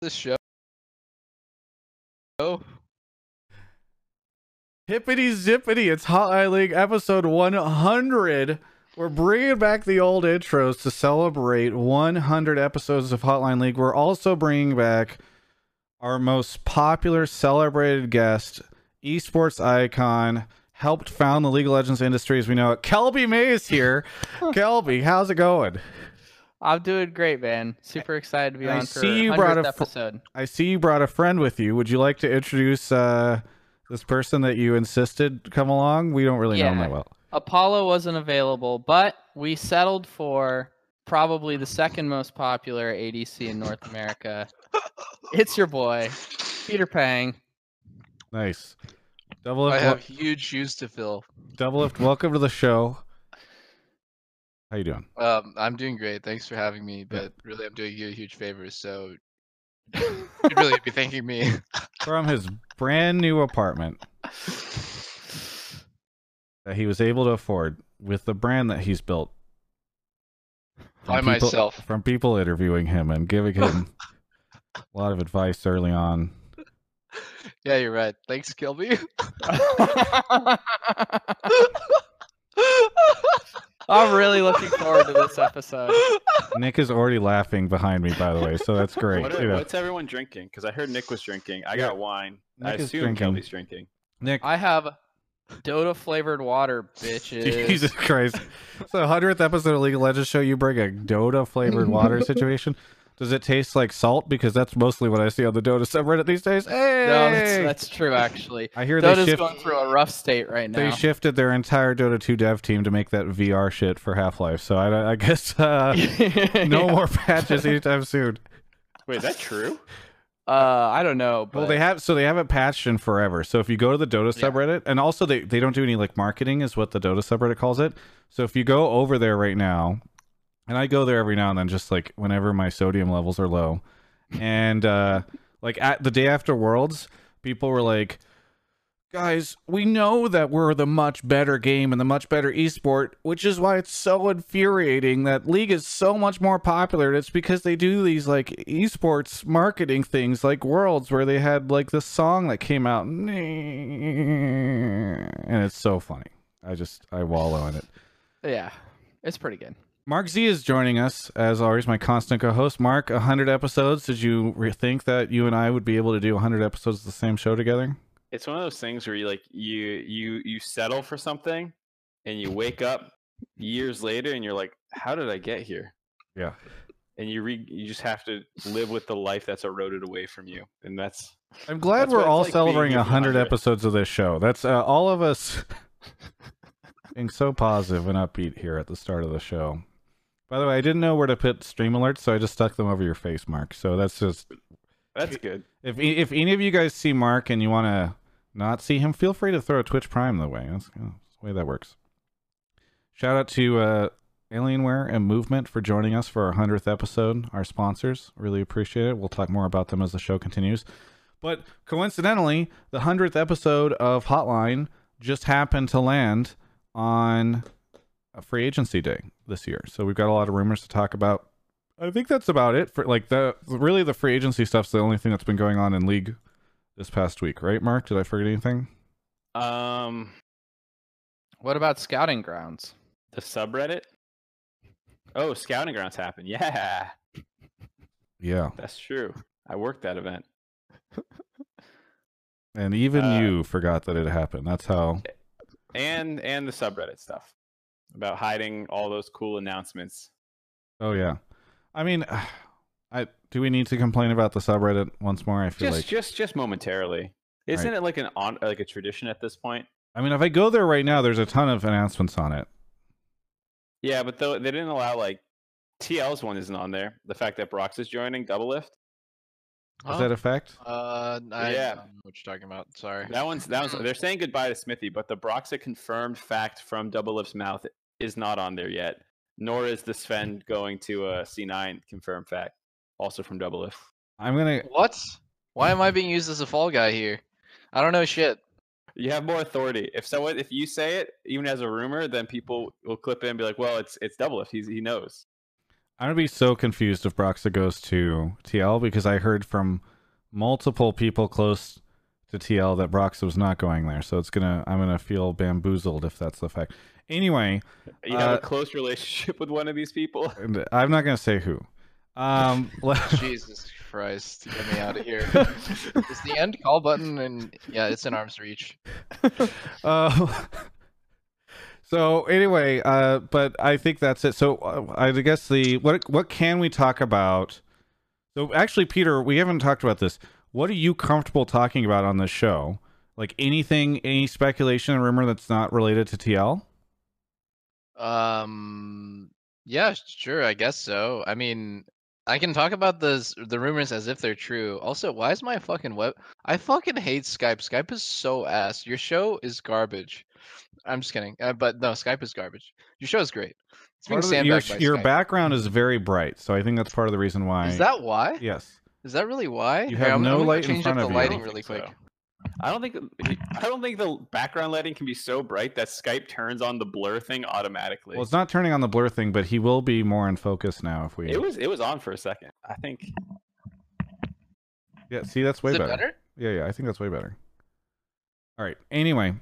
this show. Oh, Hippity zippity, it's Hotline League episode 100. We're bringing back the old intros to celebrate 100 episodes of Hotline League. We're also bringing back our most popular celebrated guest, esports icon, helped found the League of Legends industry as we know it. Kelby Mays here. Kelby, how's it going? I'm doing great, man. Super excited to be I on for see you 100th brought a fr- episode. I see you brought a friend with you. Would you like to introduce uh, this person that you insisted come along? We don't really know him that well. Apollo wasn't available, but we settled for probably the second most popular ADC in North America. it's your boy, Peter Peng. Nice. Double I lift, have huge shoes to fill. Doublelift. Welcome to the show. How you doing? Um, I'm doing great. Thanks for having me. But really, I'm doing you a huge favor. So you'd really be thanking me. From his brand new apartment that he was able to afford with the brand that he's built. By people- myself. From people interviewing him and giving him a lot of advice early on. yeah, you're right. Thanks, Kelby. I'm really looking forward to this episode. Nick is already laughing behind me, by the way, so that's great. What are- you know. what's everyone drinking? Because I heard Nick was drinking. I got wine. I Nick is assume drinking. Kelby's drinking. Nick, I have Dota flavored water, bitches. Jesus Christ. So, 100th episode of League of Legends show, you bring a Dota flavored water situation. Does it taste like salt? Because that's mostly what I see on the Dota subreddit these days. Hey! No, that's, that's true, actually. I hear they, shift, going through a rough state right now. they shifted their entire Dota 2 dev team to make that VR shit for Half Life. So, I, I guess uh, no Yeah. more patches anytime soon. Wait, is that true? Uh, I don't know. But Well, they have so they haven't patched in forever. So if you go to the Dota Yeah. subreddit, and also they they don't do any like marketing, is what the Dota subreddit calls it. So if you go over there right now, and I go there every now and then, just like whenever my sodium levels are low, and uh like at the day after Worlds, people were like. Guys, we know that we're the much better game and the much better esport, which is why it's so infuriating that League is so much more popular. It's because they do these like esports marketing things like Worlds where they had like this song that came out and it's so funny. I just I wallow in it. yeah, it's pretty good. Mark Z is joining us as always, my constant co-host. Mark, hundred episodes. Did you re- think that you and I would be able to do hundred episodes of the same show together? It's one of those things where you like you you you settle for something, and you wake up years later, and you're like, "How did I get here?" Yeah. And you re- you just have to live with the life that's eroded away from you, and that's I'm glad That's we're all like celebrating here 100 100. episodes of this show. That's uh, all of us being so positive and upbeat here at the start of the show. By the way, I didn't know where to put stream alerts, so I just stuck them over your face, Mark. So that's just that's good. if if any of you guys see Mark and you want to not see him, feel free to throw a Twitch Prime the way. That's, that's the way that works. Shout out to uh, Alienware and Movement for joining us for our hundredth episode. Our sponsors really appreciate it. We'll talk more about them as the show continues. But coincidentally, the hundredth episode of Hotline just happened to land on a free agency day this year. So we've got a lot of rumors to talk about. I think that's about it for like the really the free agency stuff's the only thing that's been going on in league this past week, right? Mark, did I forget anything? Um, What about scouting grounds? the subreddit. Oh, scouting grounds happened. Yeah, Yeah, that's true. I worked that event. and even Uh, you forgot that it happened. That's how. and and the subreddit stuff about hiding all those cool announcements. Oh yeah, I mean, I do we need to complain about the subreddit once more? I feel Just like just just momentarily. Isn't Right. it like an on like a tradition at this point? I mean, if I go there right now, there's a ton of announcements on it. Yeah, but though they didn't allow like TL's one isn't on there. The fact that Brox is joining Doublelift. Does that affect? Uh, I, Yeah. I don't know what you're talking about. Sorry. That one's that was they're saying goodbye to Xmithie, but the Broxah confirmed fact from Doublelift's mouth is not on there yet. Nor is the Sven going to uh, a C9 confirmed fact, also from Doublelift. I'm gonna. What? Why am I being used as a fall guy here? I don't know shit. You have more authority. If someone, if you say it, even as a rumor, then people will clip in and be like, "Well, it's it's double if he's he knows." I'm gonna be so confused if Broxah goes to TL because I heard from multiple people close to TL that Brox was not going there. So it's gonna I'm gonna feel bamboozled if that's the fact. Anyway, You have Uh, a close relationship with one of these people. I'm not gonna say who. Um, Jesus Christ, get me out of here. Is the end call button and yeah, it's in arm's reach. uh, so anyway, uh, but I think that's it. So uh, I guess the what what can we talk about? So actually, Peter, we haven't talked about this. What are you comfortable talking about on this show? Like anything, any speculation and rumor that's not related to TL? Um, yeah, sure, I guess so. I mean, I can talk about the the rumors as if they're true. Also, why is my fucking web? I fucking hate Skype. Skype is so ass. Your show is garbage. I'm just kidding. Uh, but no, Skype is garbage. Your show is great. It's being the- your your background is very bright, so I think that's part of the reason why. Is that why? yes? Is that really why? You Here, have I'm, no I'm gonna light in change front up of the you. lighting I don't really think quick. so. I don't think I don't think the background lighting can be so bright that Skype turns on the blur thing automatically. Well, it's not turning on the blur thing, but he will be more in focus now if we. it was it was on for a second. I think yeah, see, that's way Is it better. better? Yeah, yeah, I think that's way better. All right. Anyway,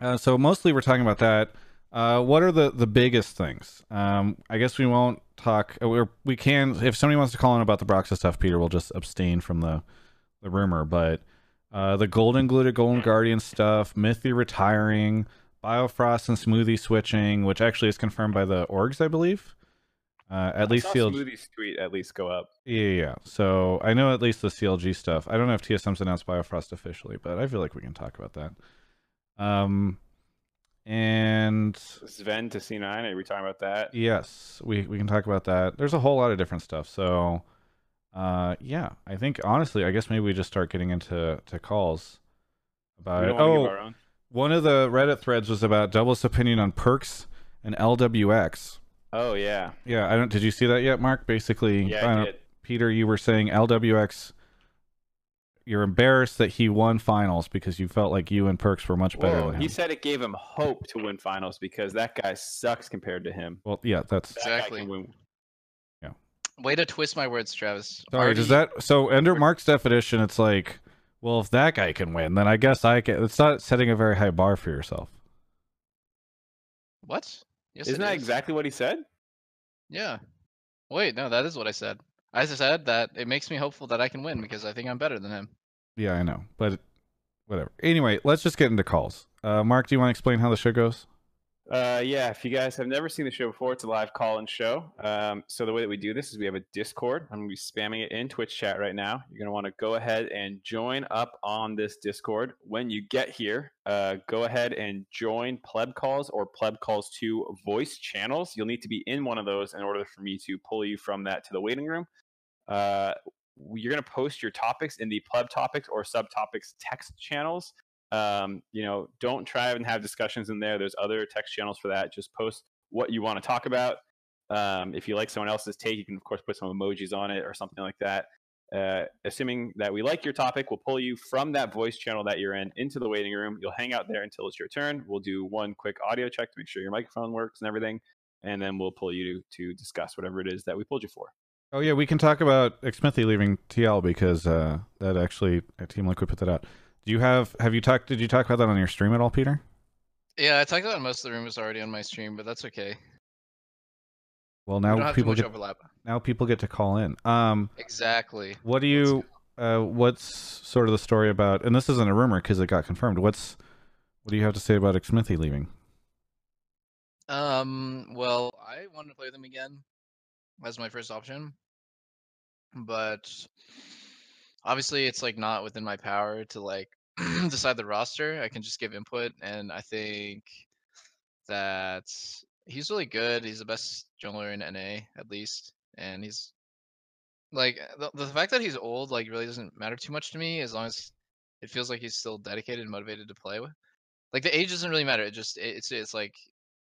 uh, so mostly we're talking about that. Uh, what are the the biggest things? Um, I guess we won't talk. uh, We're, we can if somebody wants to call in about the Broxah stuff. Peter will just abstain from the the rumor, but uh, the Goldenglue to Golden Guardian stuff, Xmithie retiring, Biofrost and Smoothie switching, which actually is confirmed by the orgs, I believe. Uh, at least I saw sealed. Smoothie's tweet at least go up. Yeah, yeah, yeah. So I know at least the CLG stuff. I don't know if TSM's announced Biofrost officially, but I feel like we can talk about that. Um, and Sven to C9. Are we talking about that? yes, we we can talk about that. There's a whole lot of different stuff. So, uh, yeah, I think honestly, I guess maybe we just start getting into to calls about it. don't wanna give Oh, one of the Reddit threads was about Double's opinion on Perkz and LWX. Oh yeah, Yeah, I don't. Did you see that yet, Mark? Basically, yeah. I I don't- Peter, you were saying LWX. You're embarrassed that he won finals because you felt like you and Perkz were much better Whoa, than him. he said it gave him hope to win finals because that guy sucks compared to him. Well, yeah, that's Exactly. can win. Way to twist my words, Travis. sorry. Does that so under Mark's definition? It's like, well, if that guy can win, then I guess I can. It's not setting a very high bar for yourself. What? Yes, Isn't it that is. exactly what he said? Yeah. Wait, no, that is what I said. I just said that it makes me hopeful that I can win because I think I'm better than him. Yeah, I know, but whatever. Anyway, let's just get into calls. Uh, Mark, do you want to explain how the show goes? Uh, yeah, if you guys have never seen the show before, it's a live call-in show. Um, so the way that we do this is we have a Discord. I'm gonna be spamming it in Twitch chat right now. You're gonna want to go ahead and join up on this Discord. When you get here, uh, go ahead and join Pleb Calls or Pleb Calls to voice channels. You'll need to be in one of those in order for me to pull you from that to the waiting room. Uh, you're gonna post your topics in the Pleb Topics or Subtopics text channels um, you know, don't try and have discussions in there. There's other text channels for that. Just post what you want to talk about. Um, if you like someone else's take, you can of course put some emojis on it or something like that. Uh, assuming that we like your topic, we'll pull you from that voice channel that you're in into the waiting room. You'll hang out there until it's your turn. We'll do one quick audio check to make sure your microphone works and everything, and then we'll pull you to, to discuss whatever it is that we pulled you for. Oh yeah, we can talk about Xmithie leaving TL because uh, that actually uh, Team Liquid put that out. Do you have have you talked? Did you talk about that on your stream at all, Peter? Yeah, I talked about most of the rumors already on my stream, but that's okay. Well, now people get overlap. now people get to call in. Um, Exactly. what do you? Uh, what's sort of the story about? And this isn't a rumor because it got confirmed. What's what do you have to say about Xmithie leaving? Um, well, I wanted to play them again as my first option, but obviously it's like not within my power to like decide the roster. I can just give input, and I think that he's really good. He's the best jungler in NA at least, and he's like eh, the, the fact that he's old like really doesn't matter too much to me as long as it feels like he's still dedicated and motivated to play with. Like the age doesn't really matter. It just it- it's it's like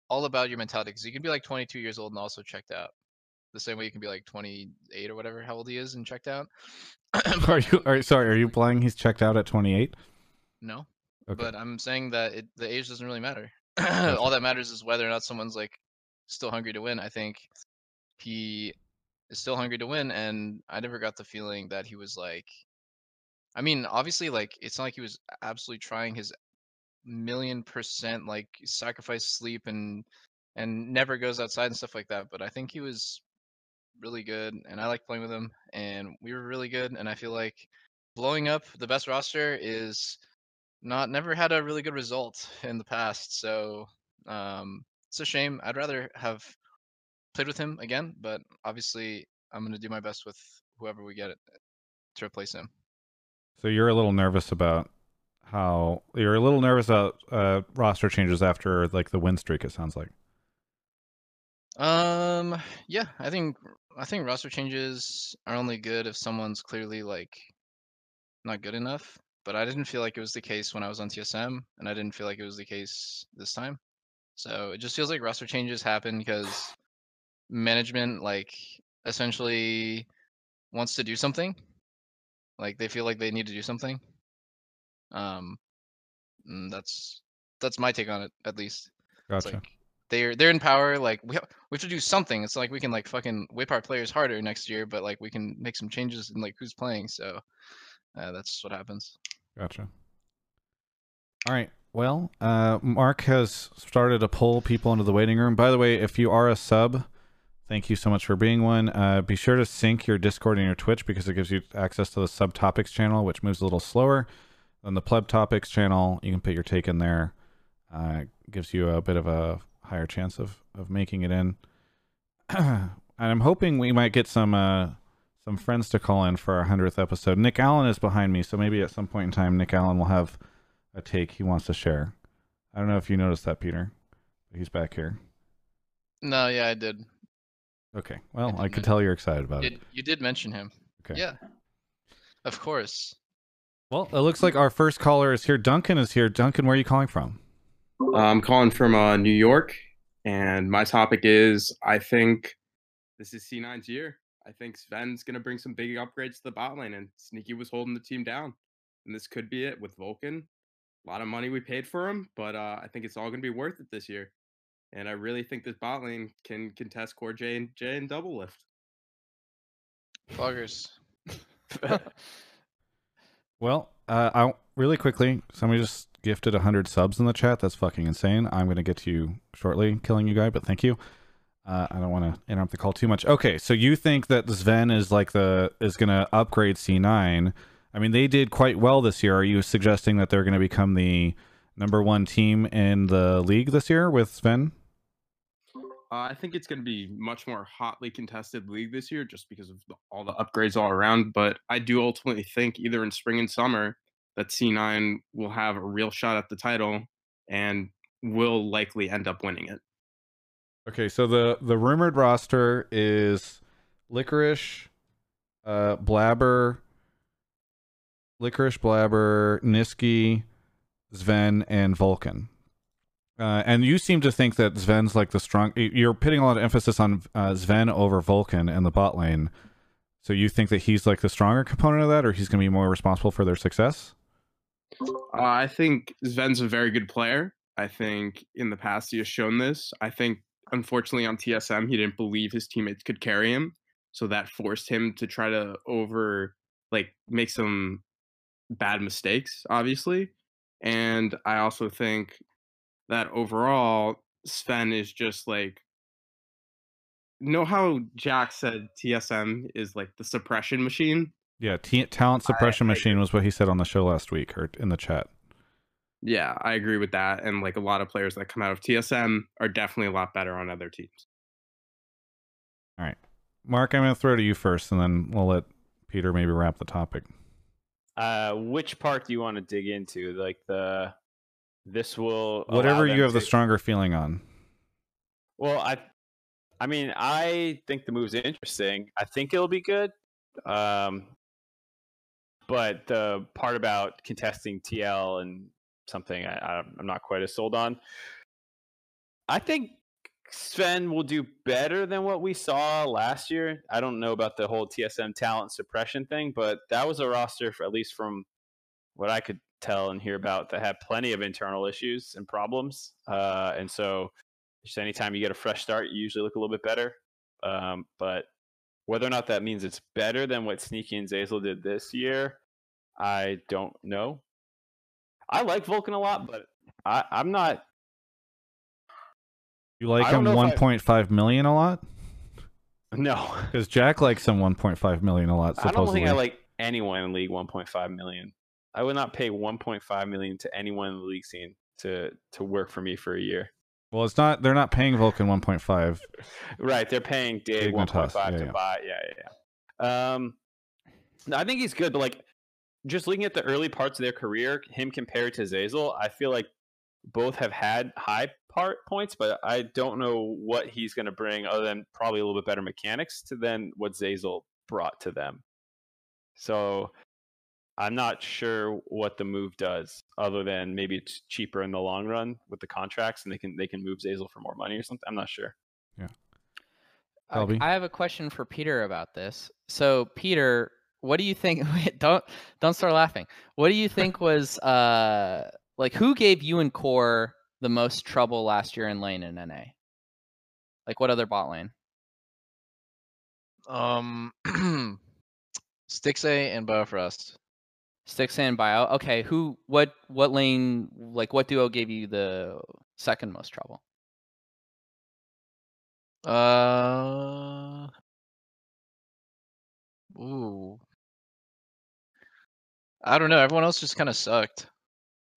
all about your mentality because you can be like 22 years old and also checked out the same way you can be like 28 or whatever how old he is and checked out are you? Are, sorry, are you implying he's checked out at twenty eight? no Okay. but i'm saying that it, the age doesn't really matter all that matters is whether or not someone's like still hungry to win i think he is still hungry to win, and I never got the feeling that he was like. I mean, obviously, like it's not like he was absolutely trying his million percent like sacrifice sleep and and never goes outside and stuff like that. But I think he was really good, and I like playing with him, and we were really good. And I feel like blowing up the best roster is not never had a really good result in the past. So um, it's a shame. I'd rather have played with him again, but obviously I'm going to do my best with whoever we get to replace him. So you're a little nervous about how you're a little nervous about uh, roster changes after like the win streak. It sounds like. Um. Yeah, I think I think roster changes are only good if someone's clearly like not good enough. But I didn't feel like it was the case when I was on TSM, and I didn't feel like it was the case this time. So it just feels like roster changes happen because management like essentially wants to do something. Like they feel like they need to do something. Um, that's that's my take on it, at least. Gotcha. like they're they're in power. Like we have, we have to do something. It's like we can like fucking whip our players harder next year, but like we can make some changes in like who's playing. So uh, that's what happens. Gotcha. All right. Well, uh, Mark has started to pull people into the waiting room. By the way, if you are a sub, thank you so much for being one. Uh, be sure to sync your Discord and your Twitch because it gives you access to the subtopics channel, which moves a little slower than the pleb topics channel. You can put your take in there. Uh, gives you a bit of a higher chance of of making it in. and I'm hoping we might get some uh, some friends to call in for our hundredth episode. Nick Allen is behind me, so maybe at some point in time, Nick Allen will have a take he wants to share. I don't know if you noticed that, Peter. He's back here. No, yeah, I did. Okay. Well, did I could tell you're excited about You it. you did mention him. Okay. Yeah. Of course. Well, it looks like our first caller is here. Duncan is here. Duncan, where are you calling from? I'm calling from uh, New York, and my topic is I think this is C9's year. I think Sven's going to bring some big upgrades to the bot lane, and Sneaky was holding the team down. And this could be it with Vulcan. A lot of money we paid for him, but uh, I think it's all going to be worth it this year. And I really think this bot lane can contest CoreJJ and Doublelift. Foggers. Well, uh, I really quickly. Somebody just gifted hundred subs in the chat. That's fucking insane. I'm gonna get to you shortly, killing you guy. But thank you. Uh, I don't want to interrupt the call too much. Okay, so you think that Sven is like the is gonna upgrade C9? I mean, they did quite well this year. Are you suggesting that they're gonna become the number one team in the league this year with Sven? Uh, I think it's going to be much more hotly contested league this year, just because of the, all the upgrades all around. But I do ultimately think either in spring and summer that C9 will have a real shot at the title and will likely end up winning it. Okay, so the the rumored roster is Licorice, uh, Blabber, Licorice, Blabber, Nisqy, Sven, and Vulcan. Uh, and you seem to think that Sven's like the strong. You're putting a lot of emphasis on uh, Sven over Vulcan in the bot lane. So you think that he's like the stronger component of that, or he's going to be more responsible for their success? Uh, I think Sven's a very good player. I think in the past he has shown this. I think unfortunately on TSM he didn't believe his teammates could carry him, so that forced him to try to over like make some bad mistakes, obviously. And I also think that overall Sven is just like know how Jack said TSM is like the suppression machine. Yeah, t- talent suppression I machine was what he said on the show last week or in the chat. Yeah, I agree with that. And like a lot of players that come out of TSM are definitely a lot better on other teams. All right. Mark, I'm going to throw to you first, and then we'll let Peter maybe wrap the topic. Uh, which part do you want to dig into? Like the this will Whatever you have the stronger feeling on. Well, I, I mean, I think the move's interesting. I think it'll be good. Um, but the part about contesting TL and something I, I, I'm not quite as sold on. I think Sven will do better than what we saw last year. I don't know about the whole TSM talent suppression thing, but that was a roster, for, at least from what I could tell and hear about, that have plenty of internal issues and problems. Uh, and so, just anytime you get a fresh start, you usually look a little bit better. Um, but whether or not that means it's better than what Sneaky and Zeyzal did this year, I don't know. I like Vulcan a lot, but I, I'm not. You like him know I- 1.5 million a lot? No, Because Jack likes him 1.5 million a lot. I don't Supposedly. think I like anyone in league 1.5 million. I would not pay 1.5 million to anyone in the league scene to to work for me for a year. Well, it's not. They're not paying Vulcan 1.5. Right, they're paying Dave Dignitas, 1.5 yeah, to yeah. buy. Yeah, yeah, yeah. Um, no, I think he's good, but like just looking at the early parts of their career, him compared to Zeyzal, I feel like both have had high part points, but I don't know what he's going to bring other than probably a little bit better mechanics to than what Zazel brought to them. So I'm not sure what the move does, other than maybe it's cheaper in the long run with the contracts, and they can they can move Zeyzal for more money or something. I'm not sure. Yeah. Kelby? I have a question for Peter about this. So, Peter, what do you think? Wait, don't don't start laughing. What do you think was uh like who gave you and Core the most trouble last year in lane in NA? Like what other bot lane? Um, Stixxay and Biofrost. Sticks and Bio. Okay, who? What? What lane? Like what duo gave you the second most trouble? Uh. Ooh. I don't know. Everyone else just kind of sucked.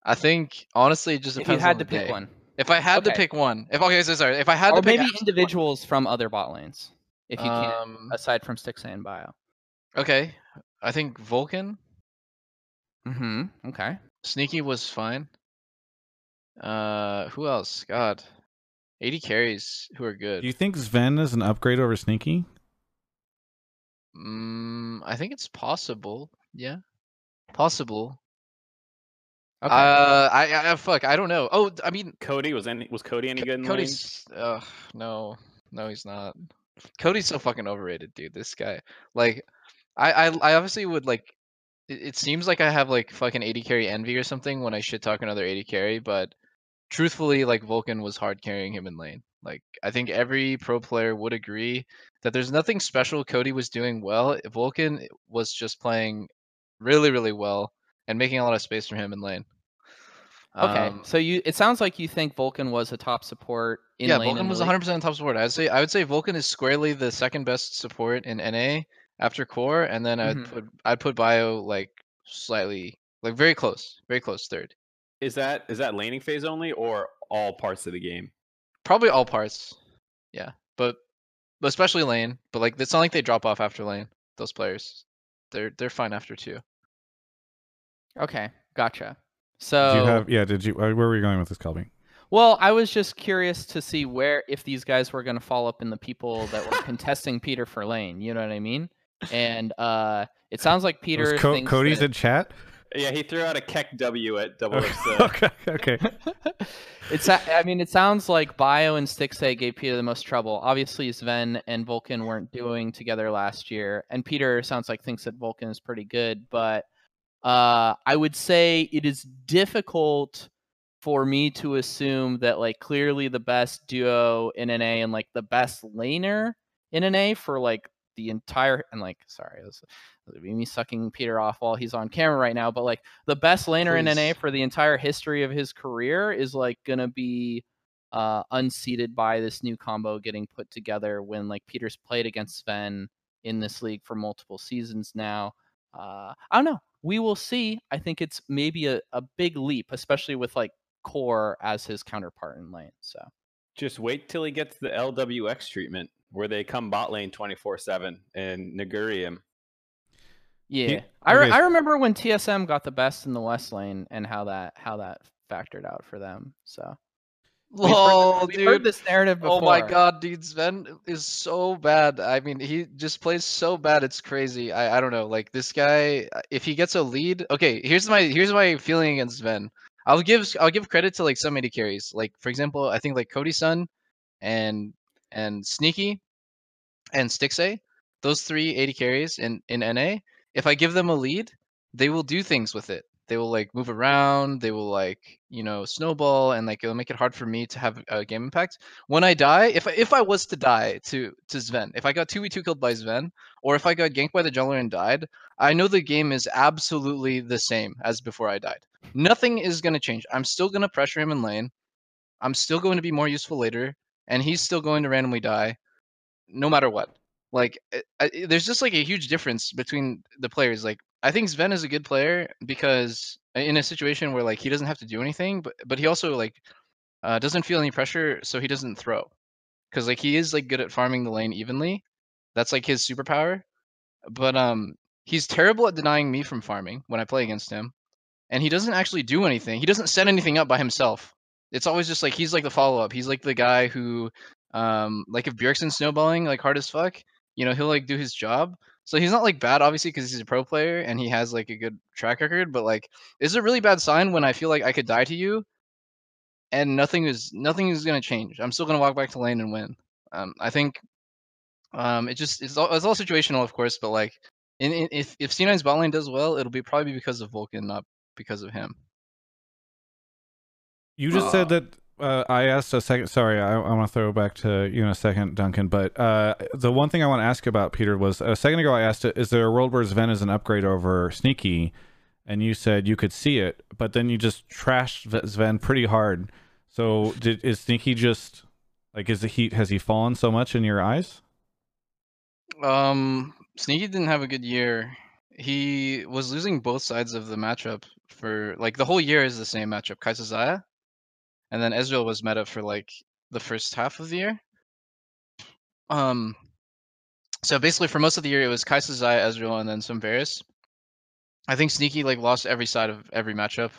I think honestly, it just depends. If you had to pick day. one, If I had to pick one, if okay, so sorry, if I had or to pick one, maybe a- individuals from other bot lanes, if you can, um, aside from Sticks and Bio. okay, I think Vulcan Mm-hmm. Okay. Sneaky was fine. Uh, who else? God, AD carries who are good. Do you think Sven is an upgrade over Sneaky? Mm, I think it's possible. Yeah, possible. Okay. Uh, I, I fuck, I don't know. Oh, I mean, Cody was any was Cody any Co- good in Cody's. Ugh, no, no, he's not. Cody's so fucking overrated, dude. This guy, like, I, I, I obviously would like. It, it seems like I have like fucking AD carry envy or something when I shit talk another AD carry, but truthfully, like Vulcan was hard carrying him in lane. Like, I think every pro player would agree that there's nothing special Cody was doing well. Vulcan was just playing really, really well and making a lot of space for him in lane. okay. Um, so you, it sounds like you think Vulcan was a top support in yeah, Vulcan was 100% top support. I'd say I would say Vulcan is squarely the second best support in NA after core, and then I'd Mhm. put I'd put Bio like slightly like very close, very close third. Is that is that laning phase only or all parts of the game? Probably all parts. Yeah, but but especially lane. But like it's not like they drop off after lane. Those players, they're they're fine after two. Okay, gotcha. Did So you have? Yeah. Did you? Where were you going with this, Kelby? Well, I was just curious to see where if these guys were going to fall up in the people that were contesting Peter for lane. You know what I mean? And uh, it sounds like Peter Co- Cody's that- in chat. Yeah, he threw out a KEKW at double Okay. X. uh, okay. Okay. it's. a- I mean, it sounds like Bio and Stixxay gave Peter the most trouble. Obviously, Sven and Vulcan weren't doing together last year, and Peter sounds like thinks that Vulcan is pretty good. But uh, I would say it is difficult for me to assume that like clearly the best duo in NA and like the best laner in NA for like the entire and like sorry this this would be me sucking Peter off while he's on camera right now, but like the best laner in NA for the entire history of his career is like gonna be uh unseated by this new combo getting put together when like Peter's played against Sven in this league for multiple seasons now. Uh I don't know. We will see. I think it's maybe a, a big leap, especially with like core as his counterpart in lane. So Just wait till he gets the LWX treatment, where they come bot lane twenty four seven and Naguri him. yeah, I, re- I remember when TSM got the best in the West lane and how that how that factored out for them. So we've heard- we've heard dude. this narrative before. Oh my god, dude, Sven is so bad. I mean, he just plays so bad. It's crazy. I, I don't know. Like this guy, uh, if he gets a lead, okay. Here's my here's my feeling against Sven. I'll give I'll give credit to like some AD carries. Like for example, I think like Cody Sun, and and Sneaky, and Stixxay. Those three AD carries in in NA. If I give them a lead, they will do things with it. They will like move around. They will like you know snowball and like it'll make it hard for me to have a game impact. When I die, if I- if I was to die to to Sven, if I got two v two killed by Sven, or if I got ganked by the jungler and died, I know the game is absolutely the same as before I died. Nothing is gonna change. I'm still gonna pressure him in lane. I'm still going to be more useful later, and he's still going to randomly die, no matter what. Like, I- I- there's just like a huge difference between the players. Like, I think Sven is a good player because in a situation where like he doesn't have to do anything, but but he also like uh, doesn't feel any pressure, so he doesn't throw. Because like he is like good at farming the lane evenly. That's like his superpower. But um, he's terrible at denying me from farming when I play against him, and he doesn't actually do anything. He doesn't set anything up by himself. It's always just like he's like the follow up. He's like the guy who, um, like if Bjergsen's snowballing like hard as fuck, you know, he'll like do his job. So he's not like bad, obviously, because he's a pro player and he has like a good track record. But like, it's a really bad sign when I feel like I could die to you, and nothing is nothing is gonna change. I'm still gonna walk back to lane and win. Um, I think, um, it just it's all it's all situational, of course. But like, in, in if if C9's bot lane does well, it'll be probably because of Vulcan, not because of him. You just said that uh, I asked a second. Sorry, I, I want to throw back to you in a second, Duncan. But uh, the one thing I want to ask about Peter was a second ago I asked, "Is there a world where Sven is an upgrade over Sneaky?" And you said you could see it, but then you just trashed Sven pretty hard. So did is Sneaky just like is the heat has he fallen so much in your eyes? Um, Sneaky didn't have a good year. He was losing both sides of the matchup for like the whole year is the same matchup. Kai'Sa Xayah, and then Ezreal was meta for like the first half of the year. Um, so basically for most of the year it was Kai'Sa Xayah, Ezreal, and then some Varus. I think Sneaky like lost every side of every matchup,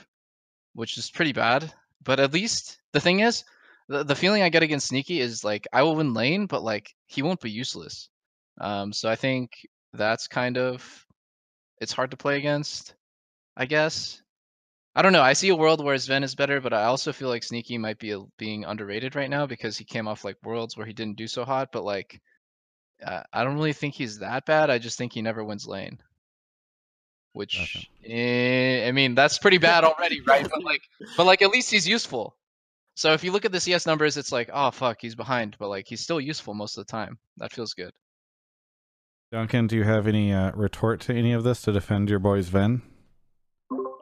which is pretty bad. But at least the thing is, the the feeling I get against Sneaky is like I will win lane, but like he won't be useless. Um, so I think that's kind of it's hard to play against, I guess. I don't know. I see a world where Sven is better, but I also feel like Sneaky might be being underrated right now because he came off like worlds where he didn't do so hot. But like, uh, I don't really think he's that bad. I just think he never wins lane. Which Gotcha. eh, I mean, that's pretty bad already, right? but like, but like at least he's useful. So if you look at the CS numbers, it's like, oh fuck, he's behind, but like he's still useful most of the time. That feels good. Duncan, do you have any uh, retort to any of this to defend your boy Sven?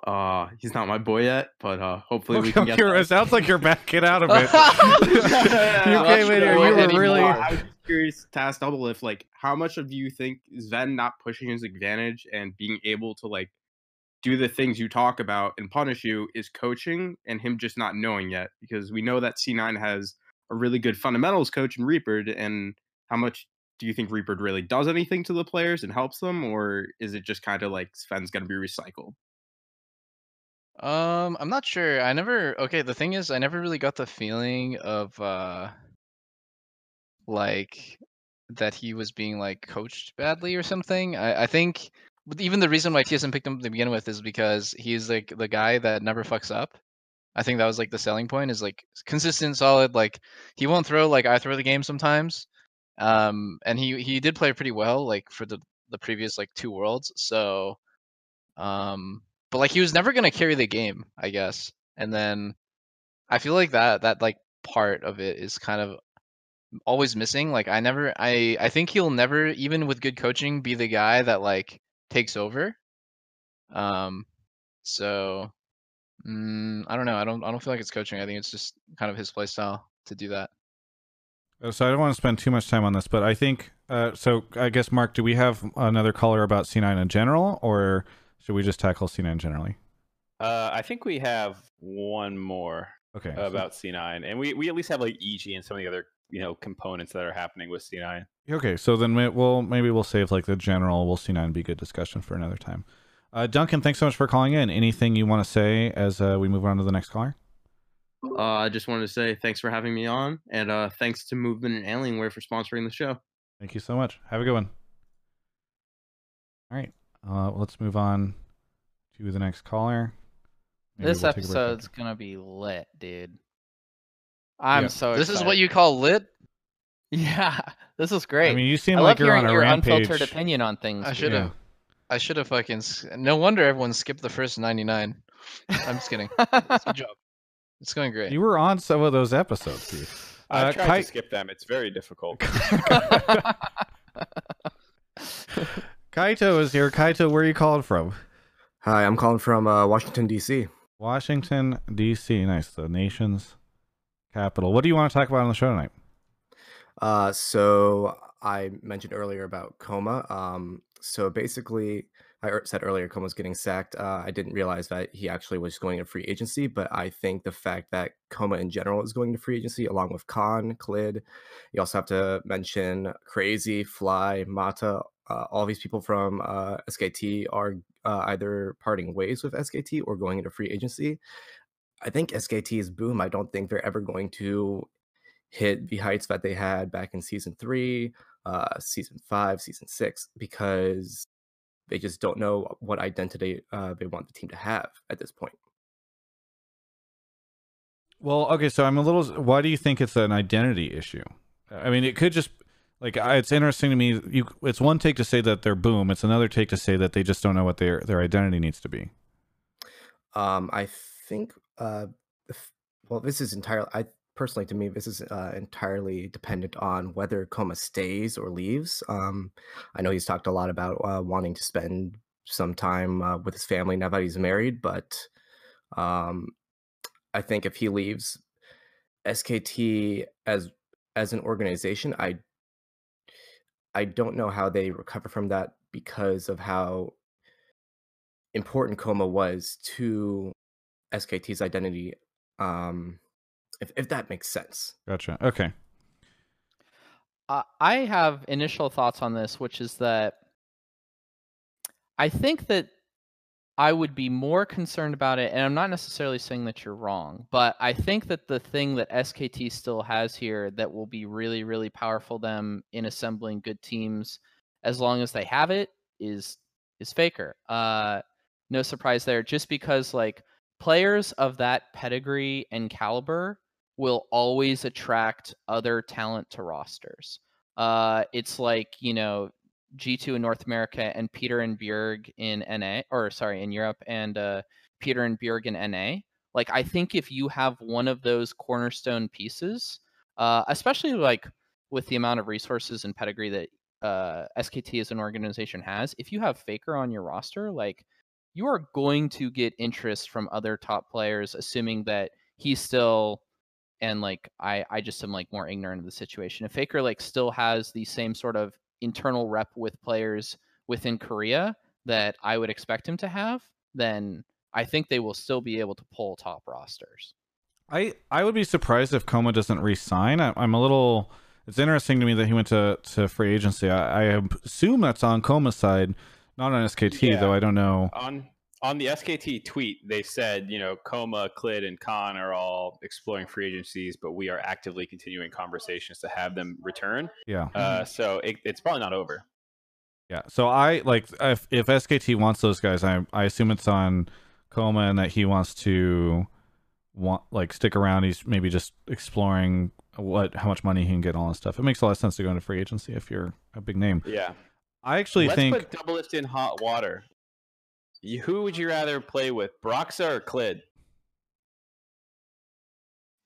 Uh, he's not my boy yet, but uh, hopefully we can get. It sounds like you're backing out of it. you Not came in here. You were really. I was curious to ask Double if like how much of you think Sven not pushing his advantage and being able to like do the things you talk about and punish you is coaching and him just not knowing yet because we know that C9 has a really good fundamentals coach in Reapered and how much do you think Reapered really does anything to the players and helps them or is it just kind of like Sven's going to be recycled? Um, I'm not sure. I never. Okay, the thing is, I never really got the feeling of uh, like that he was being like coached badly or something. I I think even the reason why TSM picked him to begin with is because he's like the guy that never fucks up. I think that was like the selling point is like consistent, solid. Like he won't throw like I throw the game sometimes. Um, and he he did play pretty well like for the the previous like two worlds. So, um, but like he was never gonna carry the game, I guess. And then I feel like that that like part of it is kind of always missing. Like I never I I think he'll never even with good coaching be the guy that like takes over. Um so mm, I don't know. I don't I don't feel like it's coaching. I think it's just kind of his play style to do that. Uh, So I don't want to spend too much time on this, but I think uh, so. I guess Mark, do we have another caller about C9 in general, or should we just tackle C9 generally? Uh, I think we have one more Okay. so- about C9, and we, we at least have like EG and some of the other you know components that are happening with C9. Okay, so then we- we'll maybe we'll save like the general. We'll see nine be good discussion for another time. Uh, Duncan, thanks so much for calling in. Anything you want to say as uh, we move on to the next caller? Uh, I just wanted to say thanks for having me on, and uh, thanks to Movement and Alienware for sponsoring the show. Thank you so much. Have a good one. All right, uh, let's move on to the next caller. Maybe This we'll take a break after. episode's gonna be lit, dude. I'm Yeah. so. this is what you call lit? Yeah, this is great. I mean, you seem I like you're on a your rampage. unfiltered opinion on things. I should have. I should have fucking. No wonder everyone skipped the first 99. I'm just kidding. Good job. It's going great. You were on some of those episodes, Steve. I Uh, tried Kai- to skip them. It's very difficult. Kaito is here. Kaito, where are you calling from? Hi, I'm calling from uh, Washington D.C. Washington, D.C. Nice. The nation's capital. What do you want to talk about on the show tonight? Uh, so I mentioned earlier about kkOma. Um, so basically, I er- said earlier kkOma's getting sacked. Uh, I didn't realize that he actually was going to free agency, but I think the fact that kkOma in general is going to free agency, along with Khan, Clid, you also have to mention Crazy, Fly, Mata. Uh, all these people from uh, SKT are uh, either parting ways with SKT or going into free agency. I think SKT is boom. I don't think they're ever going to hit the heights that they had back in season three, uh, season five, season six, because they just don't know what identity uh, they want the team to have at this point. Well, okay, so I'm a little. Why do you think it's an identity issue? I mean, it could just like I- it's interesting to me. You, it's one take to say that they're boom. It's another take to say that they just don't know what their their identity needs to be. Um, I think, uh, if, well, this is entirely, I personally, to me, this is uh, entirely dependent on whether kkOma stays or leaves. Um, I know he's talked a lot about uh, wanting to spend some time uh, with his family now that he's married, but um, I think if he leaves, SKT as as an organization, I I don't know how they recover from that because of how important kkOma was to SKT's identity. Um, if if that makes sense. Gotcha. Okay. Uh, I have initial thoughts on this, which is that I think that I would be more concerned about it, and I'm not necessarily saying that you're wrong, but I think that the thing that SKT still has here that will be really, really powerful them in assembling good teams, as long as they have it, is is Faker. Uh, no surprise there, just because like players of that pedigree and caliber will always attract other talent to rosters. Uh, it's like you know G2 in North America and Peter and Bjerg in NA, or sorry, in Europe, and uh, Peter and Bjerg in NA. Like, I think if you have one of those cornerstone pieces, uh, especially like with the amount of resources and pedigree that uh, SKT as an organization has, if you have Faker on your roster, like you are going to get interest from other top players, assuming that he's still and like I I just am like more ignorant of the situation. If Faker like still has the same sort of internal rep with players within Korea that I would expect him to have, then I think they will still be able to pull top rosters. I I would be surprised if kkOma doesn't re-sign. I, I'm a little. It's interesting to me that he went to, to free agency. I, I assume that's on kkOma's side, not on SKT, Yeah. though. I don't know. on on the SKT tweet, they said, you know, kkOma, Clid, and Khan are all exploring free agencies, but we are actively continuing conversations to have them return. Yeah, Uh, so it, it's probably not over. yeah. So I like if if SKT wants those guys, I I assume it's on kkOma and that he wants to want like stick around. He's maybe just exploring what how much money he can get, all that stuff. It makes a lot of sense to go into free agency if you're a big name. Yeah. I actually Let's think put Doublelift in hot water. You, who would you rather play with, Broxah or Clid?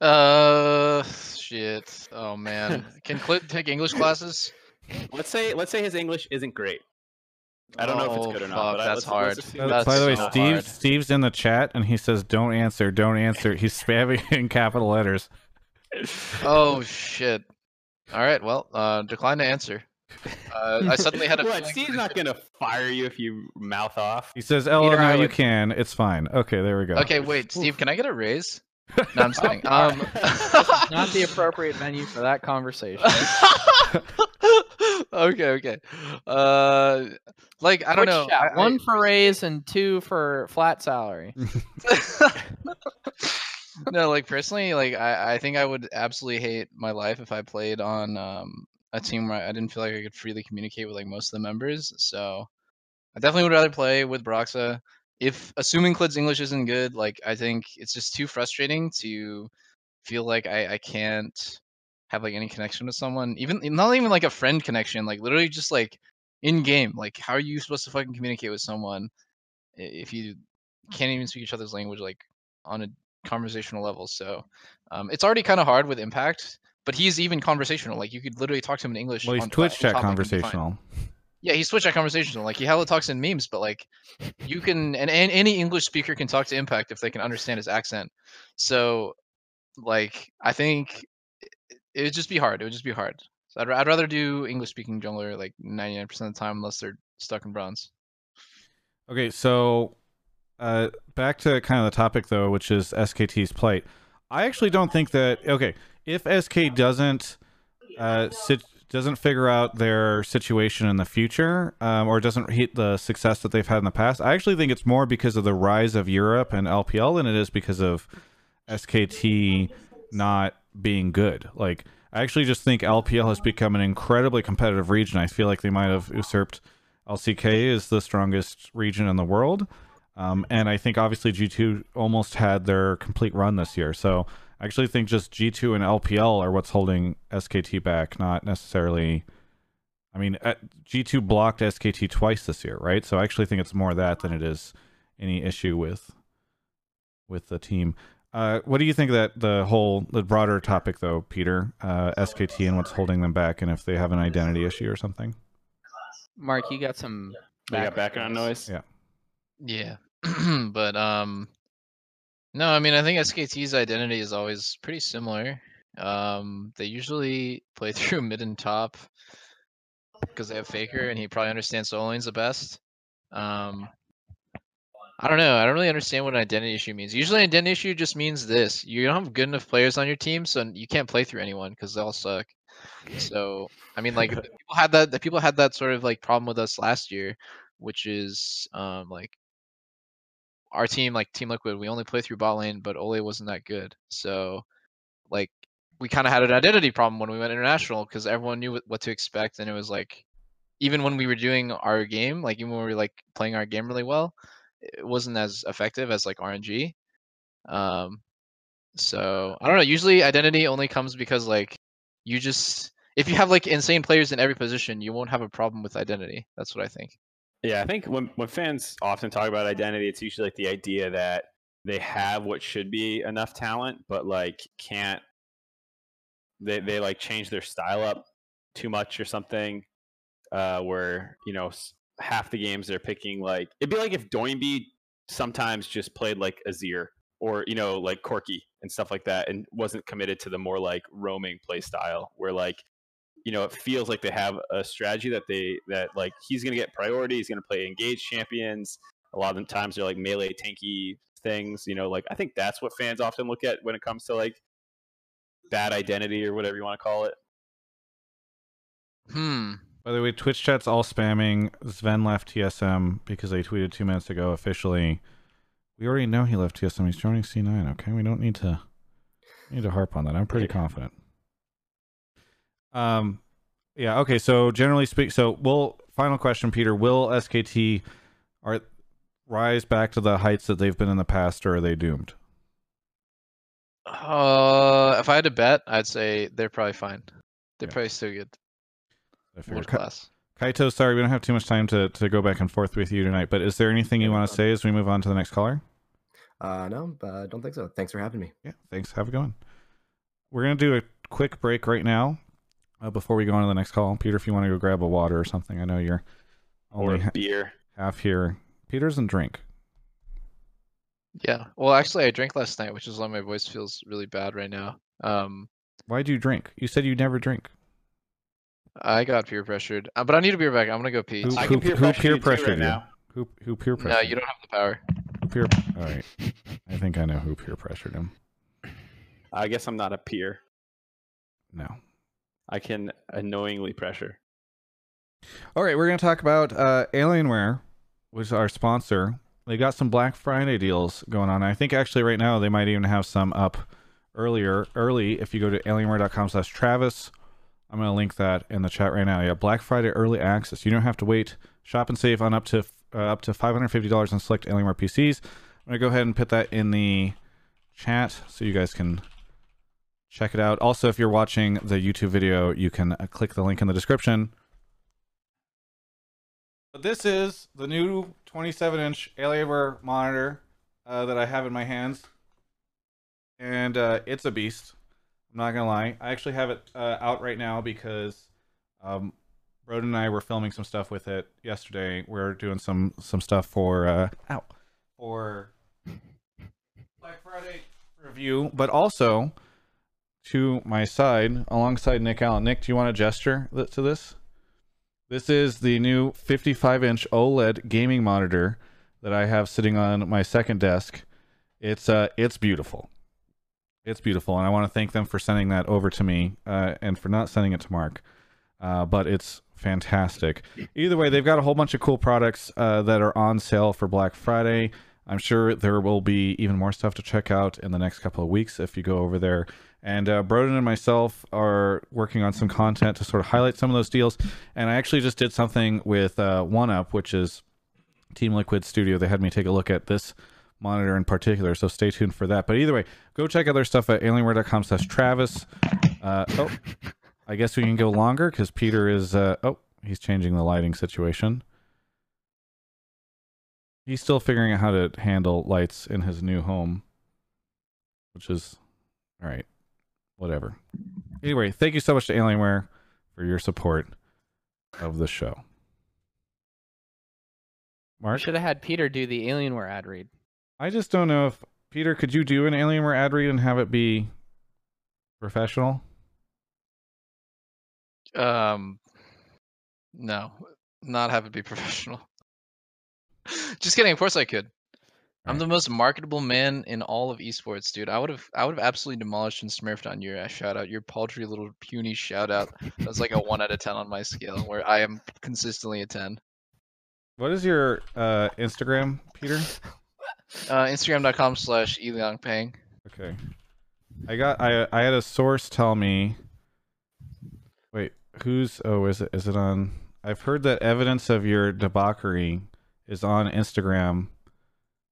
Uh, shit. Oh man. Can Clint take English classes? Let's say let's say his English isn't great. I don't know if it's Oh, good or not. fuck, but that's let's- hard. let's assume That's By the way, so Steve hard. Steve's in the chat and he says, "Don't answer, don't answer." He's spamming in capital letters. Oh shit. All right. Well, uh, decline to answer. Uh, I suddenly had a What? feeling Steve's not gonna fire you if you mouth off. He says, "Ella, Peter, now I you would- can. It's fine." Okay, there we go. Okay, wait, Steve. Can I get a raise? No, I'm just kidding. Um, Not the appropriate venue for that conversation. okay, okay. Uh, like I don't Twitch know. chat, I- I- one for raise and two for flat salary. no, like personally, like I, I think I would absolutely hate my life if I played on um a team where I didn't feel like I could freely communicate with like most of the members. So I definitely would rather play with Broxah. If assuming Clid's English isn't good, like I think it's just too frustrating to feel like I, I can't have like any connection with someone. Even not even like a friend connection, like literally just like in game. Like, how are you supposed to fucking communicate with someone if you can't even speak each other's language like on a conversational level? So, um, it's already kind of hard with Impact, but he's even conversational. Like, you could literally talk to him in English. Well, he's on Twitch chat top, like, and be fine. conversational. Yeah, he's Twitch chat conversational. Like he hella talks in memes, but like you can and, and any English speaker can talk to Impact if they can understand his accent. So like I think it- it would just be hard. It would just be hard. So I'd, I'd rather do English speaking jungler like 99% of the time unless they're stuck in bronze. Okay, so uh, back to kind of the topic though, which is SKT's plight. I actually don't think that. Okay, if SK doesn't uh, sit, doesn't figure out their situation in the future, um, or doesn't hit the success that they've had in the past, I actually think it's more because of the rise of Europe and LPL than it is because of SKT not being good. Like, I actually just think LPL has become an incredibly competitive region. I feel like they might have usurped LCK is the strongest region in the world. Um, and I think obviously G2 almost had their complete run this year. So I actually think just G2 and LPL are what's holding SKT back, not necessarily. I mean, uh, G2 blocked SKT twice this year, right? So I actually think it's more that than it is any issue with with the team. Uh, what do you think that the whole the broader topic though, Peter? Uh, SKT and what's holding them back, and if they have an identity issue or something? Mark, you got some. You got background noise. Yeah. Yeah. but um no, I mean I think SKT's identity is always pretty similar. Um they usually play through mid and top because they have Faker and he probably understands solo lanes the best. Um I don't know. I don't really understand what an identity issue means. Usually, an identity issue just means this: you don't have good enough players on your team, so you can't play through anyone because they all suck. So, I mean, like, people had that. The people had that sort of like problem with us last year, which is um like our team, like Team Liquid, we only play through bot lane, but Ole wasn't that good. So, like, we kind of had an identity problem when we went international because everyone knew what, to expect, and it was like, even when we were doing our game, like even when we were like playing our game really well, it wasn't as effective as like RNG. Um, so I don't know. Usually, identity only comes because like you just if you have like insane players in every position, you won't have a problem with identity. That's what I think. Yeah, I think when when fans often talk about identity, it's usually like the idea that they have what should be enough talent, but like can't they they like change their style up too much or something. Uh, where you know half the games they're picking like it'd be like if Doinby sometimes just played like Azir or you know like Corki and stuff like that, and wasn't committed to the more like roaming play style where like you know, it feels like they have a strategy that they that like he's gonna get priority. He's gonna play engaged champions. A lot of the times they're like melee tanky things. You know, like I think that's what fans often look at when it comes to like bad identity or whatever you want to call it. Hmm. By the way, Twitch chat's all spamming. Sven left TSM because they tweeted two minutes ago officially. We already know he left TSM. He's joining C9. Okay, we don't need to need to harp on that. I'm pretty confident. Um, yeah. Okay. So generally speak, so will final question, Peter. Will SKT are rise back to the heights that they've been in the past, or are they doomed? Uh, if I had to bet, I'd say they're probably fine. They're Yeah. probably still good. I figured. Ka- class. Kaito, sorry, we don't have too much time to, to go back and forth with you tonight, but is there anything you want to say as we move on to the next caller? Uh, no, uh, don't think so. Thanks for having me. Yeah, thanks. Have a good one. We're going to do a quick break right now uh, before we go on to the next call. Peter, if you want to go grab a water or something, I know you're Or only ha- beer. half here. Peter doesn't drink. Yeah. Well, actually, I drank last night, which is why my voice feels really bad right now. Um, Why do you drink? You said you never drink. I got peer pressured, uh, but I need a beer back. I'm gonna go pee. Who, I who, can peer who pressure peer you too pressured right you? now. Who, who peer pressured No, you don't have the power. Who peer... All right. I think I know who peer pressured him. I guess I'm not a peer. No. I can annoyingly pressure. All right, we're going to talk about uh, Alienware, which is our sponsor. They got some Black Friday deals going on. I think actually right now they might even have some up earlier, early. If you go to alienware.com/slash Travis, I'm going to link that in the chat right now. Yeah, Black Friday early access. You don't have to wait. Shop and save on up to uh, up to $550 on select Alienware PCs. I'm going to go ahead and put that in the chat so you guys can check it out. Also, if you're watching the YouTube video, you can uh, click the link in the description this is the new 27 inch Alienware monitor uh, that I have in my hands, and uh, it's a beast. I'm not gonna lie. I actually have it uh, out right now because um, Broden and I were filming some stuff with it yesterday. We're doing some some stuff for uh, ow for Black Friday review, but also to my side alongside Nick Allen. Nick, do you want to gesture to this? This is the new 55 inch OLED gaming monitor that I have sitting on my second desk. It's uh it's beautiful. It's beautiful, and I want to thank them for sending that over to me uh, and for not sending it to Mark. Uh, but it's fantastic. Either way, they've got a whole bunch of cool products uh, that are on sale for Black Friday. I'm sure there will be even more stuff to check out in the next couple of weeks if you go over there. And uh, Broden and myself are working on some content to sort of highlight some of those deals. And I actually just did something with uh, OneUp, which is Team Liquid Studio. They had me take a look at this monitor in particular, so stay tuned for that. But either way, go check out their stuff at alienware.com slash Travis. Uh, oh, I guess we can go longer because Peter is, uh, oh, he's changing the lighting situation. He's still figuring out how to handle lights in his new home, which is all right. Whatever. Anyway, thank you so much to Alienware for your support of the show. We Mark, should have had Peter do the Alienware ad read. I just don't know if Peter, could you do an Alienware ad read and have it be professional? Um, no, not have it be professional. Just kidding. Of course I could. I'm the most marketable man in all of esports, dude. I would have, I would have absolutely demolished and smurfed on your uh, shout out, your paltry little puny shout out. That's like a one out of ten on my scale, where I am consistently a ten. What is your uh, Instagram, Peter? Uh, Instagram.com slash Peng. Okay. I got I I had a source tell me Wait, who's oh is it is it on I've heard that evidence of your debauchery is on Instagram.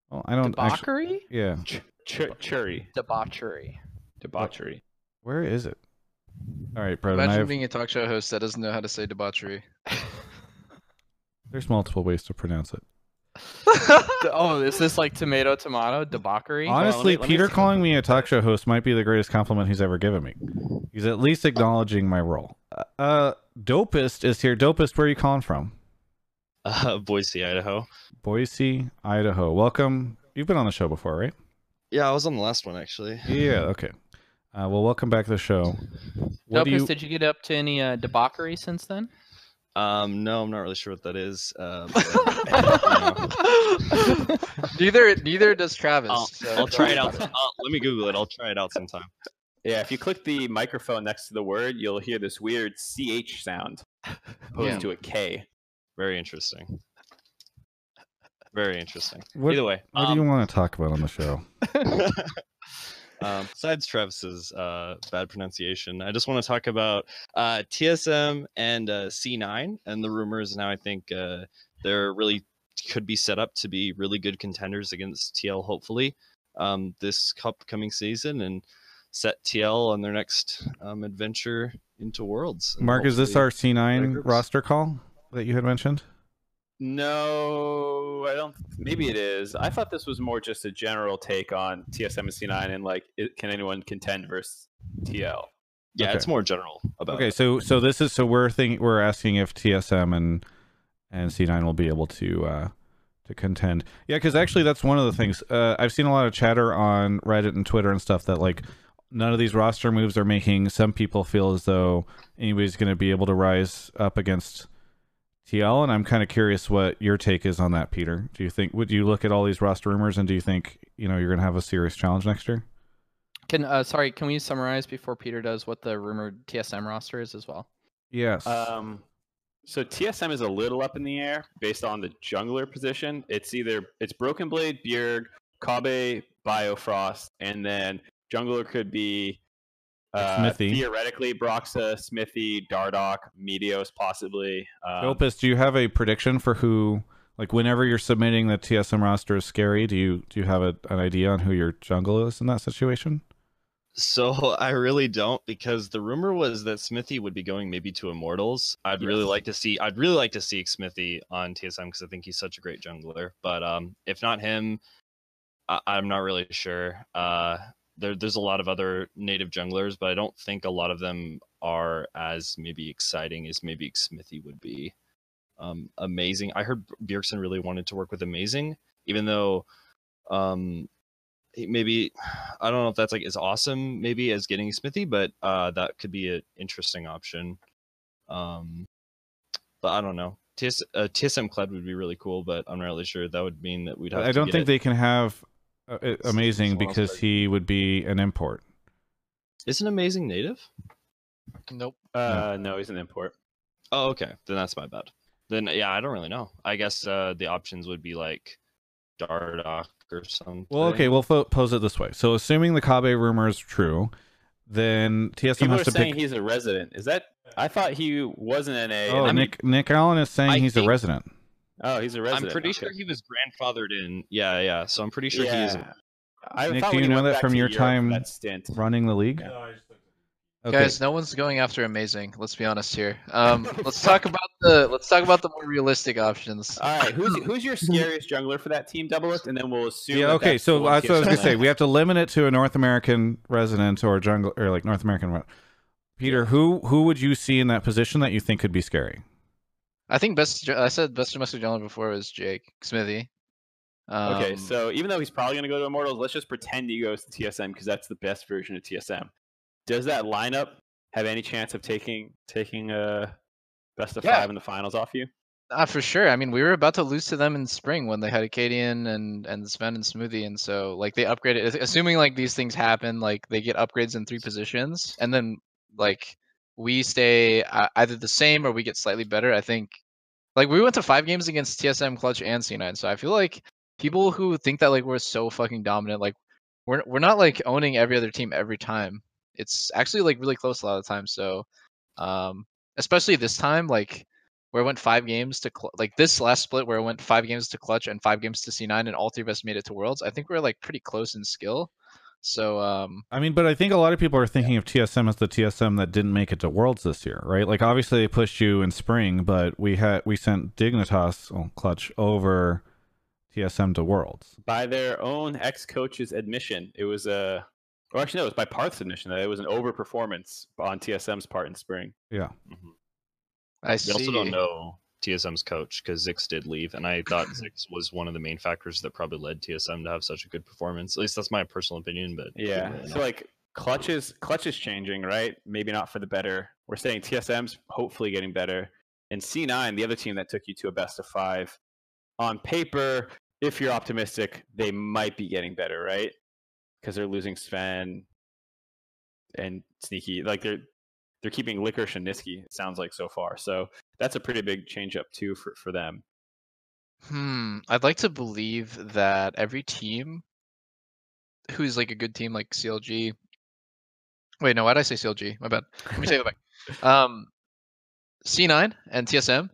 Well, I don't actually Debauchery? Yeah. Ch- ch- churry. Debauchery. Debauchery. Where is it? All right, Broden. Imagine I've, being a talk show host that doesn't know how to say debauchery. there's multiple ways to pronounce it. oh, is this like tomato tomato debauchery? Honestly, let me Peter see. calling me a talk show host might be the greatest compliment he's ever given me. He's at least acknowledging my role. Uh, uh Dopest is here. Dopest, where are you calling from? Uh, Boise, Idaho. Boise, Idaho. Welcome. You've been on the show before, right? Yeah, I was on the last one actually. Yeah. Okay. Uh, well, welcome back to the show. What Dopus, you? did you get up to any uh, debauchery since then? Um, no, I'm not really sure what that is. Uh, but, you neither, neither does Travis. I'll, so I'll try it don't- out. Let me Google it. I'll try it out sometime. Yeah, if you click the microphone next to the word, you'll hear this weird CH sound opposed Yeah. to a K. Very interesting. Very interesting. What- Either way, What do um, you want to talk about on the show? um, besides Travis's uh, bad pronunciation, I just want to talk about uh, TSM and uh, C9 and the rumors now. I think uh, they're really could be set up to be really good contenders against TL. Hopefully, um, this upcoming season and set TL on their next um, adventure into Worlds. Mark, is this our C9 roster call that you had mentioned? No, I don't. Maybe it is. I thought this was more just a general take on TSM and C9 and like, it, can anyone contend versus TL? Yeah, Okay. it's more general about. Okay, it. so so this is so we're thinking we're asking if TSM and and C9 will be able to uh to contend. Yeah, because actually that's one of the things uh, I've seen a lot of chatter on Reddit and Twitter and stuff that like none of these roster moves are making some people feel as though anybody's going to be able to rise up against TL, and I'm kind of curious what your take is on that, Peter. Do you think would you look at all these roster rumors and do you think you know you're going to have a serious challenge next year? Can uh, sorry, can we summarize before Peter does what the rumored TSM roster is as well? Yes. Um, so TSM is a little up in the air based on the jungler position. It's either it's Broken Blade, Bjerg, Kobbe, Biofrost, and then jungler could be uh, Xmithie. theoretically Broxah, Xmithie, Dardoch, Meteos, possibly. Um, Opus, do you have a prediction for who? Like, whenever you're submitting the TSM roster is scary, do you do you have a, an idea on who your jungle is in that situation? so I really don't because the rumor was that Xmithie would be going maybe to Immortals. I'd really like to see. I'd really like to see Xmithie on TSM because I think he's such a great jungler. But um, if not him, I, I'm not really sure. Uh, there, there's a lot of other native junglers, but I don't think a lot of them are as maybe exciting as maybe Xmithie would be. Um, amazing. I heard Bjergsen really wanted to work with Amazing, even though um maybe I don't know if that's like as awesome maybe as getting Xmithie, but uh that could be an interesting option. Um but I don't know. TS, uh, TSM Clid would be really cool, but I'm not really sure. That would mean that we'd have. I don't think they can have uh, amazing because he would be an import. Isn't amazing native? Nope. Uh, no, he's an import. Oh, okay. Then that's my bad. Then yeah, I don't really know. I guess uh the options would be like Dardoch or something. Well, okay, we'll fo- pose it this way. So, assuming the Kobbe rumor is true, then TSM People has are to saying pick. he's a resident. Is that? I thought he wasn't an A. Oh, and I'm- Nick Nick Allen is saying I he's a resident. Oh, he's a resident. I'm pretty okay. sure he was grandfathered in. Yeah, yeah. So I'm pretty sure he is. I Nick, do you know that from your Europe time that stint. Running the league. Okay. Guys, no one's going after amazing. Let's be honest here. Um, let's talk about the let's talk about the more realistic options. All right, who's who's your scariest jungler for that team, Doublelift, and then we'll assume. yeah. Okay. that's So the that's what I was gonna TSM say. We have to limit it to a North American resident or jungle or like North American. Peter, who who would you see in that position that you think could be scary? I think best. I said best domestic jungler before was Jake Xmithie. Um, Okay, so even though he's probably going to go to Immortals, let's just pretend he goes to TSM because that's the best version of TSM. Does that lineup have any chance of taking taking a best of Yeah. five in the finals off you? Ah, for sure. I mean, we were about to lose to them in spring when they had Akaadian and and Sven and Smoothie, and so like they upgraded. Assuming like these things happen, like they get upgrades in three positions, and then like we stay uh, either the same or we get slightly better. I think like we went to five games against TSM, Clutch, and C9, so I feel like people who think that like we're so fucking dominant, like we're we're not like owning every other team every time. It's actually like really close a lot of the time. So, um, especially this time, like where it went five games to cl- like this last split where it went five games to clutch and five games to C9 and all three of us made it to worlds. I think we're like pretty close in skill. So um I mean, but I think a lot of people are thinking of TSM as the TSM that didn't make it to Worlds this year, right? Like obviously they pushed you in spring, but we had we sent Dignitas, well, Clutch over TSM to Worlds. By their own ex coach's admission, it was a. Or actually, no, it was by Parth's admission that it was an overperformance on TSM's part in spring. Yeah. I We see. also don't know TSM's coach because Zikz did leave, and I thought Zikz was one of the main factors that probably led TSM to have such a good performance. At least that's my personal opinion. But Yeah. really So like clutch is clutch is changing, right? Maybe not for the better. We're saying TSM's hopefully getting better. And C9, the other team that took you to a best of five, on paper, if you're optimistic, they might be getting better, right? Because they're losing Sven and Sneaky. Like they're they're keeping Licorice and Nisqy, it sounds like so far. So that's a pretty big change up too for, for them. Hmm. I'd like to believe that every team who's like a good team like CLG. Wait, no, why did I say CLG? My bad. Let me take it back. Um, C9 and TSM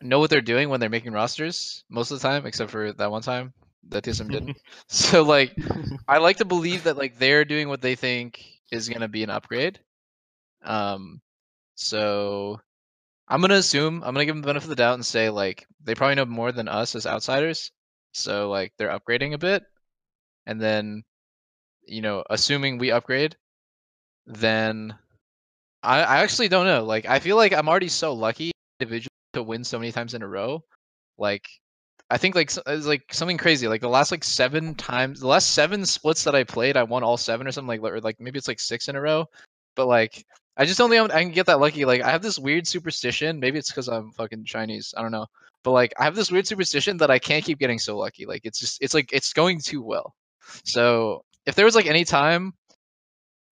know what they're doing when they're making rosters most of the time, except for that one time that TSM didn't. so like, I like to believe that like they're doing what they think is gonna be an upgrade. Um, so I'm gonna assume I'm gonna give them the benefit of the doubt and say like they probably know more than us as outsiders. So like they're upgrading a bit, and then you know assuming we upgrade, then I I actually don't know. Like I feel like I'm already so lucky individually to win so many times in a row. Like I think like it's like something crazy. Like the last like seven times, the last seven splits that I played, I won all seven or something like or like maybe it's like six in a row. But like I just don't think I'm, I can get that lucky. Like I have this weird superstition. Maybe it's because I'm fucking Chinese. I don't know. But like I have this weird superstition that I can't keep getting so lucky. Like it's just it's like it's going too well. So if there was like any time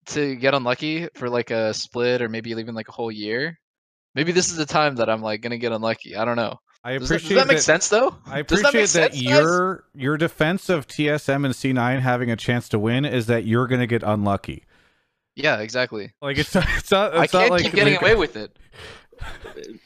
to get unlucky for like a split or maybe even like a whole year, maybe this is the time that I'm like gonna get unlucky. I don't know. I Does that, appreciate does that make sense though? I that appreciate make that, sense, guys? your your defense of TSM and C9 having a chance to win is that you're to get unlucky. Yeah, exactly. Like it's not, it's not, I it's not can't like keep getting they've- away with it.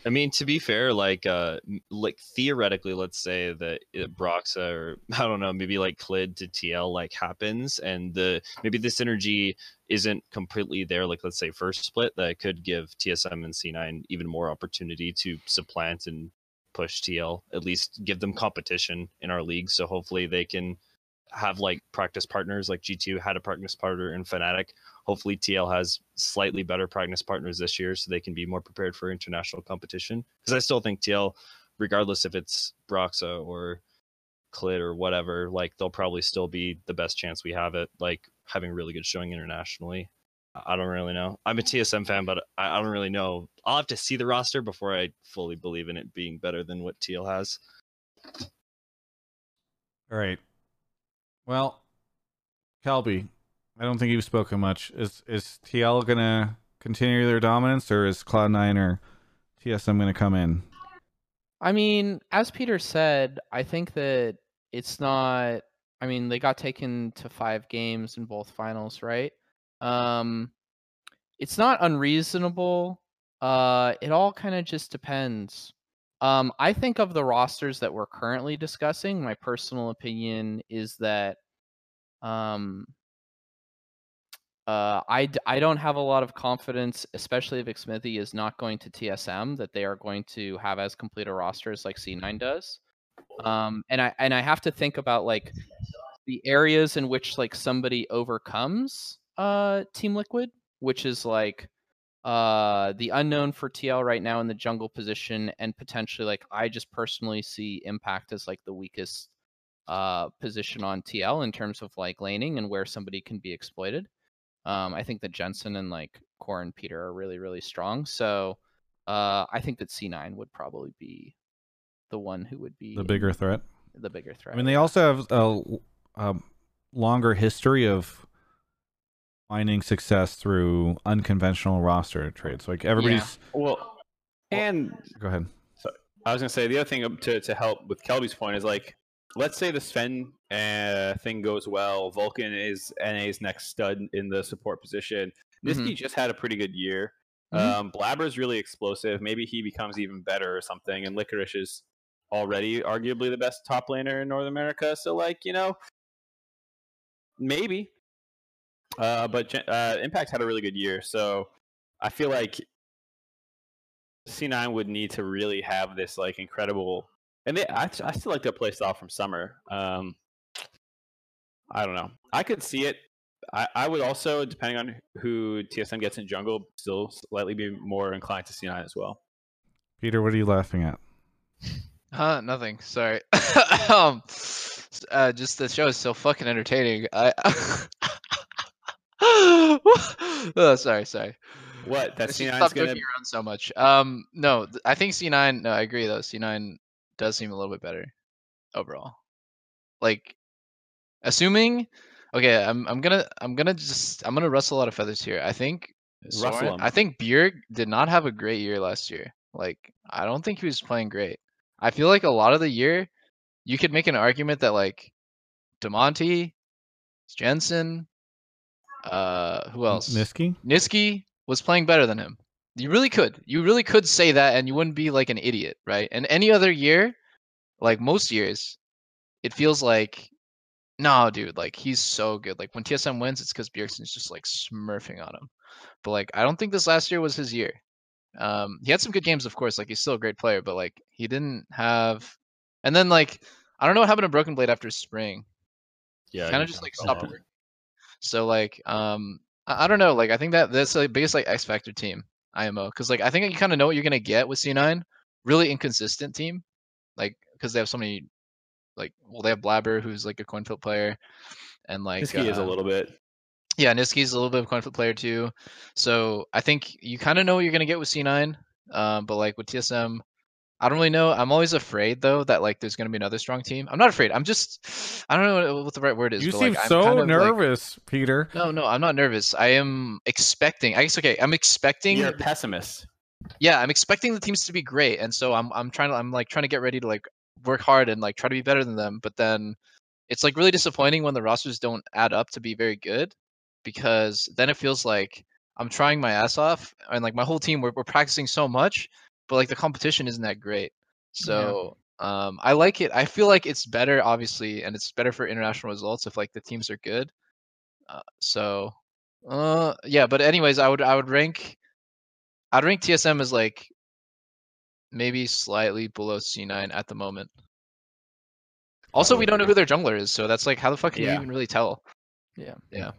I mean, to be fair, like, uh, like theoretically, let's say that it, Broxah or I don't know, maybe like Clid to TL like happens, and the maybe the synergy isn't completely there. Like, let's say first split, that could give TSM and C9 even more opportunity to supplant and push TL. At least give them competition in our league. So hopefully they can have like practice partners, like G2 had a practice partner in Fnatic hopefully TL has slightly better practice partners this year so they can be more prepared for international competition. Because I still think TL, regardless if it's Broxah or Clid or whatever, like they'll probably still be the best chance we have at like having really good showing internationally. I don't really know. I'm a TSM fan, but I I don't really know. I'll have to see the roster before I fully believe in it being better than what TL has. All right. Well, Kelby, I don't think you've spoken much. Is is TL gonna continue their dominance, or is Cloud Nine or TSM gonna come in? I mean, as Peter said, I think that it's not. I mean, they got taken to five games in both finals, right? Um, it's not unreasonable. Uh, it all kind of just depends. Um, I think of the rosters that we're currently discussing. My personal opinion is that um, uh, I, I don't have a lot of confidence, especially if Xmithie is not going to TSM, that they are going to have as complete a roster as like C9 does. Um, and I and I have to think about like the areas in which like somebody overcomes uh Team Liquid, which is like uh the unknown for TL right now in the jungle position, and potentially like I just personally see Impact as like the weakest uh position on TL in terms of like laning and where somebody can be exploited. Um, I think that Jensen and like Core and Peter are really, really strong. So uh, I think that C9 would probably be the one who would be The bigger threat. the bigger threat. I mean, they also have a, a longer history of finding success through unconventional roster trades. Like everybody's. Well, and Go ahead. I was gonna say the other thing to to help with Kelby's point is like, let's say the Sven uh, thing goes well. Vulcan is NA's next stud in the support position. Nisqy just had a pretty good year. Mhm. Um, Blabber's really explosive. Maybe he becomes even better or something. And Licorice is already arguably the best top laner in North America. So like you know, maybe. Uh, but uh, Impact had a really good year, so I feel like C9 would need to really have this like incredible, and they I, I still like their play style from summer. Um, I don't know. I could see it. I, I would also, depending on who TSM gets in jungle, still slightly be more inclined to C9 as well. Peter, what are you laughing at? Huh? Nothing. Sorry. um, uh, just the show is so fucking entertaining. I. oh, sorry, sorry. What I that C9 is gonna joking around so much. Um, no, I think C9. No, I agree though. C9 does seem a little bit better overall. Like, assuming. Okay, I'm I'm gonna I'm gonna just I'm gonna rustle a lot of feathers here. I think Soren- I think Bjerg did not have a great year last year. Like, I don't think he was playing great. I feel like a lot of the year, you could make an argument that like Damonte, Jensen, uh, who else? Nisqy? Nisqy was playing better than him. You really could. You really could say that, and you wouldn't be like an idiot, right? And any other year, like most years, it feels like, no, dude, like he's so good. Like when TSM wins, it's because Bjergsen's just like smurfing on him. But like, I don't think this last year was his year. Um, he had some good games, of course. Like he's still a great player, but like he didn't have. And then like, I don't know what happened to Broken Blade after spring Yeah, kind of just like stopped working. So like um I, I don't know like I think that that's the biggest like X factor team IMO because like I think you kind of know what you're gonna get with C9 really inconsistent team like because they have so many like well they have Blabber who's like a coin flip player and like Nisqy is a uh, little bit. yeah Nisqy's a little bit of a coin flip player too so I think you kind of know what you're gonna get with C9 um but like with TSM I don't really know. I'm always afraid though that like there's gonna be another strong team. I'm not afraid. I'm just I don't know what, what the right word is. You but, seem like, I'm so kind of, like- nervous, Peter. no, no, I'm not nervous. I am expecting. I guess okay. I'm expecting. You're a pessimist. Yeah, I'm expecting the teams to be great, and so I'm I'm trying to I'm like trying to get ready to like work hard and like try to be better than them. But then it's like really disappointing when the rosters don't add up to be very good, because then it feels like I'm trying my ass off, and like my whole team, we're we're practicing so much, but like the competition isn't that great. So um, I like it. I feel like it's better, obviously, and it's better for international results if like the teams are good. Uh, so, uh, yeah. But anyways, I would I would rank, I'd rank TSM as like maybe slightly below C9 at the moment. Also, we don't know who their jungler is, so that's like, how the fuck can Yeah. you even really tell? Yeah. Yeah.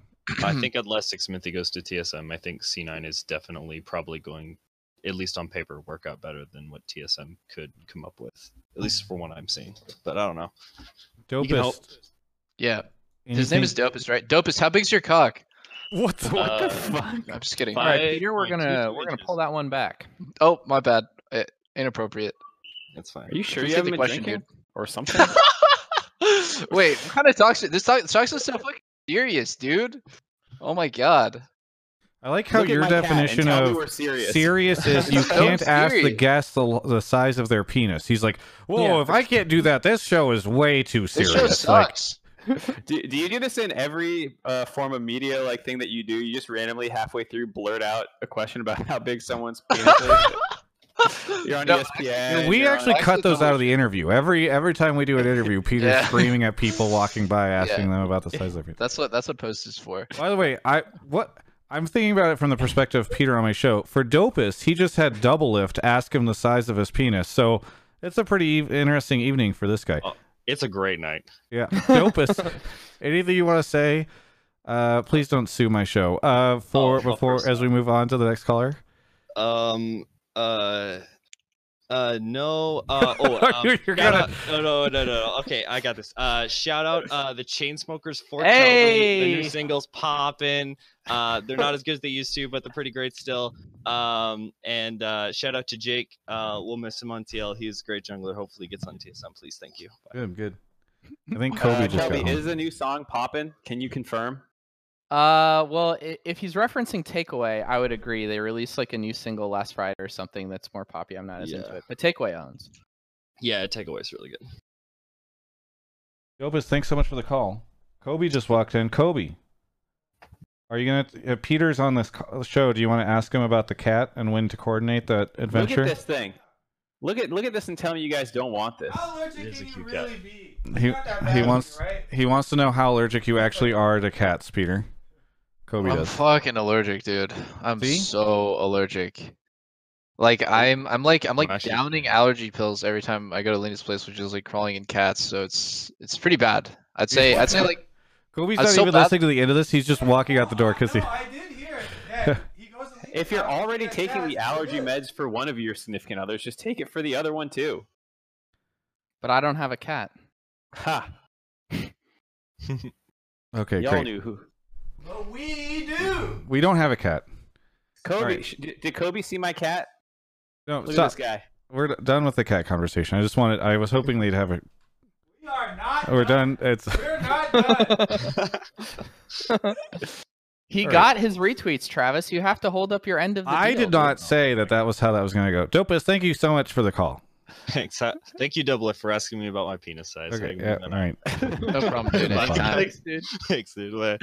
I think unless Xmithie goes to TSM, I think C9 is definitely probably going, at least on paper, work out better than what TSM could come up with. At least for what I'm seeing. But I don't know. You can hope. Dopest. Yeah. His name is anything- Dopest, right? Dopest, how big's your cock? What the? What the fuck? I'm just kidding. All right, Five Peter, we're point gonna we're gonna pull that one back. Oh, my bad. Uh, inappropriate. That's fine. Are you sure you haven't the been question, drinking or something? Wait, what kind of talks? This talk, talks is so fucking serious, dude. Oh my god. I like how Look your my cat and definition of we're serious. serious is you can't ask the serious. guest the, the size of their penis. He's like, whoa, Yeah. if I can't do that, this show is way too This serious. show Like, do, do you do this in every uh, form of media like thing that you do? You just randomly halfway through blurt out a question about how big someone's penis is. You're on No, ESPN. we you're on- actually actually cut those out of the interview. Every every time we do an interview, Peter's Yeah. screaming at people walking by, asking them about the size of their penis. That's what that's what post is for. By the way, I what I'm thinking about it from the perspective of Peter on my show. For Dopest, he just had Doublelift ask him the size of his penis. So it's a pretty ev- interesting evening for this guy. Oh. It's a great night. Yeah, Dopest. anything you want to say? Uh, please don't sue my show. Uh, for Oh, before as we move on to the next caller. Um. Uh. Uh. No. Uh. Oh. Um, You're shout gonna- out- no. No. No. No. Okay. I got this. Uh. Shout out. Uh. The Chainsmokers for The Hey! new singles popping. Uh. They're not as good as they used to, but they're pretty great still. Um. And uh. Shout out to Jake. Uh. We'll miss him on TL. He's a great jungler. Hopefully, he gets on TSM. Please. Thank you. Bye. Good, good. I think Kobe Uh, just Kelby, got home. is the new song popping? Can you confirm? Uh, well, i- if he's referencing Takeaway, I would agree. They released like a new single last Friday or something that's more poppy. I'm not as into Yeah. it, but Takeaway owns. Yeah. Takeaway is really good. Dopest, thanks so much for the call. Kobe just walked in. Kobe, are you gonna? Uh, Peter's on this co- show. Do you want to ask him about the cat and when to coordinate that adventure? Look at this thing. Look at look at this and tell me you guys don't want this. It is a cute cat. He he wants he wants to know how allergic you actually are to cats, Peter. Kobe I'm does. fucking allergic, dude. I'm See? so allergic. Like I'm I'm like I'm like Actually- downing allergy pills every time I go to Lena's place, which is like crawling in cats. So it's it's pretty bad. I'd say I'd say like Kobe's not so even bad- listening to the end of this. He's just walking out the door because he. I did hear it. Yeah, he goes and If you're already taking the allergy meds for one of your significant others, just take it for the other one too. But I don't have a cat. Ha! Okay, Y'all great. knew who. But we do. We don't have a cat. Kobe, Alright. sh- did, did Kobe see my cat? No, Look stop. at this guy. We're done with the cat conversation. I just wanted. I was hoping they'd have a. We are not. We're done. It's. We're not done. He All right. got his retweets, Travis. You have to hold up your end of the I deal, did not say that that was how that was going to go. Dopus, thank you so much for the call. Thanks. Uh, Thank you, Double for asking me about my penis size. I Okay, yeah, bring all that up. right. no problem, dude. Thanks, dude. Thanks, dude.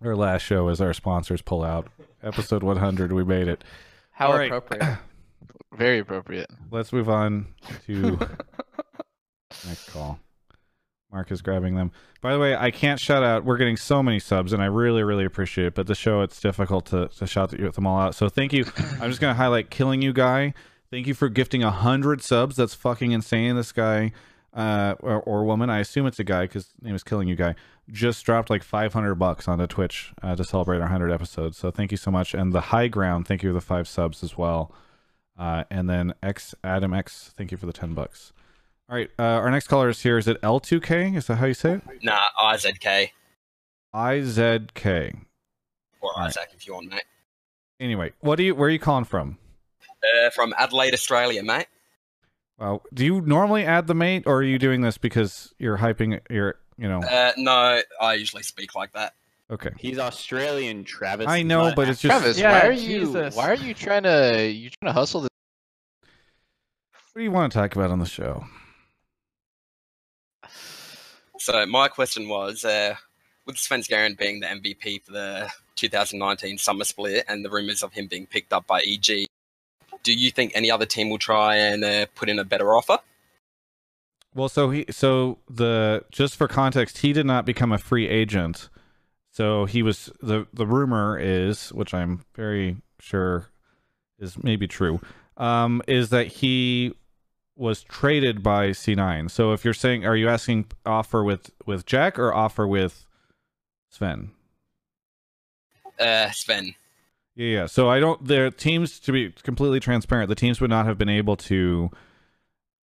Well, Our last show is our sponsors pull out. Episode 100, we made it. How All right. appropriate. Very appropriate. Let's move on to next call. Mark is grabbing them. By the way, I can't shout out. We're getting so many subs, and I really, really appreciate it. But the show, it's difficult to, to shout them all out. So thank you. I'm just going to highlight Killing You Guy. Thank you for gifting 100 subs. That's fucking insane. This guy uh, or, or woman, I assume it's a guy because name is Killing You Guy, just dropped like 500 bucks onto Twitch uh, to celebrate our 100 episodes. So thank you so much. And the High Ground, thank you for the five subs as well. Uh, and then X Adam X, thank you for the 10 bucks. All right, uh, our next caller is here. Is it L2K? Is that how you say it? Nah, IZK IZK. or. Isaac if you want, mate. Anyway, what do you? Where are you calling from? Uh, from Adelaide, Australia, mate. Well, do you normally add the mate, or are you doing this because you're hyping your, you know? Uh, no, I usually speak like that. Okay. He's Australian, Travis. I know, but it's just. Travis, Yeah, why are you Jesus. why are you trying to you trying to hustle this? What do you want to talk about on the show? So my question was, uh, with Svenskeren being the MVP for the 2019 summer split and the rumors of him being picked up by EG. Do you think any other team will try and uh, put in a better offer? Well, so he so the just for context, he did not become a free agent. So he was the the rumor is, which I'm very sure is maybe true, um, is that he was traded by C9. So if you're saying, are you asking offer with with Jack or offer with Sven? Uh, Sven. Yeah, yeah. So I don't. The teams, to be completely transparent, the teams would not have been able to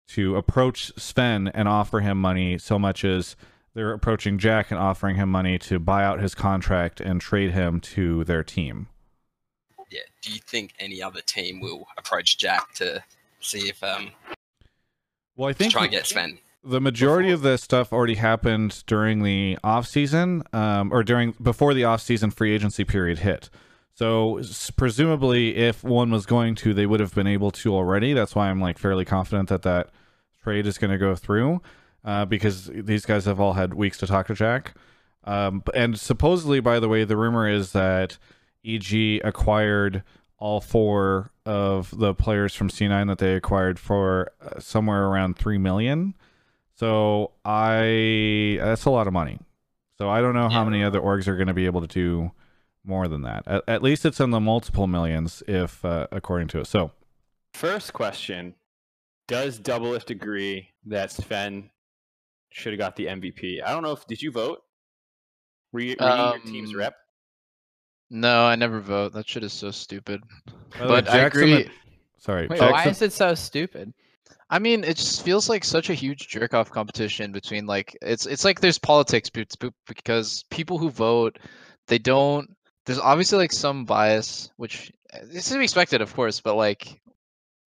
to approach Sven and offer him money so much as they're approaching Jack and offering him money to buy out his contract and trade him to their team. Yeah. Do you think any other team will approach Jack to see if um Well, I think try and get Sven? the majority of this stuff already happened during the off season, um, or during before the off season free agency period hit. So presumably, if one was going to, they would have been able to already. That's why I'm like fairly confident that that trade is going to go through, uh, because these guys have all had weeks to talk to Jack. Um, and supposedly, by the way, the rumor is that EG acquired all four of the players from C9 that they acquired for uh, somewhere around three million. So I that's a lot of money. So I don't know how many other orgs are going to be able to do more than that. At, at least it's in the multiple millions, if uh, according to it. So First question: Does Doublelift agree that Sven should have got the MVP? I don't know if did you vote? Were you, were you your team's Um, rep? No, I never vote. That shit is so stupid. By the way, But I Jack's in agree. sorry, Wait, Jack's why is it so stupid? I mean, it just feels like such a huge jerk off competition between like it's it's like there's politics be- be- because people who vote they don't. There's obviously like some bias, which uh, this is expected, of course, but like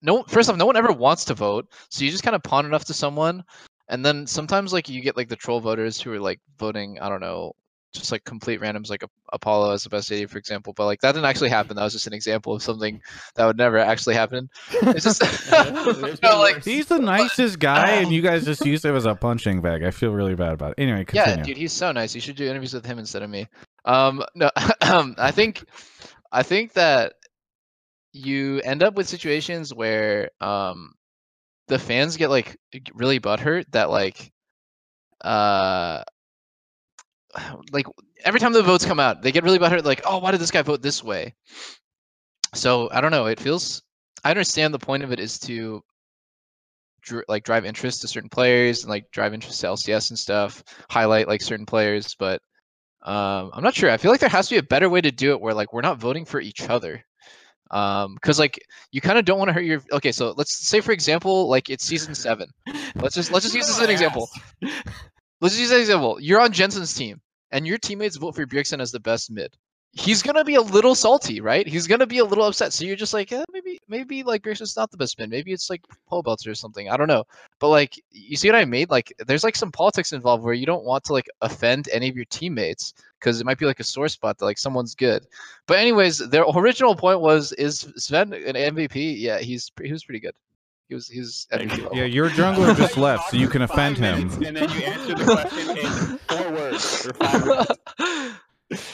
no. First off, no one ever wants to vote, so you just kind of pawn it off to someone, and then sometimes like you get like the troll voters who are like voting. I don't know. Just like complete randoms, like Apollo as the best AD, for example. But like that didn't actually happen. That was just an example of something that would never actually happen. It's just There's no, like. He's the nicest guy, and you guys just used him as a punching bag. I feel really bad about it. Anyway, continue. Yeah, dude, he's so nice. You should do interviews with him instead of me. Um, no, I think, I think that you end up with situations where um, the fans get like really butthurt that like, uh, like every time the votes come out, they get really butthurt. Like, oh, why did this guy vote this way? So I don't know. It feels. I understand the point of it is to dr- like drive interest to certain players and like drive interest to LCS and stuff, highlight like certain players, but um, I'm not sure. I feel like there has to be a better way to do it where like we're not voting for each other. Um, because like you kind of don't want to hurt your okay, so let's say for example, like it's season seven. Let's just let's just use this as an example. Let's use an example. You're on Jensen's team, and your teammates vote for Bjergsen as the best mid. He's gonna be a little salty, right? He's gonna be a little upset. So you're just like, eh, maybe, maybe like Bjergsen's not the best mid. Maybe it's like Pobelter or something. I don't know. But like, you see what I made? Like, there's like some politics involved where you don't want to like offend any of your teammates because it might be like a sore spot that like someone's good. But anyways, their original point was, is Sven an MVP? Yeah, he's he was pretty good. He was he's Thank MVP you. level. Yeah, your jungler just left, so you can offend him. And then you answer the question in four words or five words.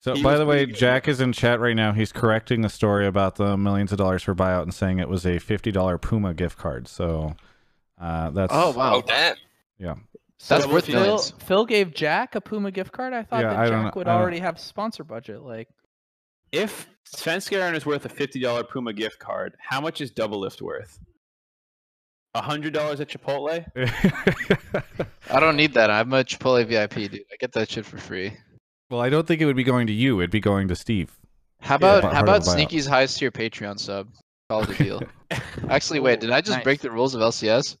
So, He by the way, good. Jack is in chat right now. He's correcting the story about the millions of dollars for buyout and saying it was a fifty dollar Puma gift card. So, uh, that's Oh wow, Oh damn! So That's worth Phil, millions. Phil gave Jack a Puma gift card. I thought Yeah, that I Jack would I already have sponsor budget. Like, If Sven Svenskeren is worth a fifty dollar Puma gift card, how much is Doublelift worth? A hundred dollars at Chipotle? I don't need that. I'm a Chipotle VIP, dude. I get that shit for free. well, I don't think it would be going to you. It'd be going to Steve. How about part how about. Sneaky's highest tier Patreon sub? Call it a deal. Actually, wait, did I just Nice. break the rules of LCS?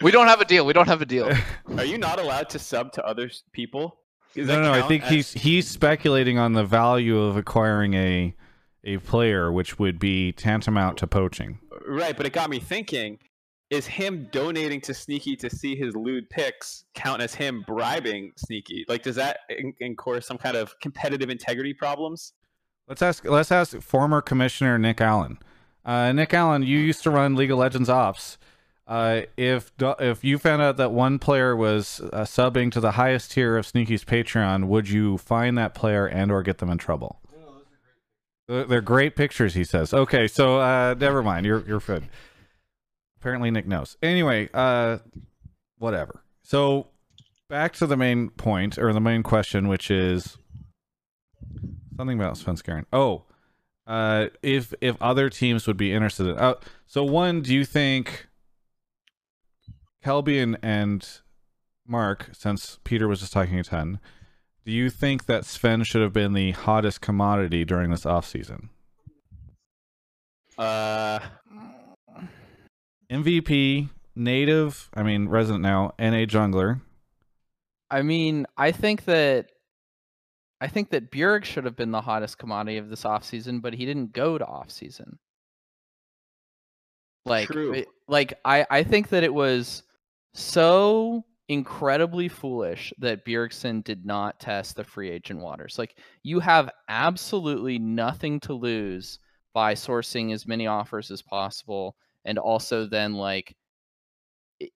We don't have a deal. We don't have a deal. Are you not allowed to sub to other people? No, no, I think as- he's he's speculating on the value of acquiring a a player, which would be tantamount to poaching. right, but it got me thinking: Is him donating to Sneaky to see his lewd pics count as him bribing Sneaky? Like, does that in- incur some kind of competitive integrity problems? Let's ask. Let's ask former commissioner Nick Allen. Uh, Nick Allen, you used to run League of Legends ops. Uh, if if you found out that one player was uh, subbing to the highest tier of Sneaky's Patreon, would you find that player and or get them in trouble? They're they're great pictures, he says. Okay, so uh, never mind. You're you're good. Apparently, Nick knows. Anyway, uh, whatever. So back to the main point or the main question, which is something about Svenskeren. Oh, uh, if if other teams would be interested. In, uh, so one, do you think Kelby and, and Mark, since Peter was just talking a ton, do you think that Sven should have been the hottest commodity during this offseason? Uh, MVP, native, I mean, resident now, NA jungler. I mean, I think that I think that Bjerg should have been the hottest commodity of this offseason, but he didn't go to offseason. Like True. it- like I I think that it was so incredibly foolish that Bjergsen did not test the free agent waters. Like you have absolutely nothing to lose by sourcing as many offers as possible and also then like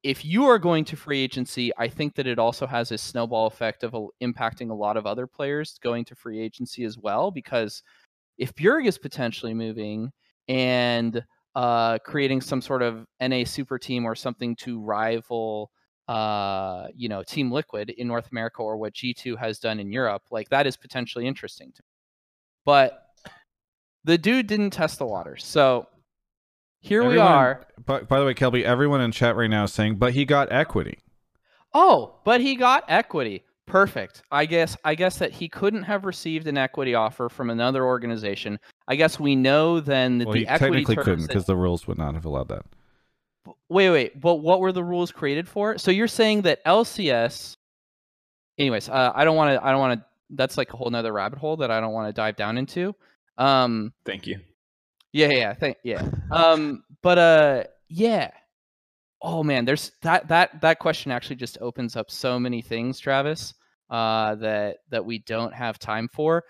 if you are going to free agency, I think that it also has a snowball effect of impacting a lot of other players going to free agency as well. Because if Bjerg is potentially moving and uh, creating some sort of NA super team or something to rival, uh, you know, Team Liquid in North America or what G2 has done in Europe, like that is potentially interesting to me. But the dude didn't test the waters. So here we are. But by the way, Kelby, everyone in chat right now is saying, but he got equity. Oh, but he got equity. Perfect. I guess I guess that he couldn't have received an equity offer from another organization. I guess we know then that Well, the equity technically terms couldn't because the rules would not have allowed that. Wait, wait. But what were the rules created for? So you're saying that LCS Anyways, uh, I don't want to I don't want to that's like a whole nother rabbit hole that I don't want to dive down into. Um thank you. Yeah, yeah, thank yeah. Um, but uh, yeah. Oh man, there's that that that question actually just opens up so many things, Travis. Uh, that that we don't have time for.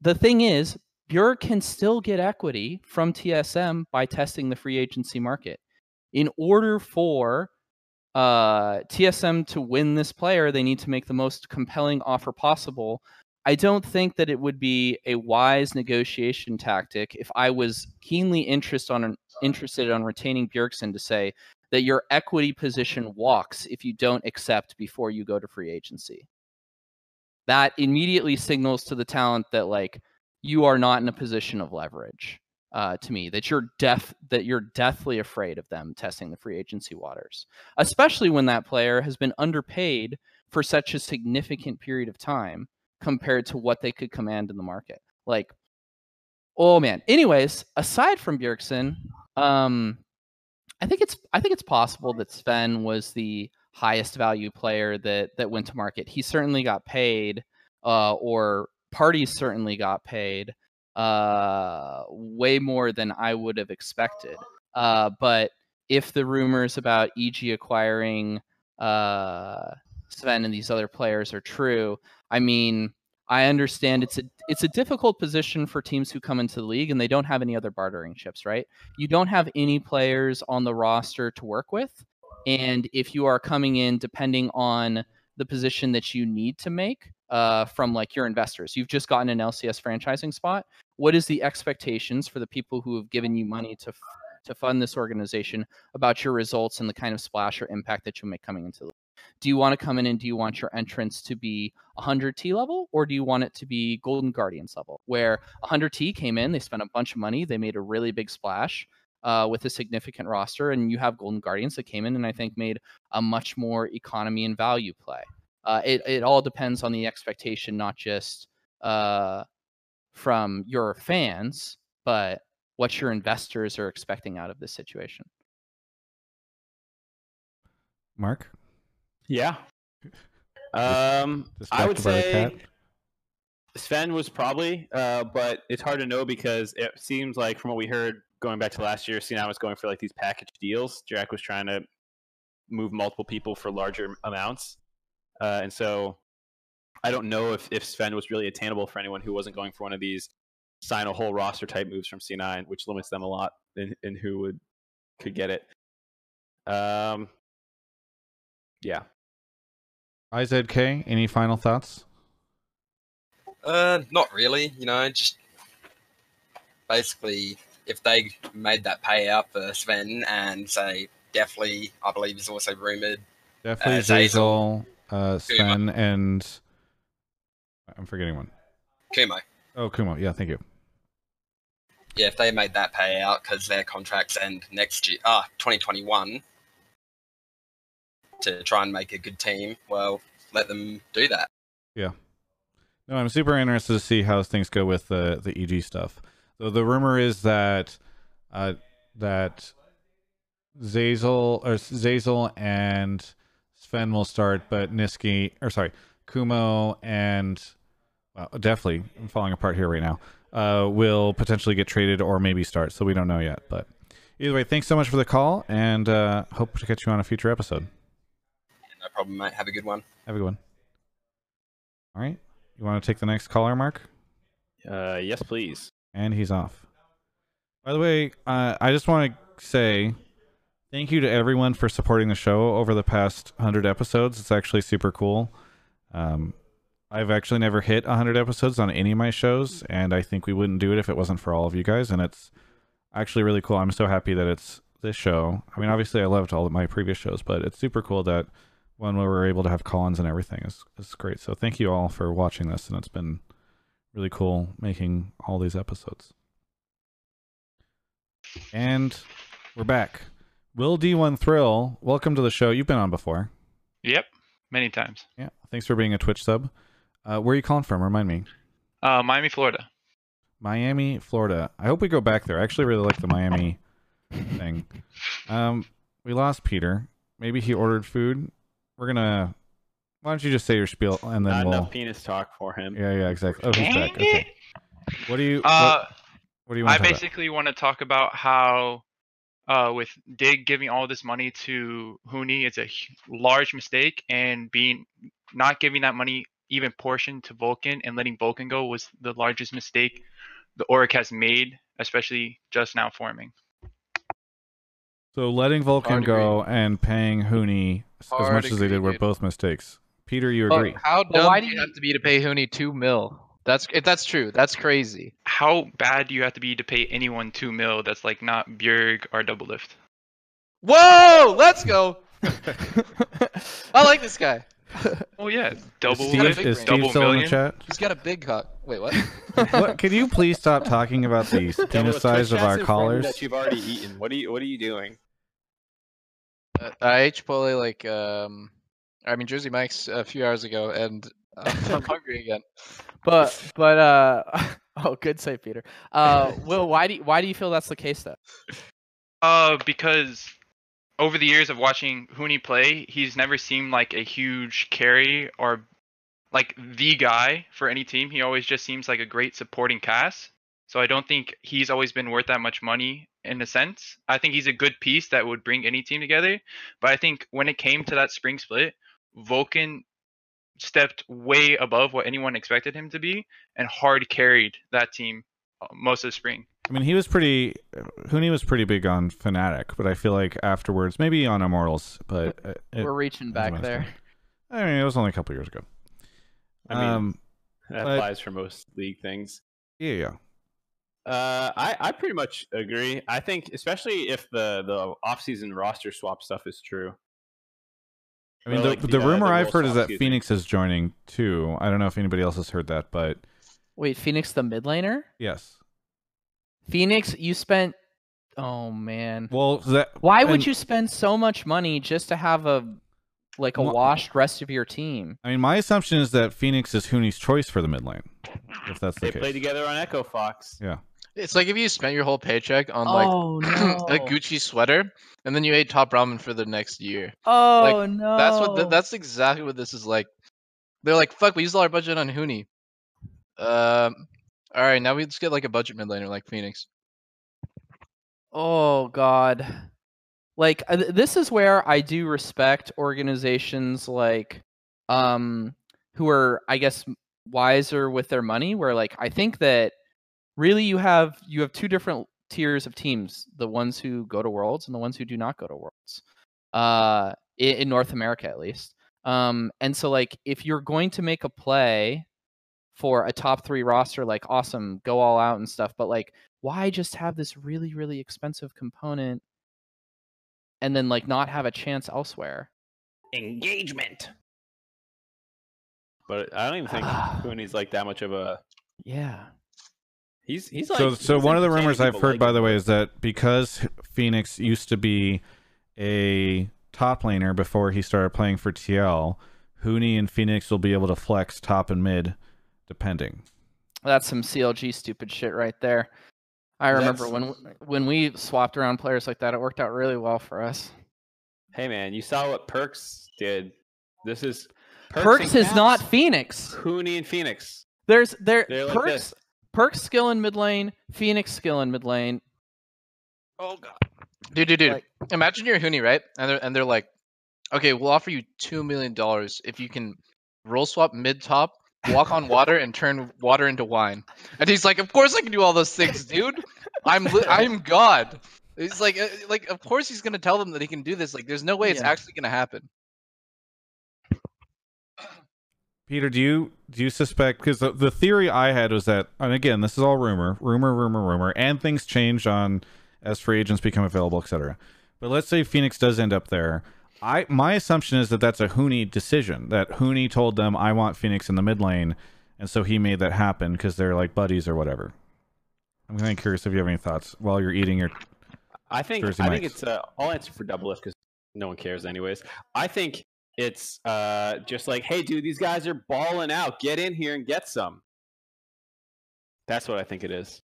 The thing is, Bjerg can still get equity from TSM by testing the free agency market. In order for uh, TSM to win this player, they need to make the most compelling offer possible. I don't think that it would be a wise negotiation tactic if I was keenly interest on, interested on retaining Bjergsen to say that your equity position walks if you don't accept before you go to free agency. That immediately signals to the talent that like you are not in a position of leverage uh, to me that you're deaf that you're deathly afraid of them testing the free agency waters especially when that player has been underpaid for such a significant period of time compared to what they could command in the market like oh man anyways aside from Bjergsen um I think it's I think it's possible that Sven was the highest value player that that went to market. He certainly got paid, uh, or parties certainly got paid, uh, way more than I would have expected. Uh, but if the rumors about EG acquiring uh, Sven and these other players are true, I mean, I understand it's a it's a difficult position for teams who come into the league and they don't have any other bartering chips, right? You don't have any players on the roster to work with, and if you are coming in depending on the position that you need to make uh, from like your investors, you've just gotten an LCS franchising spot. What is the expectations for the people who have given you money to f- to fund this organization about your results and the kind of splash or impact that you'll make coming into the do you want to come in and do you want your entrance to be 100 T level or do you want it to be Golden Guardians level where 100 T came in, they spent a bunch of money, they made a really big splash uh, with a significant roster, and you have Golden Guardians that came in and I think made a much more economy and value play. Uh, it, it all depends on the expectation, not just uh, from your fans, but what your investors are expecting out of this situation. Mark? Yeah. Um, I would Distracted by the say? Sven was probably, uh, but it's hard to know because it seems like from what we heard going back to last year, C9 was going for like these package deals. Jack was trying to move multiple people for larger amounts, uh, and so I don't know if if Sven was really attainable for anyone who wasn't going for one of these sign a whole roster type moves from C9, which limits them a lot in, in who would could get it. Um, yeah. IZK, any final thoughts? Uh, not really. You know, just basically if they made that payout for Sven and say Deftly, I believe is also rumored. Deftly Uh, Zeyzal, uh, Sven, and I'm forgetting one. Kumo. Oh, Kumo. Yeah, thank you. Yeah, if they made that payout because their contracts end next year, ah, 2021, to try and make a good team, well, let them do that. Yeah. No, I'm super interested to see how things go with the the EG stuff. So the rumor is that uh, that Zeyzal or Zeyzal and Sven will start, but Nisqy or sorry, Kumo and well, definitely I'm falling apart here right now. Uh, will potentially get traded or maybe start. So we don't know yet. But either way, thanks so much for the call, and uh, hope to catch you on a future episode. No problem, mate. Have a good one. Have a good one. All right, you want to take the next caller, Mark? Uh, yes, please. And he's off. By the way, uh, I just want to say thank you to everyone for supporting the show over the past 100 episodes. It's actually super cool. Um, I've actually never hit 100 episodes on any of my shows, and I think we wouldn't do it if it wasn't for all of you guys. And it's actually really cool. I'm so happy that it's this show. I mean, obviously, I loved all of my previous shows, but it's super cool that one where we're able to have call-ins and everything is is great. So thank you all for watching this, and it's been really cool making all these episodes. And we're back. Will D1 Thrill, welcome to the show. You've been on before. Yep, many times. Yeah. Thanks for being a Twitch sub. Uh, where are you calling from? Remind me. Uh, Miami, Florida. Miami, Florida. I hope we go back there. I actually really like the Miami thing. Um, we lost Peter. Maybe he ordered food. We're gonna. Why don't you just say your spiel and then Not we'll. enough penis talk for him. Yeah, yeah, exactly. Oh, he's back. Dang Okay. What do you? Uh, what, what do you want I to talk about? basically want to talk about how, uh, with Dig giving all this money to Huni, it's a large mistake, and being not giving that money even portion to Vulcan and letting Vulcan go was the largest mistake the Oric has made, especially just now forming. So letting Vulcan Hard go and paying Huni as Hard much as they did were dude. both mistakes. Peter, you But agree? how dumb why do do you you- have to be to pay Huni two mil? That's if that's true. That's crazy. How bad do you have to be to pay anyone two mil that's like not Bjerg or Doublelift? Whoa! Let's go. I like this guy. Oh yeah, Is double Steve, lift, is. Steve double still in the million. chat? He's got a big cock. Wait, what? what? Can you please stop talking about the Double penis size of our chat's informing callers? That you've already eaten. What are you? What are you doing? Uh, I ate Chipotle like um, I mean Jersey Mike's a few hours ago, and I'm hungry again. But but uh oh good save Peter. Uh Will why do you, why do you feel that's the case though? Uh, because over the years of watching Huni play, he's never seemed like a huge carry or like the guy for any team. He always just seems like a great supporting cast. So I don't think he's always been worth that much money in a sense. I think he's a good piece that would bring any team together. But I think when it came to that spring split, Vulcan stepped way above what anyone expected him to be and hard carried that team uh, most of the spring. I mean, he was pretty. Huni was pretty big on Fnatic, but I feel like afterwards, maybe on Immortals, but uh, it, We're reaching back there. mistake. I mean, it was only a couple years ago. I mean, um, That applies for most league things. yeah, yeah. Uh, I, I pretty much agree. I think, especially if the the offseason roster swap stuff is true. I mean, Or the, like the, the, uh, rumor the I've heard is that excuse me. Fenix is joining too. I don't know if anybody else has heard that, but Wait, Fenix the mid laner? yes. Fenix, you spent oh man. Well, that Why would and- you spend so much money just to have a like a Wha- washed rest of your team? I mean, my assumption is that Fenix is Huni's choice for the mid lane. If that's the They case, play together on Echo Fox. Yeah. It's like if you spent your whole paycheck on like oh a Gucci sweater, and then you ate top ramen for the next year. Oh no. That's what. th- that's exactly what this is like. They're like, "Fuck, we used all our budget on Huni." Um. All right, now we just get like a budget mid laner like Fenix. Oh God, like uh, th- this is where I do respect organizations like, um, who are I guess wiser with their money. Where like I think that really you have you have two different tiers of teams: the ones who go to worlds and the ones who do not go to worlds. uh, in, in North America at least. Um, and so like if you're going to make a play for a top three roster, like awesome, go all out and stuff. But like, why just have this really really expensive component and then like not have a chance elsewhere? Engagement. But I don't even think Huni's like that much of a. Yeah. He's he's like. so so one of the rumors I've heard, like by the way, is that because Fenix used to be a top laner before he started playing for TL, Huni and Fenix will be able to flex top and mid, depending. That's some CLG stupid shit right there. I remember That's- when when we swapped around players like that, it worked out really well for us. Hey man, you saw what Perkz did. This is Perkz, and is not Fenix. Huni and Fenix. There's there They're like Perkz skill in mid lane, Fenix skill in mid lane. Oh god. Dude, dude, dude. Like- Imagine you're Huni, right? And they're and they're like, okay, we'll offer you two million dollars if you can roll swap mid top, walk on water, and turn water into wine. And he's like, of course I can do all those things, dude. I'm li- I'm God. He's like, uh, like of course he's gonna tell them that he can do this. Like, there's no way it's Yeah. actually gonna happen. Peter, do you do you suspect? Because the, the theory I had was that, and again, this is all rumor, rumor, rumor, rumor, and things change on as free agents become available, etc. But let's say Fenix does end up there. I my assumption is that that's a Huni decision. That Huni told them, "I want Fenix in the mid lane," and so he made that happen because they're like buddies or whatever. I'm kind of curious if you have any thoughts while you're eating your. I think Jersey I think it's. Uh, I'll answer for double F because no one cares anyways. I think it's uh, just like, hey, dude, these guys are balling out. Get in here and get some. That's what I think it is.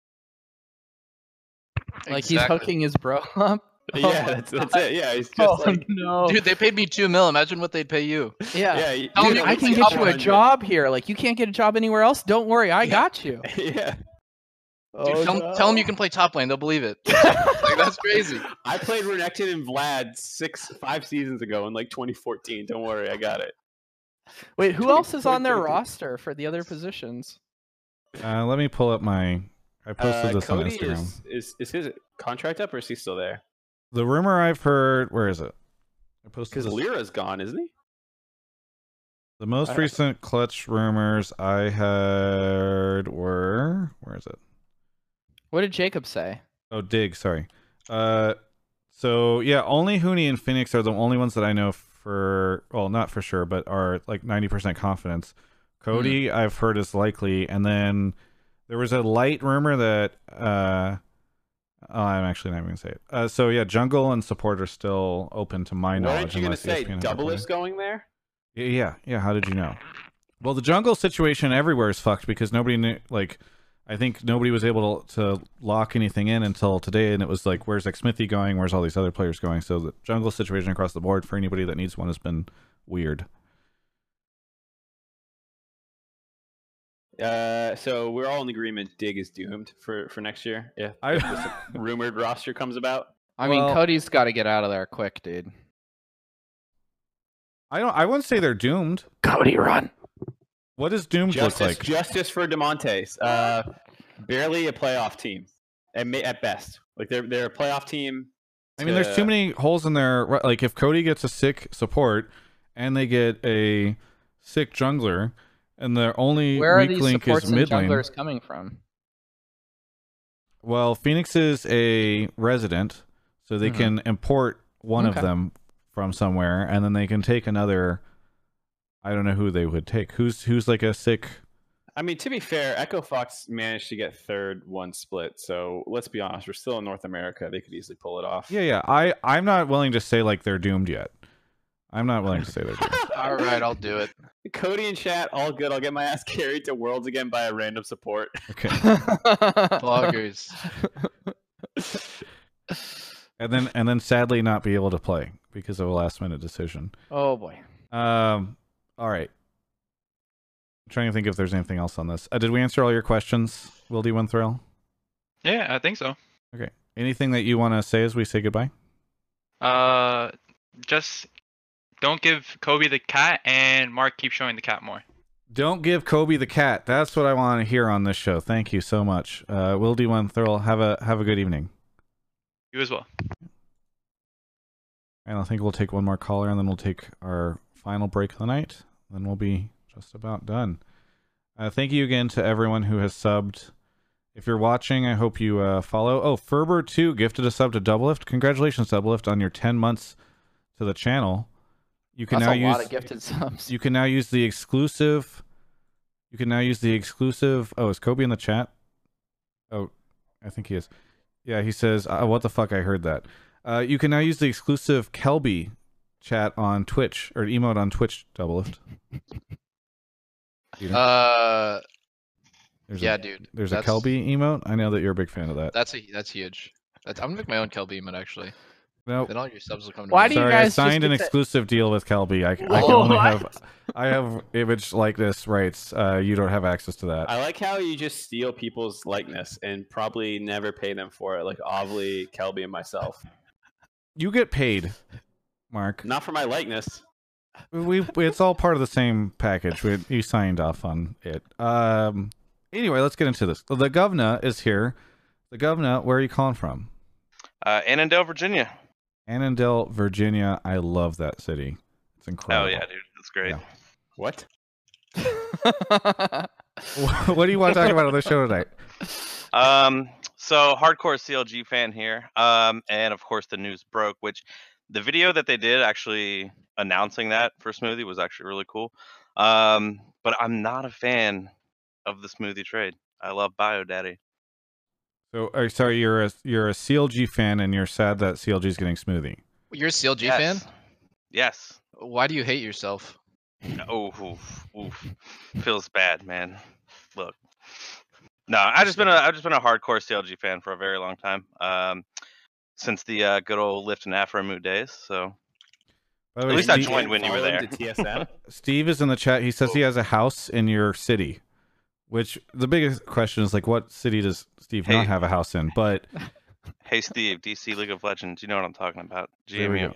Like he's hooking his bro up. Oh yeah, my that's, that's God. it. Yeah, he's just Oh like, no. Dude, they paid me two mil. Imagine what they'd pay you. yeah. yeah, you- Dude, me I can get you a 100. job here. Like you can't get a job anywhere else. Don't worry, I Yeah. got you. yeah. Dude, tell, tell them you can play top lane. They'll believe it. like that's crazy. I played Renekton and Vlad six, five seasons ago in like 2014. Don't worry, I got it. Wait, who else is on their roster for the other positions? Uh, let me pull up my. I posted Uh, this on Instagram. is, is is his contract up or is he still there? The rumor I've heard. Where is it? I posted Because this. LirA's gone, isn't he? The most recent clutch rumors I heard were where is it? What did Jacob say? Oh, Dig, sorry. Uh, so yeah, only Huni and Fenix are the only ones that I know for well, not for sure, but are like ninety percent confidence. Cody, I've heard is likely, and then there was a light rumor that uh, oh, I'm actually not even gonna say it. Uh, so yeah, jungle and support are still open to my What knowledge. aren't you gonna say? ESPN Double is going there. Yeah, yeah, yeah. How did you know? Well, the jungle situation everywhere is fucked because nobody knew. Like, I think nobody was able to, to lock anything in until today, and it was like, where's like Xmithie going? Where's all these other players going? So the jungle situation across the board for anybody that needs one has been weird. Uh, so we're all in agreement. Dig is doomed for for next year. Yeah, I- if this rumored roster comes about. I mean, Cody's got to get out of there quick, dude. I don't. I wouldn't say they're doomed. Cody, run. What does doomed Justice, look like? justice for Damonte's. Uh, barely a playoff team, at, at best. Like they're they're a playoff team. I mean, there's too many holes in there. Like, if Cody gets a sick support and they get a sick jungler, and their only Where are weak these link supports is and mid lane. junglers coming from? Well, Fenix is a resident, so they Mhm. can import one Okay. of them from somewhere, and then they can take another. I don't know who they would take. Who's who's like a sick? I mean, to be fair, Echo Fox managed to get third one split. So let's be honest, we're still in North America. They could easily pull it off. Yeah, yeah. I I'm not willing to say like they're doomed yet. I'm not willing to say they're doomed. All right, I'll do it. Cody and chat, all good. I'll get my ass carried to Worlds again by a random support. Okay, Bloggers. and then and then sadly not be able to play because of a last minute decision. oh boy. Um. All right. I'm trying to think if there's anything else on this. Uh, did we answer all your questions, Will D One Thrill? Yeah, I think so. Okay. Anything that you want to say as we say goodbye? Uh, just don't give Kobbe the cat, and Mark keep showing the cat more. Don't give Kobbe the cat. That's what I want to hear on this show. Thank you so much. Uh, One Thrill. Have a have a good evening. You as well. And I think we'll take one more caller, and then we'll take our final break of the night. Then we'll be just about done. Uh, thank you again to everyone who has subbed. If you're watching, I hope you uh, follow. Oh, Ferber2 gifted a sub to Doublelift. Congratulations, Doublelift, on your 10 months to the channel. You can That's now a use lot of gifted subs. you can now use the exclusive. You can now use the exclusive. Oh, is Kobbe in the chat? Oh, I think he is. Yeah, he says, uh, "What the fuck?" I heard that. Uh, you can now use the exclusive Kelby chat on Twitch or emote on Twitch. Doublelift. Peter? Uh, There's yeah, a, dude. There's a Kelby emote. I know that you're a big fan of that. That's a that's huge. That's, I'm gonna make my own Kelby emote actually. No, Then all your subs will come to Why me. do you guys I signed an get exclusive deal with Kelby. I, I can only have I have image likeness rights. Uh, you don't have access to that. I like how you just steal people's likeness and probably never pay them for it, like Ovly, Kelby, and myself. You get paid, Mark. Not for my likeness. we it's all part of the same package. We you signed off on it. Um. Anyway, let's get into this. The governor is here. The governor, where are you calling from? Uh, Annandale, Virginia. Annandale, Virginia. I love that city. It's incredible. Oh yeah, dude, that's great. Yeah. What? what do you want to talk about on the show tonight? Um, so hardcore CLG fan here. Um, and of course the news broke, which the video that they did actually announcing that for Smoothie was actually really cool. Um, but I'm not a fan of the Smoothie trade. I love Bio Daddy. So, uh, sorry, you're a you're a CLG fan, and you're sad that CLG is getting smoothie. You're a CLG yes. fan. Yes. Why do you hate yourself? Oh, oof, oof. feels bad, man. Look, no, I've just been a I've just been a hardcore CLG fan for a very long time. Um, since the uh, good old Lift and Aphromoo days. So By at way, least I joined when you were there. him to TSM. Steve is in the chat. He says he has a house in your city. Which the biggest question is like, what city does Steve Hey. not have a house in? But Hey Steve, DC League of Legends, you know what I'm talking about. There we GMU.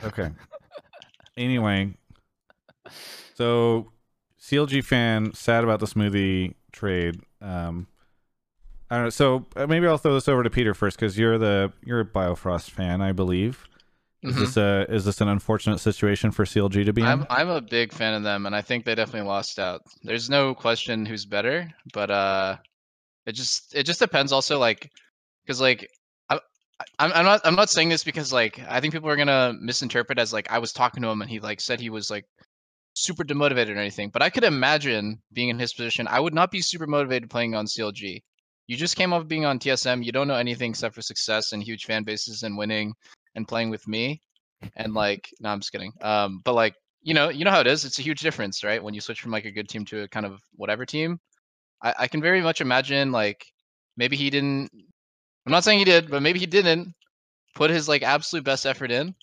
go. Okay. Anyway, so CLG fan sad about the smoothie trade. Um, I don't know. So uh, maybe I'll throw this over to Peter first because you're the you're a Biofrost fan, I believe. Is Mhm. this a is this an unfortunate situation for CLG to be in? I'm I'm a big fan of them, and I think they definitely lost out. There's no question who's better, but uh, it just it just depends. Also, like, because like I, I'm I'm not I'm not saying this because like I think people are gonna misinterpret as like I was talking to him and he like said he was like super demotivated or anything. But I could imagine being in his position. I would not be super motivated playing on CLG. You just came off being on TSM. You don't know anything except for success and huge fan bases and winning and playing with me. And like no i'm just kidding. Um but like you know you know how it is it's a huge difference right? When you switch from like a good team to a kind of whatever team. I, I can very much imagine like maybe he didn't i'm not saying he did but maybe he didn't put his like absolute best effort in.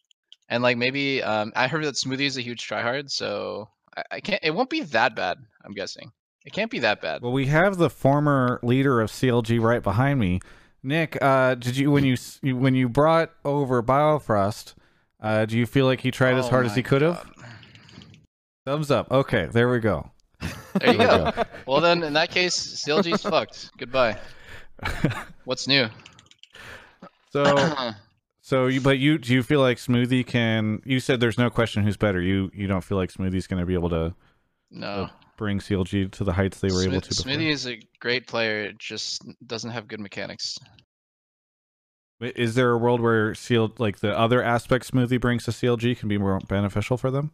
And like maybe um i heard that smoothie is a huge tryhard so I, I can't it won't be that bad i'm guessing it can't be that bad Well, we have the former leader of CLG right behind me. Nick, uh, did you when you when you brought over Biofrost, uh, do you feel like he tried as Oh hard as he could have? Thumbs up. Okay, there we go. there you There we go well then in that case clg's fucked goodbye what's new So, so you but you do you feel like Smoothie can? You said there's no question who's better. You you don't feel like Smoothie's going to be able to no bring CLG to the heights they were able to before? Smithy is a great player, it just doesn't have good mechanics. Is there a world where CL like the other aspects Smoothie brings to CLG can be more beneficial for them?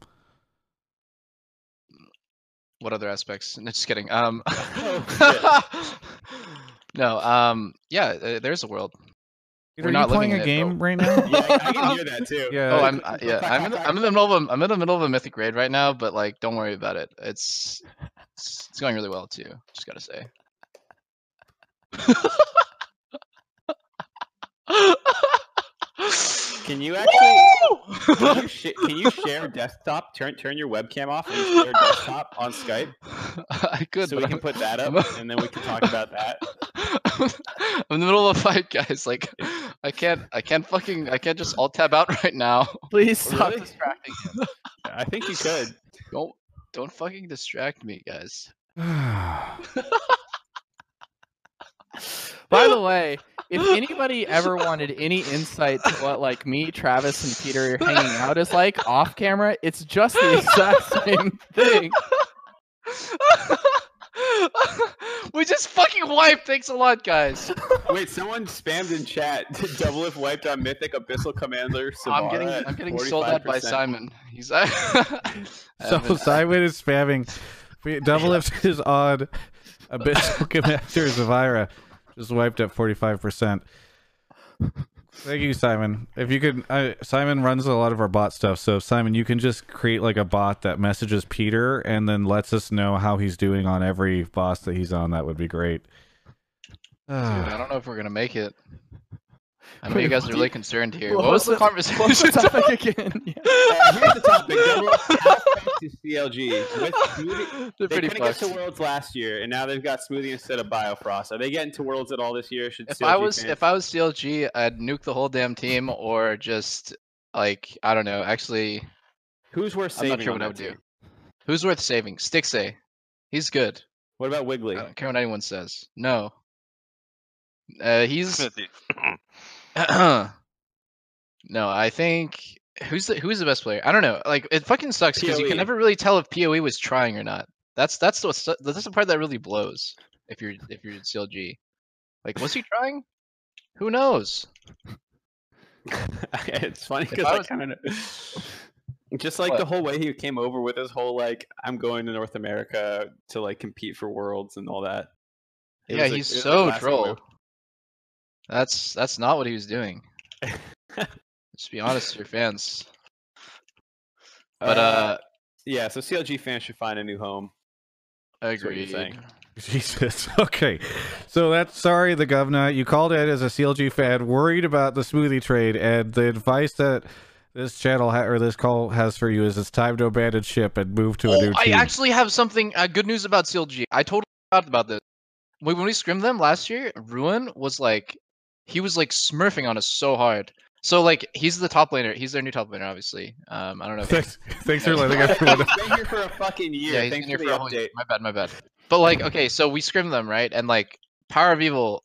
What other aspects? No, just kidding. Um, Oh, no. Um, yeah, uh, there's a world. Peter, We're are not you playing a in it, game but- right now? Yeah, I, I can hear that too. Yeah. Oh, I'm uh, yeah. I'm in the, I'm in the middle of a, I'm in the middle of a mythic raid right now, but like, don't worry about it. It's it's, it's going really well too. Just gotta say. Can you actually can you, sh- can you share desktop? Turn turn your webcam off and share desktop on Skype I could, so but we can I'm- put that I'm- up and then we can talk about that. I'm in the middle of a fight, guys. Like, I can't, I can't fucking, I can't just alt tab out right now. Please stop Really? distracting him. I think you could. Don't, don't fucking distract me, guys. By the way, if anybody ever wanted any insight to what like me, Travis, and Peter are hanging out is like off camera, it's just the exact same thing. We just fucking wiped. Thanks a lot, guys. Wait, someone spammed in chat. Double if wiped on Mythic Abyssal Commander. I'm getting I'm getting sold out by Simon. He's So Simon is spamming. Doublelift is on Abyssal Commander Sivara. Just wiped at 45%. Thank you, Simon. If you could, uh, Simon runs a lot of our bot stuff. So, Simon, you can just create like a bot that messages Peter and then lets us know how he's doing on every boss that he's on. That would be great. Dude, I don't know if we're gonna make it. I know you guys are what? really concerned here. What What was was the the- conversation? what was the topic again? Uh, here's the topic. Double F halfback to CLG. With Smoothie, They're they couldn't get to Worlds last year, and now they've got Smoothie instead of Biofrost. Are they getting to Worlds at all this year? Should If CLG I was fans- if I was CLG, I'd nuke the whole damn team, or just like I don't know. Actually, who's worth saving? I'm saving? not sure what I that would do. Who's worth saving? Stixxay. He's good. What about Wiggily? I don't care what anyone says. No. Uh, he's Smithy. no. I think who's the who's the best player? I don't know. Like it fucking sucks because you can never really tell if Poe was trying or not. That's that's the that's the part that really blows. If you're if you're CLG, like was he trying? Who knows? it's funny because I I kind of just like What? the whole way he came over with his whole like I'm going to North America to like compete for worlds and all that. It yeah, was he's was a so troll. Move. That's that's not what he was doing. Just be honest with your fans. But uh, yeah, so CLG fans should find a new home. That's what you're agreed. saying. Jesus. Okay. So that's sorry, the governor. You called it as a CLG fan, worried about the smoothie trade, and the advice that this channel ha- or this call has for you is it's time to abandon ship and move to a Oh, new I team. actually have something uh, good news about CLG. I totally forgot about this. When when we scrimmed them last year, Ruin was like, he was like smurfing on us so hard. So like, he's the top laner. He's their new top laner, obviously. Um, I don't know. If Thanks, thanks for letting everyone been here for a fucking year. yeah, he's Thanks been for here the for a whole year. My bad, my bad. But like, okay, so we scrimmed them right, and like, Power of Evil.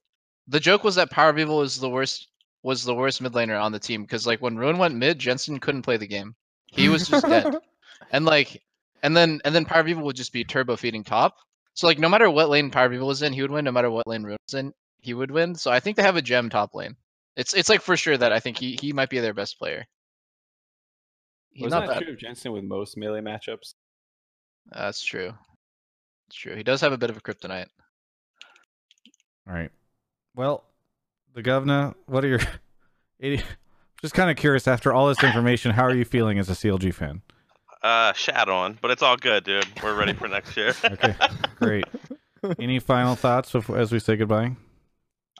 The joke was that Power of Evil was the worst was the worst mid laner on the team because like when Ruin went mid, Jensen couldn't play the game. He was just dead. And like, and then and then Power of Evil would just be turbo feeding top. So like, no matter what lane Power of Evil was in, he would win. No matter what lane Ruin was in, he would win. So I think they have a gem top lane. It's it's like for sure that I think he he might be their best player. He's Wasn't not that bad. true of Jensen with most melee matchups? That's true. It's true. He does have a bit of a kryptonite. All right. Well, the governor, what are your? Eighty- Just kind of curious. After all this information, how are you feeling as a CLG fan? Uh, shat on, but it's all good, dude. We're ready for next year. Okay, great. Any final thoughts before, as we say goodbye?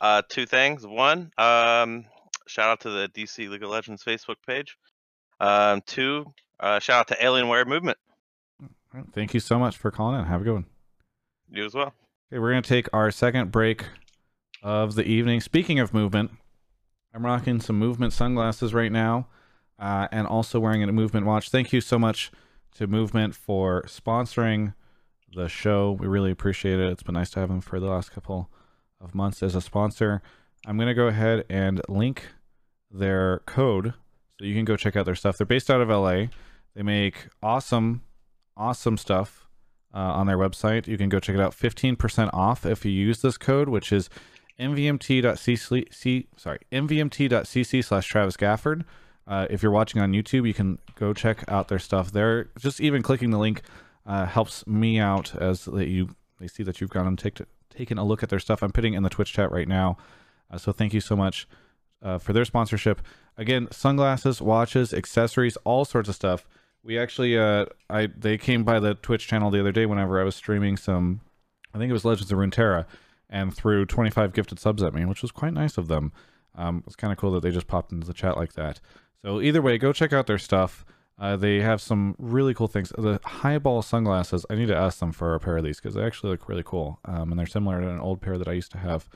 Uh, two things. One, um, shout out to the DC League of Legends Facebook page. Um, two, uh, shout out to Alienware Movement. Thank you so much for calling in. Have a good one. You as well. Okay, we're gonna take our second break of the evening. Speaking of movement, I'm rocking some movement sunglasses right now, uh, and also wearing a movement watch. Thank you so much to Movement for sponsoring the show. We really appreciate it. It's been nice to have them for the last couple of months as a sponsor. I'm gonna go ahead and link their code so you can go check out their stuff. They're based out of LA. They make awesome, awesome stuff uh, on their website. You can go check it out. 15% off if you use this code, which is mvmt.cc, sorry, mvmt.cc slash Travis Gafford. Uh, if you're watching on YouTube, you can go check out their stuff there. Just even clicking the link uh, helps me out as that you they see that you've gone and take, taken a look at their stuff. I'm putting in the Twitch chat right now. Uh, so thank you so much uh, for their sponsorship. Again, sunglasses, watches, accessories, all sorts of stuff. We actually, uh, I they came by the Twitch channel the other day whenever I was streaming some, I think it was Legends of Runeterra, and threw 25 gifted subs at me, which was quite nice of them. Um, it's kind of cool that they just popped into the chat like that. So either way, go check out their stuff. Uh, they have some really cool things. The highball sunglasses, I need to ask them for a pair of these because they actually look really cool. Um, and they're similar to an old pair that I used to have.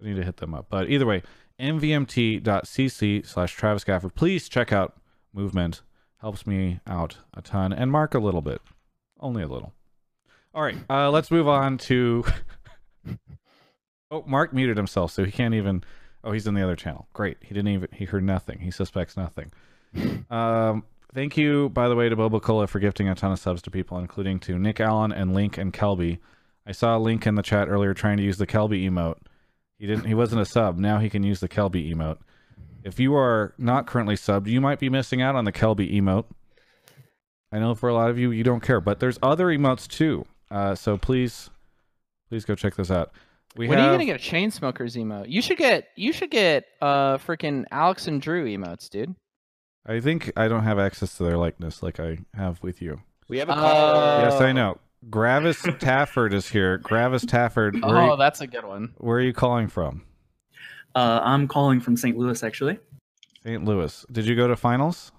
I need to hit them up. But either way, mvmt.cc slash Travis Gafford. Please check out Movement. Helps me out a ton. And Mark a little bit. Only a little. All right, uh, let's move on to. oh, Mark muted himself, so he can't even Oh, he's in the other channel. Great. He didn't even. He heard nothing. He suspects nothing. um, thank you, by the way, to Bobo Cola for gifting a ton of subs to people, including to Nick Allen and Link and Kelby. I saw Link in the chat earlier trying to use the Kelby emote. He didn't. He wasn't a sub. Now he can use the Kelby emote. If you are not currently subbed, you might be missing out on the Kelby emote. I know for a lot of you, you don't care, but there's other emotes too. Uh, so please, please go check this out. We when have, are you gonna get a chain smokers emote? You should get you should get uh freaking Alex and Drew emotes, dude. I think I don't have access to their likeness like I have with you. We have a Uh, caller. yes, I know. Gravis Tafford is here. Gravis Tafford, Oh, you, that's a good one. where are you calling from? Uh, I'm calling from St. Louis, actually. St. Louis. Did you go to finals?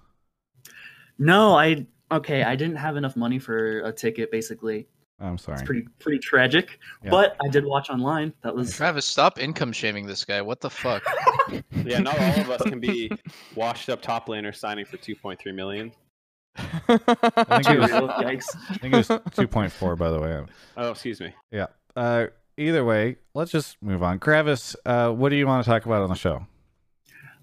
No, I okay. I didn't have enough money for a ticket. Basically, I'm sorry. it's pretty pretty tragic. Yeah. But I did watch online. That was Travis, stop income shaming this guy. What the fuck? Yeah, not all of us can be washed up top laner signing for 2.3 million. I think it was, yikes. I think it was 2.4, by the way. Oh, excuse me. Yeah. Uh, either way, let's just move on. Gravis, uh, what do you want to talk about on the show?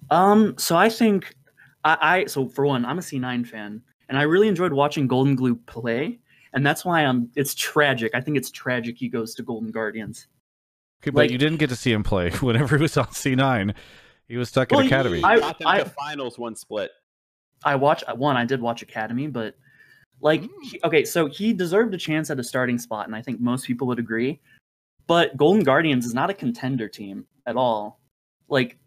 Um, so I think I, I so for one, I'm a C9 fan, and I really enjoyed watching Goldenglue play, and that's why I'm. It's tragic. I think it's tragic he goes to Golden Guardians. Okay, but Like- you didn't get to see him play whenever he was on C9. He was stuck Well, in he- Academy. I- got them I- to finals one split. I watch uh, one. I did watch Academy, but like, hmm. he- okay, so he deserved a chance at a starting spot, and I think most people would agree. But Golden Guardians is not a contender team at all. Like,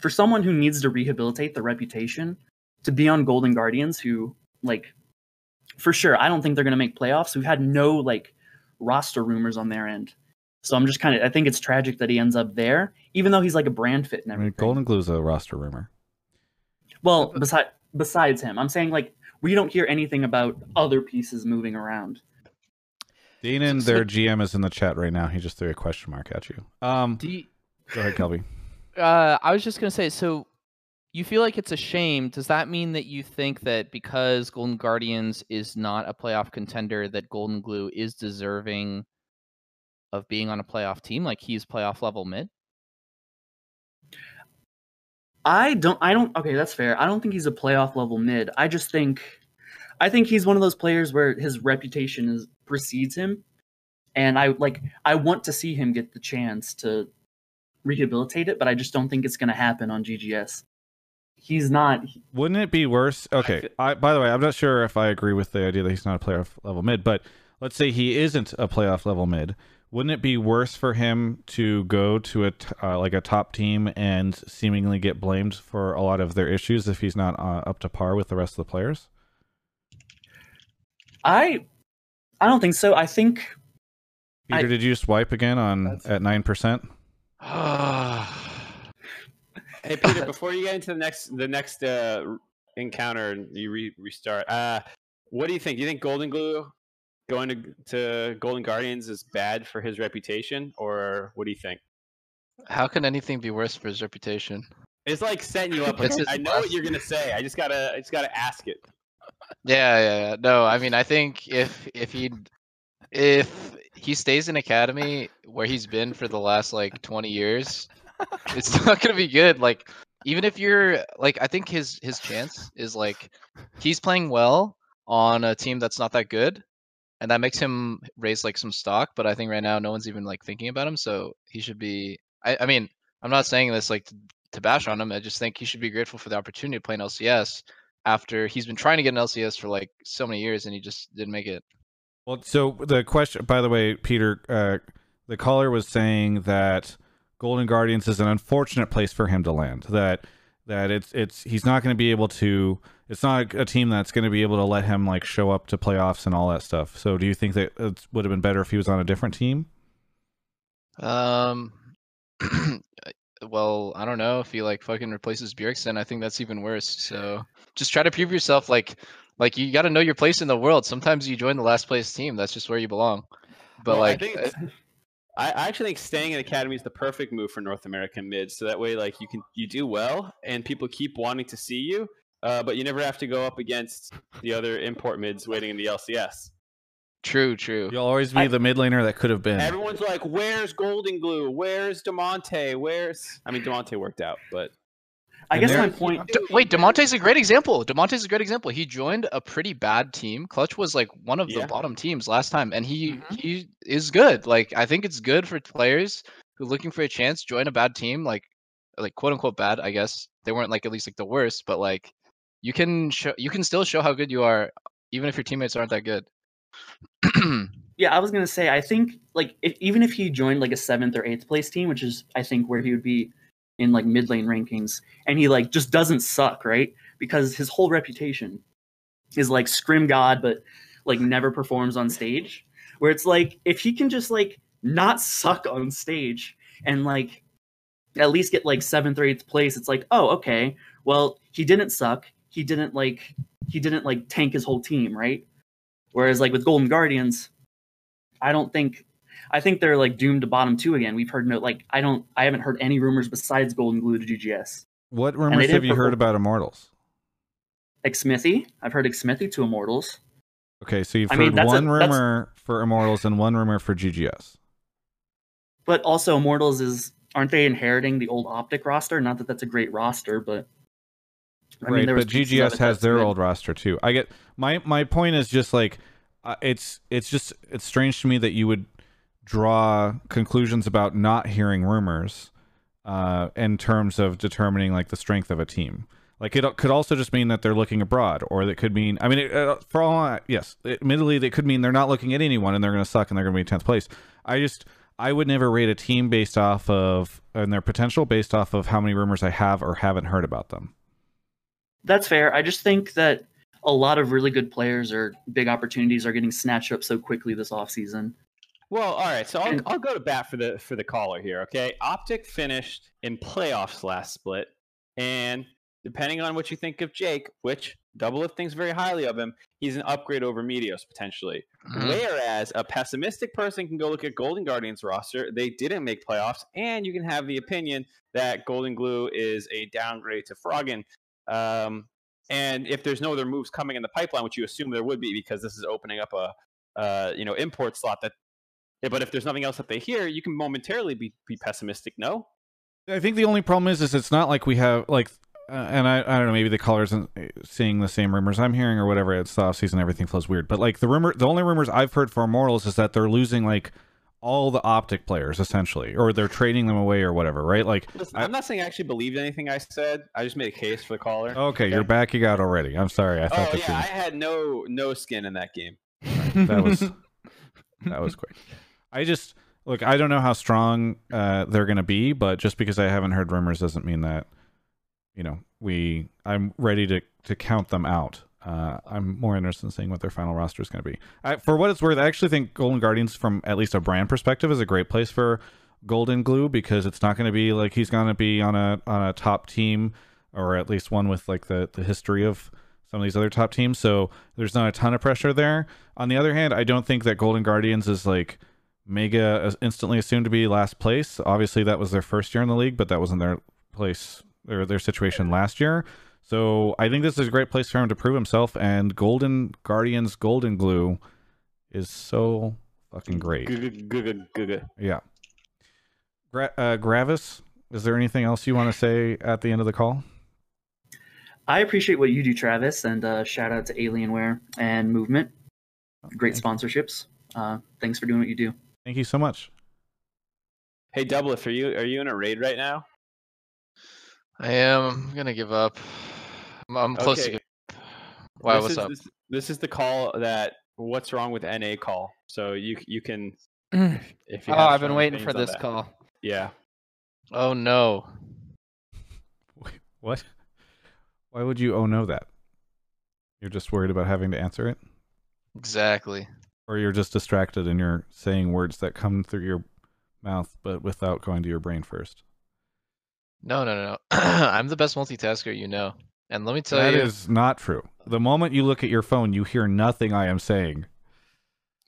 for someone who needs to rehabilitate the reputation, to be on Golden Guardians, who like, for sure, I don't think they're going to make playoffs. We've had no like roster rumors on their end, so I'm just kind of. I think it's tragic that he ends up there, even though he's like a brand fit and I mean, Goldenglue's a roster rumor. Well, besides besides him, I'm saying like we don't hear anything about other pieces moving around. Deanon, their GM, is in the chat right now. He just threw a question mark at you. Um, you, go ahead, Kelby. uh, I was just gonna say, so you feel like it's a shame. Does that mean that you think that because Golden Guardians is not a playoff contender, that Goldenglue is deserving of being on a playoff team? Like he's playoff level mid? I don't. I don't. Okay, that's fair. I don't think he's a playoff level mid. I just think, I think he's one of those players where his reputation is precedes him, and I like. I want to see him get the chance to rehabilitate it, but I just don't think it's going to happen on GGS. He's not. Wouldn't it be worse? Okay. I, by the way, I'm not sure if I agree with the idea that he's not a playoff level mid, but let's say he isn't a playoff level mid. Wouldn't it be worse for him to go to a t- uh, like a top team and seemingly get blamed for a lot of their issues if he's not uh, up to par with the rest of the players? I. I don't think so. I think. Peter, I- did you just wipe again on at nine percent? Hey Peter, before you get into the next the next uh, encounter and you re- restart, uh, what do you think? Do you think Goldenglue going to to Golden Guardians is bad for his reputation, or what do you think? How can anything be worse for his reputation? It's like setting you up. Like, I know what you're gonna say. I just gotta I just gotta ask it. Yeah, yeah, yeah. No, I mean, I think if if he if he stays in academy where he's been for the last like 20 years, it's not gonna be good. Like, even if you're like, I think his his chance is like he's playing well on a team that's not that good, and that makes him raise like some stock. But I think right now no one's even like thinking about him, so he should be. I, I mean, I'm not saying this like to, to bash on him. I just think he should be grateful for the opportunity to play in LCS after he's been trying to get an LCS for like so many years and he just didn't make it. Well, so the question, by the way, Peter, uh, the caller was saying that Golden Guardians is an unfortunate place for him to land. That that it's it's he's not going to be able to. It's not a, a team that's going to be able to let him like show up to playoffs and all that stuff. So, do you think that it would have been better if he was on a different team? Um, well, I don't know if he like fucking replaces Bjergsen. I think that's even worse. So just try to prove yourself. Like, like you got to know your place in the world. Sometimes you join the last place team. That's just where you belong. But Well, like, I, I I actually think staying in academy is the perfect move for North American mids. So that way, like you can you do well, and people keep wanting to see you, uh, but you never have to go up against the other import mids waiting in the LCS. True, true. You'll always be the mid laner that could have been. Everyone's like, "Where's Goldenglue? Where's Damonte? Where's?" I mean, Damonte worked out, but I And guess my point. D- wait, Damonte's a great example. Damonte's a great example. He joined a pretty bad team. Clutch was like one of Yeah. the bottom teams last time, and he Mm-hmm. he is good. Like I think it's good for players who are looking for a chance join a bad team, like like quote unquote bad. I guess they weren't like at least like the worst, but like you can show you can still show how good you are, even if your teammates aren't that good. Yeah, I was gonna say I think like if, even if he joined like a seventh or eighth place team, which is I think where he would be in like mid lane rankings, and he like just doesn't suck, right? Because his whole reputation is like scrim god, but like never performs on stage. Where it's like if he can just like not suck on stage and like at least get like seventh or eighth place, it's like oh okay, well he didn't suck, he didn't like he didn't like tank his whole team, right? Whereas like with Golden Guardians, I don't think I think they're like doomed to bottom two again. We've heard no like I don't I haven't heard any rumors besides Goldenglue to GGS. What rumors have you heard about Immortals? Xmithie, I've heard Xmithie to Immortals. Okay, so you've I heard mean, that's a- one rumor for Immortals and one rumor for GGS. But also Immortals is aren't they inheriting the old Optic roster? Not that that's a great roster, but I right, was but GGS has their old roster too. I get my my point is just like uh, it's it's just it's strange to me that you would draw conclusions about not hearing rumors uh, in terms of determining like the strength of a team. Like it could also just mean that they're looking abroad, or that could mean I mean it, uh, for all I- yes, admittedly they could mean they're not looking at anyone and they're going to suck and they're going to be tenth place. I just I would never rate a team based off of and their potential based off of how many rumors I have or haven't heard about them. That's fair. I just think that a lot of really good players or big opportunities are getting snatched up so quickly this offseason. Well, all right. So I'll, I'll go to bat for the for the caller here. Okay, Optic finished in playoffs last split, and depending on what you think of Jake, which Doublelift thinks very highly of him, he's an upgrade over Meteos potentially. Mhm. Whereas a pessimistic person can go look at Golden Guardians roster. They didn't make playoffs, and you can have the opinion that Goldenglue is a downgrade to Froggen. Um, and if there's no other moves coming in the pipeline, which you assume there would be because this is opening up a uh, you know import slot that but if there's nothing else that they hear, you can momentarily be, be pessimistic. No, I think the only problem is, is it's not like we have like, uh, and I, I don't know, maybe the callers isn't seeing the same rumors I'm hearing or whatever. It's the off season, everything flows weird. But like the rumor, the only rumors I've heard for Immortals is that they're losing like all the optic players essentially, or they're trading them away or whatever, right? Like, Listen, I- I'm not saying I actually believed anything I said. I just made a case for the caller. okay, you're backing out already. I'm sorry. I thought Oh yeah, I had no no skin in that game. you, that was that was quick. I just look. I don't know how strong uh, they're going to be, but just because I haven't heard rumors doesn't mean that you know we. I'm ready to to count them out. Uh, I'm more interested in seeing what their final roster is going to be. I, for what it's worth, I actually think Golden Guardians, from at least a brand perspective, is a great place for Goldenglue because it's not going to be like he's going to be on a on a top team or at least one with like the the history of some of these other top teams. So there's not a ton of pressure there. On the other hand, I don't think that Golden Guardians is like mega instantly assumed to be last place. Obviously, that was their first year in the league, but that wasn't their place or their situation last year. So I think this is a great place for him to prove himself. And Golden Guardians Goldenglue is so fucking great. Yeah. Gra- uh, Gravis, is there anything else you want to say at the end of the call? I appreciate what you do, Travis, and uh, shout out to Alienware and Movement. Great sponsorships. Uh, thanks for doing what you do. Thank you so much. Hey, Doublelift, are you are you in a raid right now? I am I'm gonna give up. I'm, I'm close Okay. to. Give... Wow, this what's is, up? This, this is the call that what's wrong with NA call. So you you can if you Oh, I've been waiting for this that. call. Yeah. Oh no. What? Why would you oh no that? You're just worried about having to answer it? Exactly. Or you're just distracted and you're saying words that come through your mouth but without going to your brain first. No, no, no. no. I'm the best multitasker you know. And let me tell That you, That is not true. The moment you look at your phone, you hear nothing I am saying.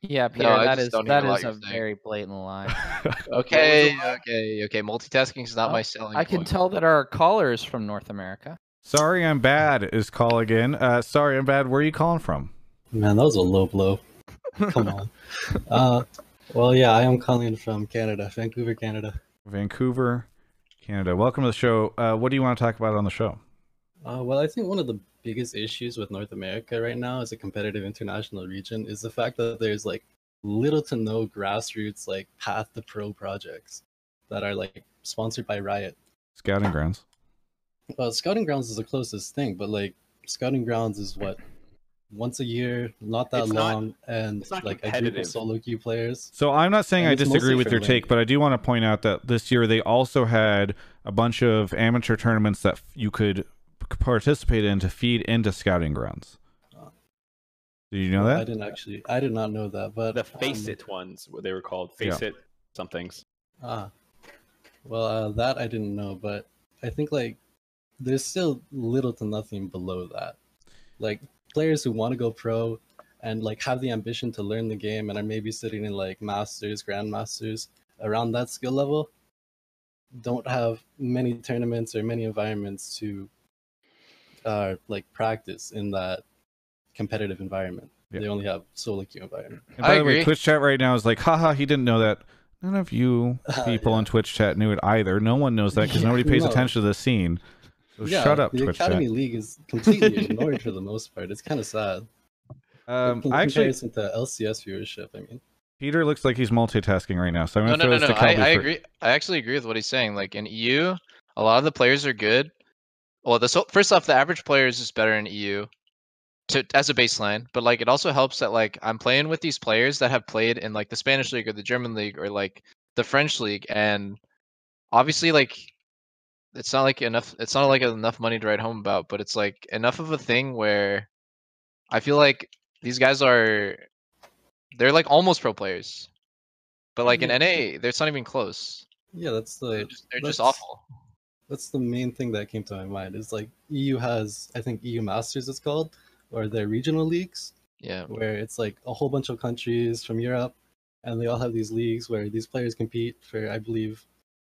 Yeah, Peter, I that just is don't that hear a lot is you're a saying. very blatant lie. okay, okay, okay. Multitasking is not my selling I can point. tell that our caller is from North America. Sorry, I'm bad is call again. Uh, sorry, I'm bad. Where are you calling from? Man, that was a low blow. Come on. Uh, well, yeah, I am calling from Canada, Vancouver, Canada. Vancouver, Canada. Welcome to the show. Uh, what do you want to talk about on the show? Uh, well, I think one of the biggest issues with North America right now as a competitive international region is the fact that there's like little to no grassroots like path to pro projects that are like sponsored by Riot. Scouting grounds. Well, scouting grounds is the closest thing, but like scouting grounds is what once a year, not that It's not- long, and like a group of competitive. solo queue players. So I'm not saying And I disagree with your take, but I do want to point out that this year they also had a bunch of amateur tournaments that you could participate in to feed into scouting grounds. Did you know I that? I didn't actually, I did not know that, but The face um, it ones, what they were called. Yeah. Face it somethings. Ah, well, uh, that I didn't know, but I think like there's still little to nothing below that. Like players who want to go pro and like have the ambition to learn the game and are maybe sitting in like masters, grandmasters around that skill level, don't have many tournaments or many environments to uh, like practice in that competitive environment. Yeah. They only have solo queue environment. And by the way, Twitch chat right now is like, haha, he didn't know that. None of you Uh, people in Twitch chat knew it either. No one knows that because Yeah, nobody pays no. attention to the scene. So yeah, shut up, the Twitch Academy chat. League is completely ignored for the most part. It's kind of sad. Um, in I actually- comparison to LCS viewership, I mean, Peter looks like he's multitasking right now, so I'm going to no, throw no, this no. to I, Kelby I for- agree. I actually agree with what he's saying. Like in EU, a lot of the players are good. Well, the so, first off, the average player is just better in EU to as a baseline. But like, it also helps that like I'm playing with these players that have played in like the Spanish league or the German league or like the French league, and obviously like it's not like enough. It's not like enough money to write home about, but it's like enough of a thing where I feel like these guys are they're like almost pro players. But like in NA, they're not even close. yeah, that's the They're just, they're just awful. That's the main thing that came to my mind. Is like EU has, I think EU Masters it's called, or their regional leagues, Yeah. where it's like a whole bunch of countries from Europe, and they all have these leagues where these players compete for, I believe,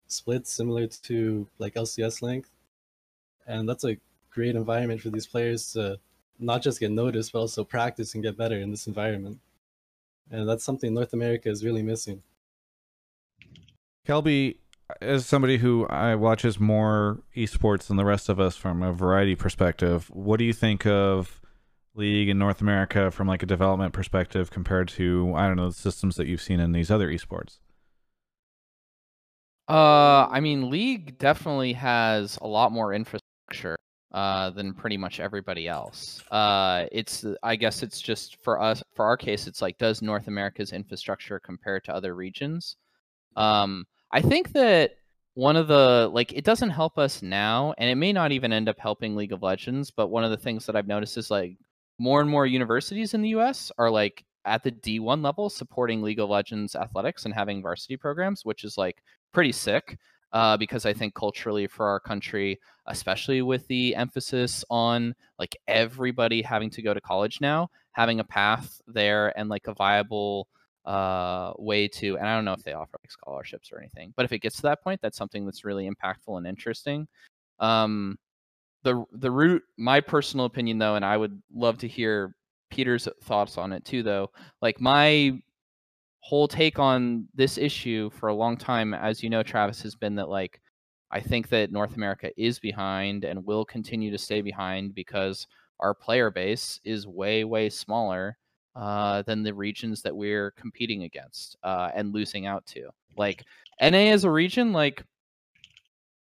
splits similar to like LCS length, and that's a great environment for these players to not just get noticed but also practice and get better in this environment. And that's something North America is really missing. Kelby, as somebody who I watches more esports than the rest of us from a variety perspective, what do you think of League in North America from like a development perspective compared to I don't know the systems that you've seen in these other esports? Uh, I mean, League definitely has a lot more infrastructure uh, than pretty much everybody else. Uh, it's I guess it's just for us for our case, it's like does North America's infrastructure compare to other regions? Um, I think that one of the like it doesn't help us now, and it may not even end up helping League of Legends. But one of the things that I've noticed is like more and more universities in the U.S. are like at the D1 level supporting League of Legends athletics and having varsity programs, which is like pretty sick. Uh, because I think culturally for our country, especially with the emphasis on like everybody having to go to college now, having a path there and like a viable uh, way to, and I don't know if they offer like scholarships or anything, but if it gets to that point, that's something that's really impactful and interesting. Um, the the route, my personal opinion though, and I would love to hear Peter's thoughts on it too, though. Like my whole take on this issue for a long time, as you know, Travis, has been that like I think that North America is behind and will continue to stay behind because our player base is way, way smaller uh, than the regions that we're competing against uh, and losing out to. Like NA as a region, like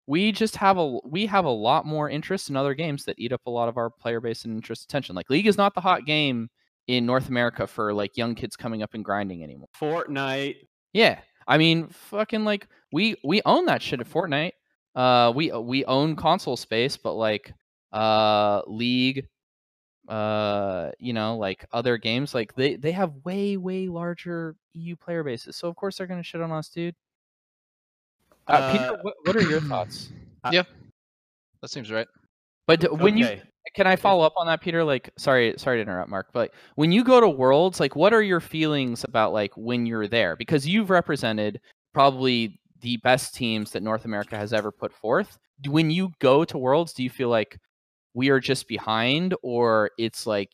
we just have a we have a lot more interest in other games that eat up a lot of our player base and interest attention. Like League is not the hot game in North America for like young kids coming up and grinding anymore. Fortnite. Yeah, I mean, fucking like we we own that shit at Fortnite. Uh, we we own console space, but like uh, League, uh, you know, like other games, like they they have way way larger EU player bases. So of course they're gonna shit on us, dude. Uh, Peter, Uh, what, what are your thoughts? yeah, that seems right. But d- when you Okay. Can I follow up on that, Peter? Like, sorry, sorry to interrupt, Mark, but when you go to Worlds, like, what are your feelings about like when you're there? Because you've represented probably the best teams that North America has ever put forth. When you go to Worlds, do you feel like we are just behind, or it's like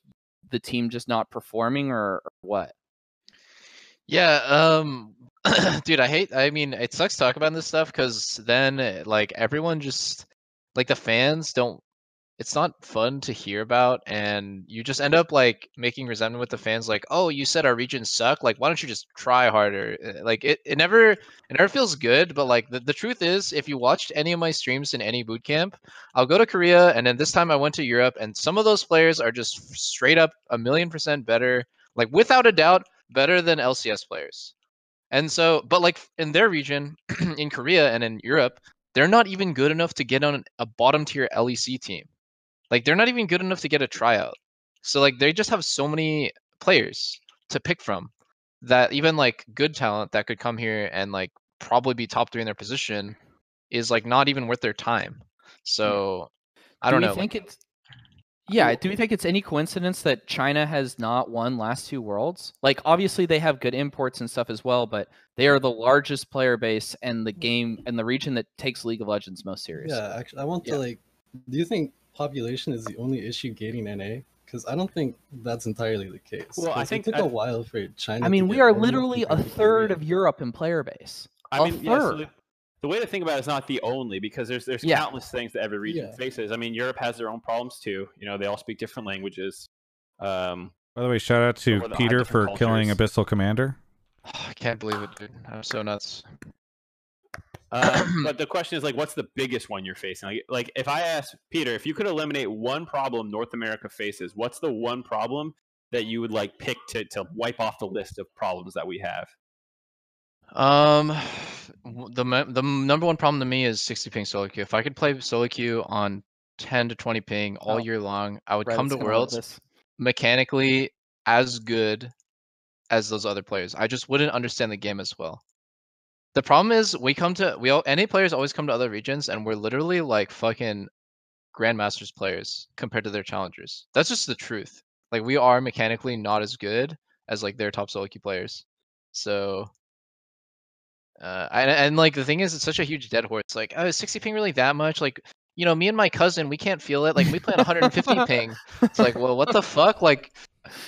the team just not performing, or, or what? Yeah, um dude, I hate I mean, it sucks talking about this stuff cuz then like everyone just like the fans don't it's not fun to hear about and you just end up like making resentment with the fans like, "Oh, you said our regions suck. Like why don't you just try harder?" Eh, Like it it never it never feels good, but like the, the truth is if you watched any of my streams in any boot camp, I'll go to Korea and then this time I went to Europe and some of those players are just straight up a million percent better, like without a doubt better than LCS players. And so, but like in their region, in Korea and in Europe, they're not even good enough to get on a bottom tier LEC team. Like they're not even good enough to get a tryout. So like they just have so many players to pick from that even like good talent that could come here and like probably be top three in their position is like not even worth their time. Hmm. So I do don't we know. think like- it's yeah do we think it's any coincidence that china has not won last two worlds like obviously they have good imports and stuff as well but they are the largest player base and the game and the region that takes league of legends most serious Yeah, actually, I want Yeah. to like. Do you think population is the only issue gating NA? Because I don't think that's entirely the case. Well, I 'Cause think it took a I- while for China. i mean to we get are literally a third of europe in player base I a mean, yeah, so the, the way to think about it is not the only because there's there's Yeah. countless things that every region Yeah. faces. I mean, Europe has their own problems too. You know, they all speak different languages. Um, By the way, shout out to Peter different for killing cultures. Abyssal Commander. I can't believe it, dude. I'm so nuts. Um, but the question is like, what's the biggest one you're facing? Like, like if I ask Peter, if you could eliminate one problem North America faces, what's the one problem that you would like pick to to wipe off the list of problems that we have? Um, the the number one problem to me is 60 ping solo queue. If I could play solo queue on 10 to 20 ping all Oh, year long, I would come to Worlds mechanically as good as those other players. I just wouldn't understand the game as well. The problem is we come to we all NA players always come to other regions and we're literally like fucking grandmasters players compared to their challengers. That's just the truth. Like we are mechanically not as good as like their top solo queue players. So uh, and, and like the thing is, it's such a huge dead horse. Like, oh, is 60 ping really that much? Like, you know, me and my cousin, we can't feel it. Like, we play on 150 ping. It's like, well, what the fuck? Like,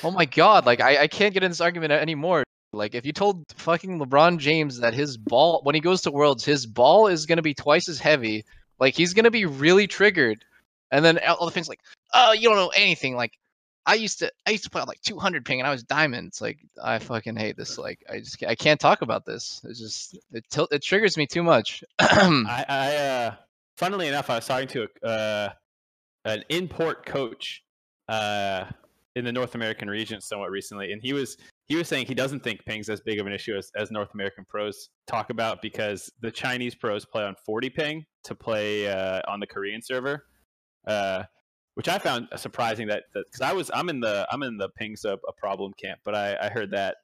oh my god, like I, I can't get in this argument anymore. Like, if you told fucking LeBron James that his ball, when he goes to Worlds, his ball is gonna be twice as heavy, like he's gonna be really triggered. And then all the fans like, oh, you don't know anything. Like, I used to I used to play like 200 ping and I was diamond. It's like I fucking hate this. Like I just I can't talk about this. It's just it til- it triggers me too much. I, I uh, funnily enough, I was talking to a, uh, an import coach uh, in the North American region somewhat recently, and he was he was saying he doesn't think ping's as big of an issue as, as North American pros talk about because the Chinese pros play on 40 ping to play uh, on the Korean server, uh, which I found surprising that because I was I'm in the I'm in the ping's a, a problem camp, but I, I heard that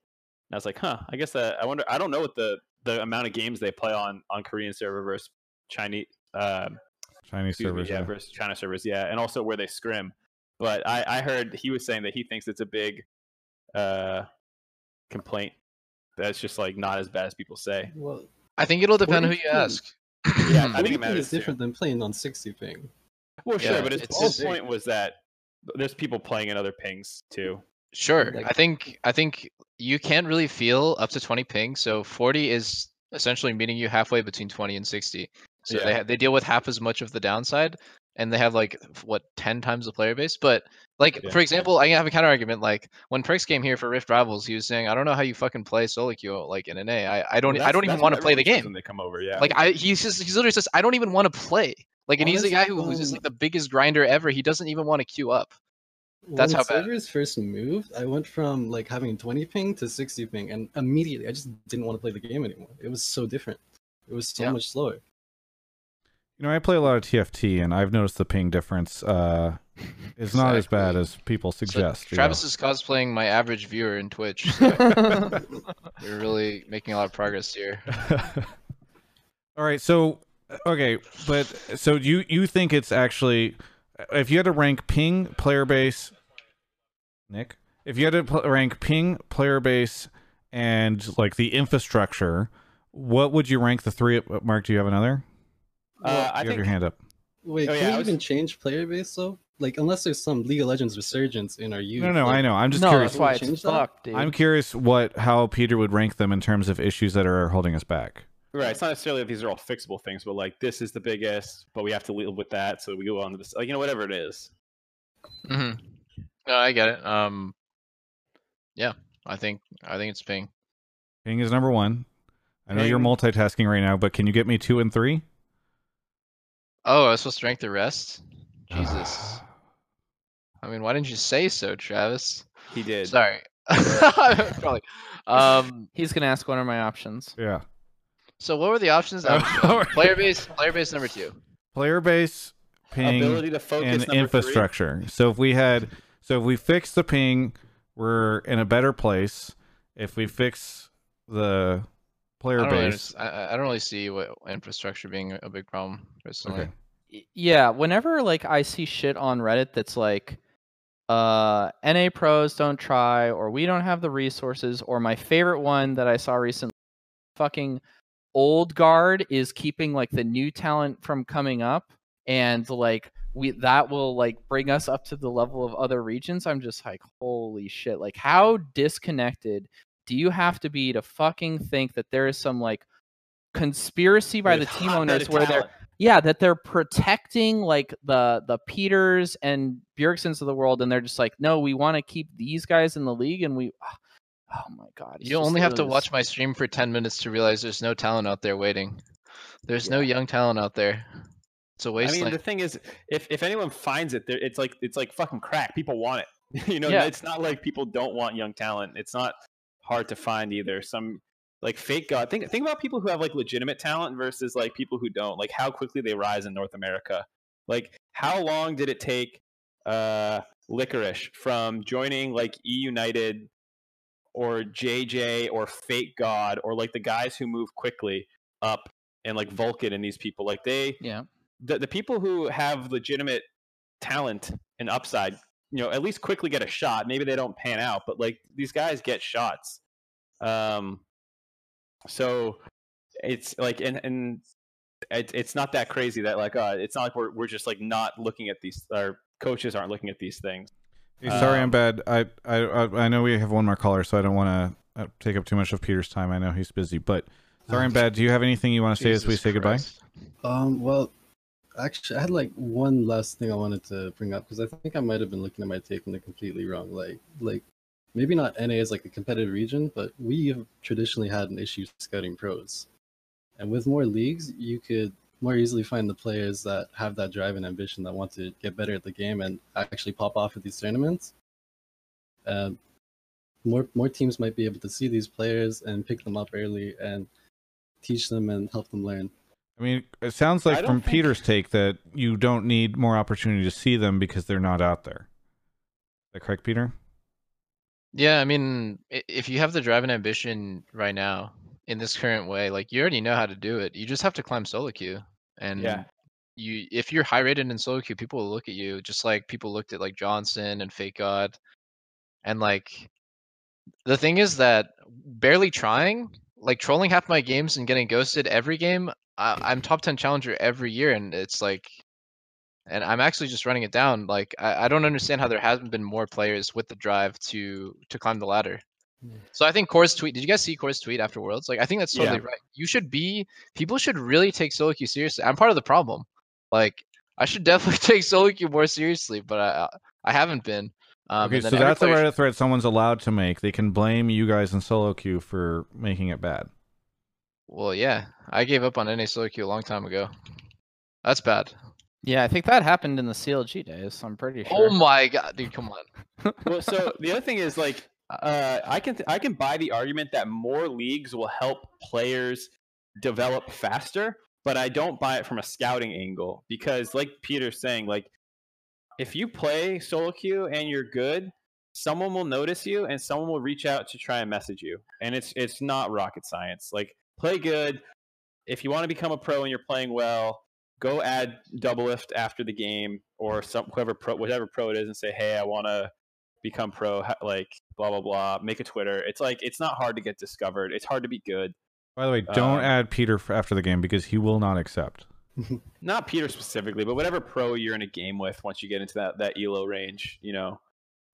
and I was like, huh, I guess uh, I wonder I don't know what the the amount of games they play on on Korean server versus Chinese um, Chinese excuse me, servers. yeah, yeah. versus China servers, yeah, and also where they scrim. But I, I heard he was saying that he thinks it's a big uh, complaint. That's just like not as bad as people say. Well, I think it'll depend who you ping- ask. Yeah, I think it ping matters is too. different than playing on 60 ping. Well, sure, Yeah, but his it's whole just- point was that there's people playing in other pings too. Sure. Like- I think I think you can't really feel up to 20 ping. So 40 is essentially meeting you halfway between 20 and 60. So they Yeah. ha- they deal with half as much of the downside, and they have like what 10 times the player base. But like Yeah. for example, I have a counter argument. Like when Prix came here for Rift Rivals, he was saying, "I don't know how you fucking play solo queue like in an A. I I don't Well, I don't even want to play the game. when they come over. Yeah, Like I he's just he's literally says I don't even want to play. Like and he's the guy who, who's just um, like the biggest grinder ever. He doesn't even want to queue up. That's when how bad. servers first moved, I went from like having 20 ping to 60 ping, and immediately I just didn't want to play the game anymore. It was so different. It was so Yeah. much slower. You know, I play a lot of TFT, and I've noticed the ping difference uh, is not as bad as people So suggest. know. Travis is cosplaying my average viewer in Twitch. So we're really making a lot of progress here. All right, so okay, but so you you think it's actually if you had to rank ping player base, Nick, if you had to pl- rank ping player base and like the infrastructure, what would you rank the three? Mark, do you have another? Uh, I you have your hand up. Wait, Oh, can yeah, we was- even change player base though? like unless there's some League of Legends resurgence in our youth. No, no, like, I know. I'm just No, curious. that's why it's fucked, dude. I'm curious what how Peter would rank them in terms of issues that are holding us back. Right. It's not necessarily that these are all fixable things, but like this is the biggest, but we have to live with that, so we go on to this. Like you know, whatever it is. hmm No, I get it. Um, yeah, I think I think it's ping. Ping is number one. I know you're multitasking right now, but can you get me two and three? Oh, I was supposed to rank the rest. Jesus. I mean, why didn't you say so, Travis? He did. Sorry. Probably. Um, He's gonna ask one of my options. Yeah. so what were the options? Player base, player base number two. Player base, ping, Ability to focus, and number three. infrastructure. So if we had, so if we fix the ping, we're in a better place. If we fix the I player don't, really, base, I, I- I don't really see what infrastructure being a big problem personally. Okay. Yeah, whenever like I see shit on Reddit that's like uh NA pros don't try or we don't have the resources or my favorite one that I saw recently fucking old guard is keeping like the new talent from coming up and like we that will like bring us up to the level of other regions. I'm just like holy shit. Like how disconnected do you have to be to fucking think that there is some like conspiracy by the team owners of where they're yeah that they're protecting like the the peters and Bjergsens of the world and they're just like no we want to keep these guys in the league and we oh my god You only have to watch my stream for 10 minutes to realize there's no talent out there waiting. There's no young talent out there. It's a waste i mean, the thing is, if if anyone finds it, there, it's like it's like fucking crack. People want it. you know, Yeah. it's not like people don't want young talent. It's not hard to find either. Some like fake god. Think think about people who have like legitimate talent versus like people who don't. Like how quickly they rise in North America. Like how long did it take uh Licorice from joining like E United or JJ or Fake God or like the guys who move quickly up and like Vulcan and these people like they yeah the, the people who have legitimate talent and upside, you know, at least quickly get a shot. Maybe they don't pan out, but like these guys get shots. Um, so it's like, and and it, it's not that crazy that like, uh, it's not like we're we're just like not looking at these. Our coaches aren't looking at these things. Hey, sorry, I'm Um, bad. I, I I I know we have one more caller, so I don't want to uh, take up too much of Peter's time. I know he's busy, but sorry, I'm bad. Do you have anything you want to say as we Jesus say goodbye? Um, well, actually, I had like one last thing I wanted to bring up because I think I might have been looking at my take on it completely wrong. Like, like maybe not NA is like a competitive region, but we have traditionally had an issue scouting pros, and with more leagues, you could more easily find the players that have that drive and ambition that want to get better at the game and actually pop off at these tournaments. Um, more more teams might be able to see these players and pick them up early and teach them and help them learn. I mean, it sounds like from think- Peter's take that you don't need more opportunity to see them because they're not out there. Is that correct, Peter? Yeah, I mean, if you have the drive and ambition right now in this current way, like you already know how to do it. You just have to climb solo queue. And Yeah. you if you're high rated in solo queue, people will look at you just like people looked at like Johnson and Fake God. And like the thing is that barely trying, like trolling half my games and getting ghosted every game, I, I'm top 10 challenger every year and it's like and I'm actually just running it down. Like I, I don't understand how there hasn't been more players with the drive to to climb the ladder. So I think Core's tweet. Did you guys see Core's tweet after Worlds? Like I think that's totally Yeah. right. You should be. People should really take solo queue seriously. I'm part of the problem. Like I should definitely take solo queue more seriously, but I I haven't been. Um, okay, so that's a player Reddit thread someone's allowed to make. They can blame you guys in solo queue for making it bad. Well, yeah, I gave up on NA solo queue a long time ago. That's bad. yeah i think that happened in the clg days i'm pretty sure Oh my god, dude, come on. well, so the other thing is like uh, I can I can buy the argument that more leagues will help players develop faster, but I don't buy it from a scouting angle because, like Peter's saying, like if you play solo queue and you're good, someone will notice you and someone will reach out to try and message you, and it's it's not rocket science. Like play good. If you want to become a pro and you're playing well, go add Doublelift after the game or some whoever pro whatever pro it is and say, hey, I want to become pro, like blah blah blah. Make a Twitter. It's like it's not hard to get discovered. It's hard to be good. By the way, don't Um, add Peter after the game because he will not accept. not Peter specifically, but whatever pro you're in a game with once you get into that that elo range, you know.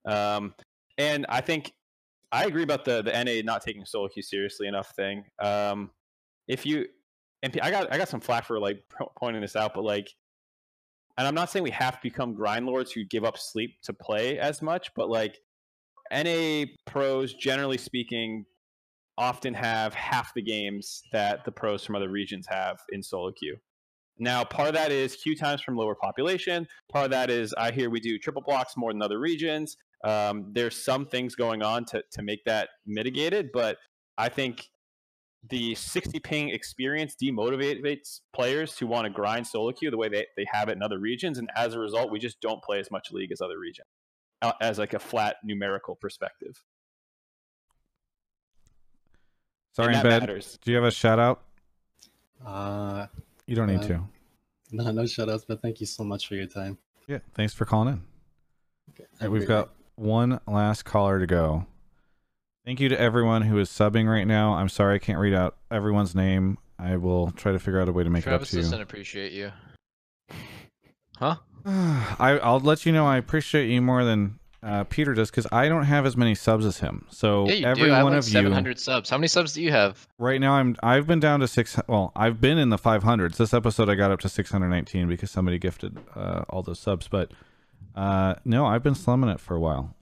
Um, and I think I agree about the the NA not taking solo queue seriously enough thing. Um, if you and I got I got some flack for like pointing this out, but like, and I'm not saying we have to become grind lords who give up sleep to play as much, but like NA pros, generally speaking, often have half the games that the pros from other regions have in solo queue. Now, part of that is queue times from lower population. Part of that is I hear we do triple blocks more than other regions. Um, there's some things going on to, to make that mitigated, but I think the 60 ping experience demotivates players to want to grind solo queue the way they, they have it in other regions. And as a result, we just don't play as much league as other regions uh, as like a flat numerical perspective. Sorry, And that bed. matters. Do you have a shout out? Uh, You don't need uh, to. No, no shoutouts, but thank you so much for your time. Yeah, thanks for calling in. Okay, All right, we've got one last caller to go. Thank you to everyone who is subbing right now. I'm sorry I can't read out everyone's name. I will try to figure out a way to make Travis it up to you. Travis doesn't appreciate you. Huh? I, I'll let you know I appreciate you more than uh, Peter does because I don't have as many subs as him. So yeah, you every do. I have one of you 700 subs. How many subs do you have? right now, I'm I've been down to six. Well, I've been in the 500s. This episode I got up to 619 because somebody gifted uh, all those subs. But uh, no, I've been slumming it for a while.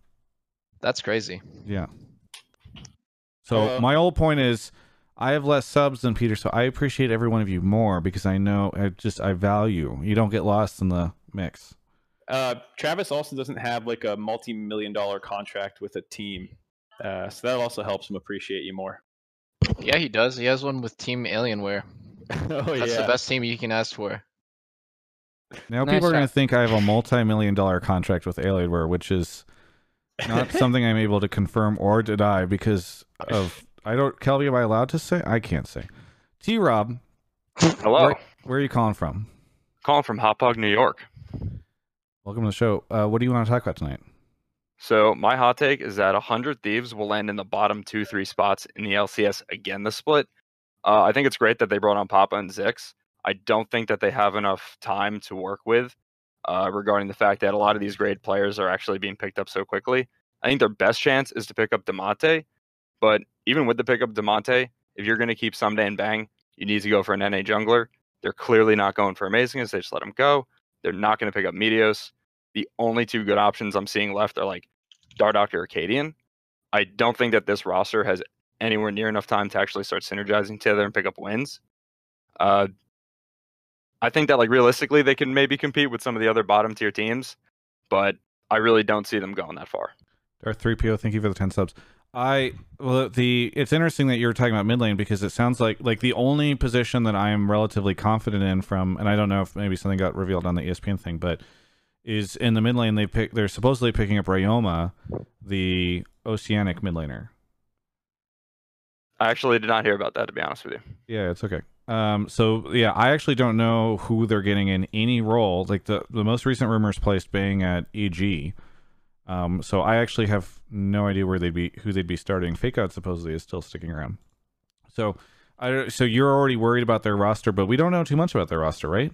That's crazy. Yeah. So Uh, my whole point is, I have less subs than Peter, so I appreciate every one of you more because I know I just I value. You don't get lost in the mix. Uh, Travis also doesn't have like a multi-million dollar contract with a team, uh, so that also helps him appreciate you more. Yeah, he does. He has one with Team Alienware. oh That's yeah. the best team you can ask for. Now Nice people are going to think I have a multi-million dollar contract with Alienware, which is not something I'm able to confirm or deny because of I don't. Kelby, am I allowed to say? I can't say. T. Rob, Hello. where, where are you calling from? Calling from Hot Dog, New York. Welcome to the show. Uh, what do you want to talk about tonight? So my hot take is that 100 Thieves will land in the bottom two, three spots in the LCS again this split. Uh, I think it's great that they brought on Papa and Zikz. I don't think that they have enough time to work with uh, regarding the fact that a lot of these great players are actually being picked up so quickly. I think their best chance is to pick up Damonte, but even with the pickup of Damonte, if you're going to keep Ssumday and Bang, you need to go for an NA jungler. They're clearly not going for Amazingness. They just let him go. They're not going to pick up Meteos. The only two good options I'm seeing left are like Dardoch or Akaadian. I don't think that this roster has anywhere near enough time to actually start synergizing together and pick up wins. Uh, I think that like realistically they can maybe compete with some of the other bottom tier teams, but I really don't see them going that far. Darth three PO, thank you for the ten subs. I well the it's interesting that you're talking about mid lane because it sounds like like the only position that I am relatively confident in from and I don't know if maybe something got revealed on the ESPN thing, but is in the mid lane they pick they're supposedly picking up Ryoma, the oceanic mid laner. I actually did not hear about that to be honest with you. Yeah, it's okay. Um, so yeah, I actually don't know who they're getting in any role. Like the the most recent rumors placed Bang at EG. Um, so I actually have no idea where they'd be, who they'd be starting. Fake out supposedly is still sticking around. So I so you're already worried about their roster, but we don't know too much about their roster, right?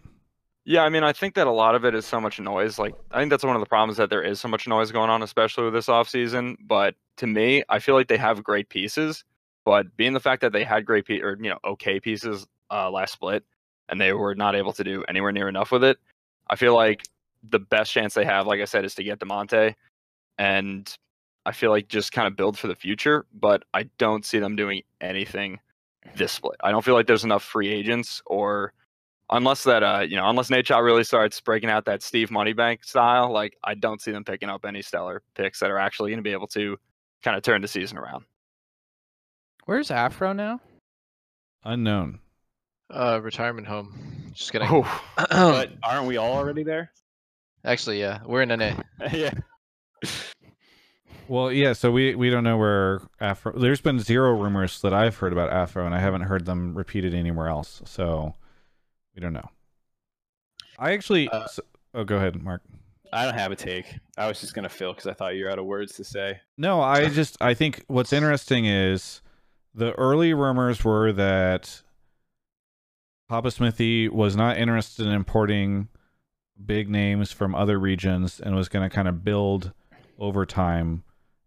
Yeah, I mean, I think that a lot of it is so much noise. Like, I think that's one of the problems that there is so much noise going on, especially with this offseason. But to me, I feel like they have great pieces. But being the fact that they had great pe- or you know okay pieces uh, last split, and they were not able to do anywhere near enough with it, I feel like the best chance they have, like I said, is to get Damonte, and I feel like just kind of build for the future. But I don't see them doing anything this split. I don't feel like there's enough free agents or unless that uh you know unless Nate Shaw really starts breaking out that Steve Moneybank style, like I don't see them picking up any stellar picks that are actually going to be able to kind of turn the season around. Where's Afro now? Unknown. Uh, retirement home. Just kidding. Oh. but aren't we all already there? Actually, yeah, we're in NA. yeah. Well, yeah. So we we don't know where Afro. There's been zero rumors that I've heard about Afro, and I haven't heard them repeated anywhere else. So we don't know. I actually. s- oh, go ahead, Mark. I don't have a take. I was just gonna fill because I thought you were out of words to say. No, I just I think what's interesting is the early rumors were that Papa Smithy was not interested in importing big names from other regions and was going to kind of build over time,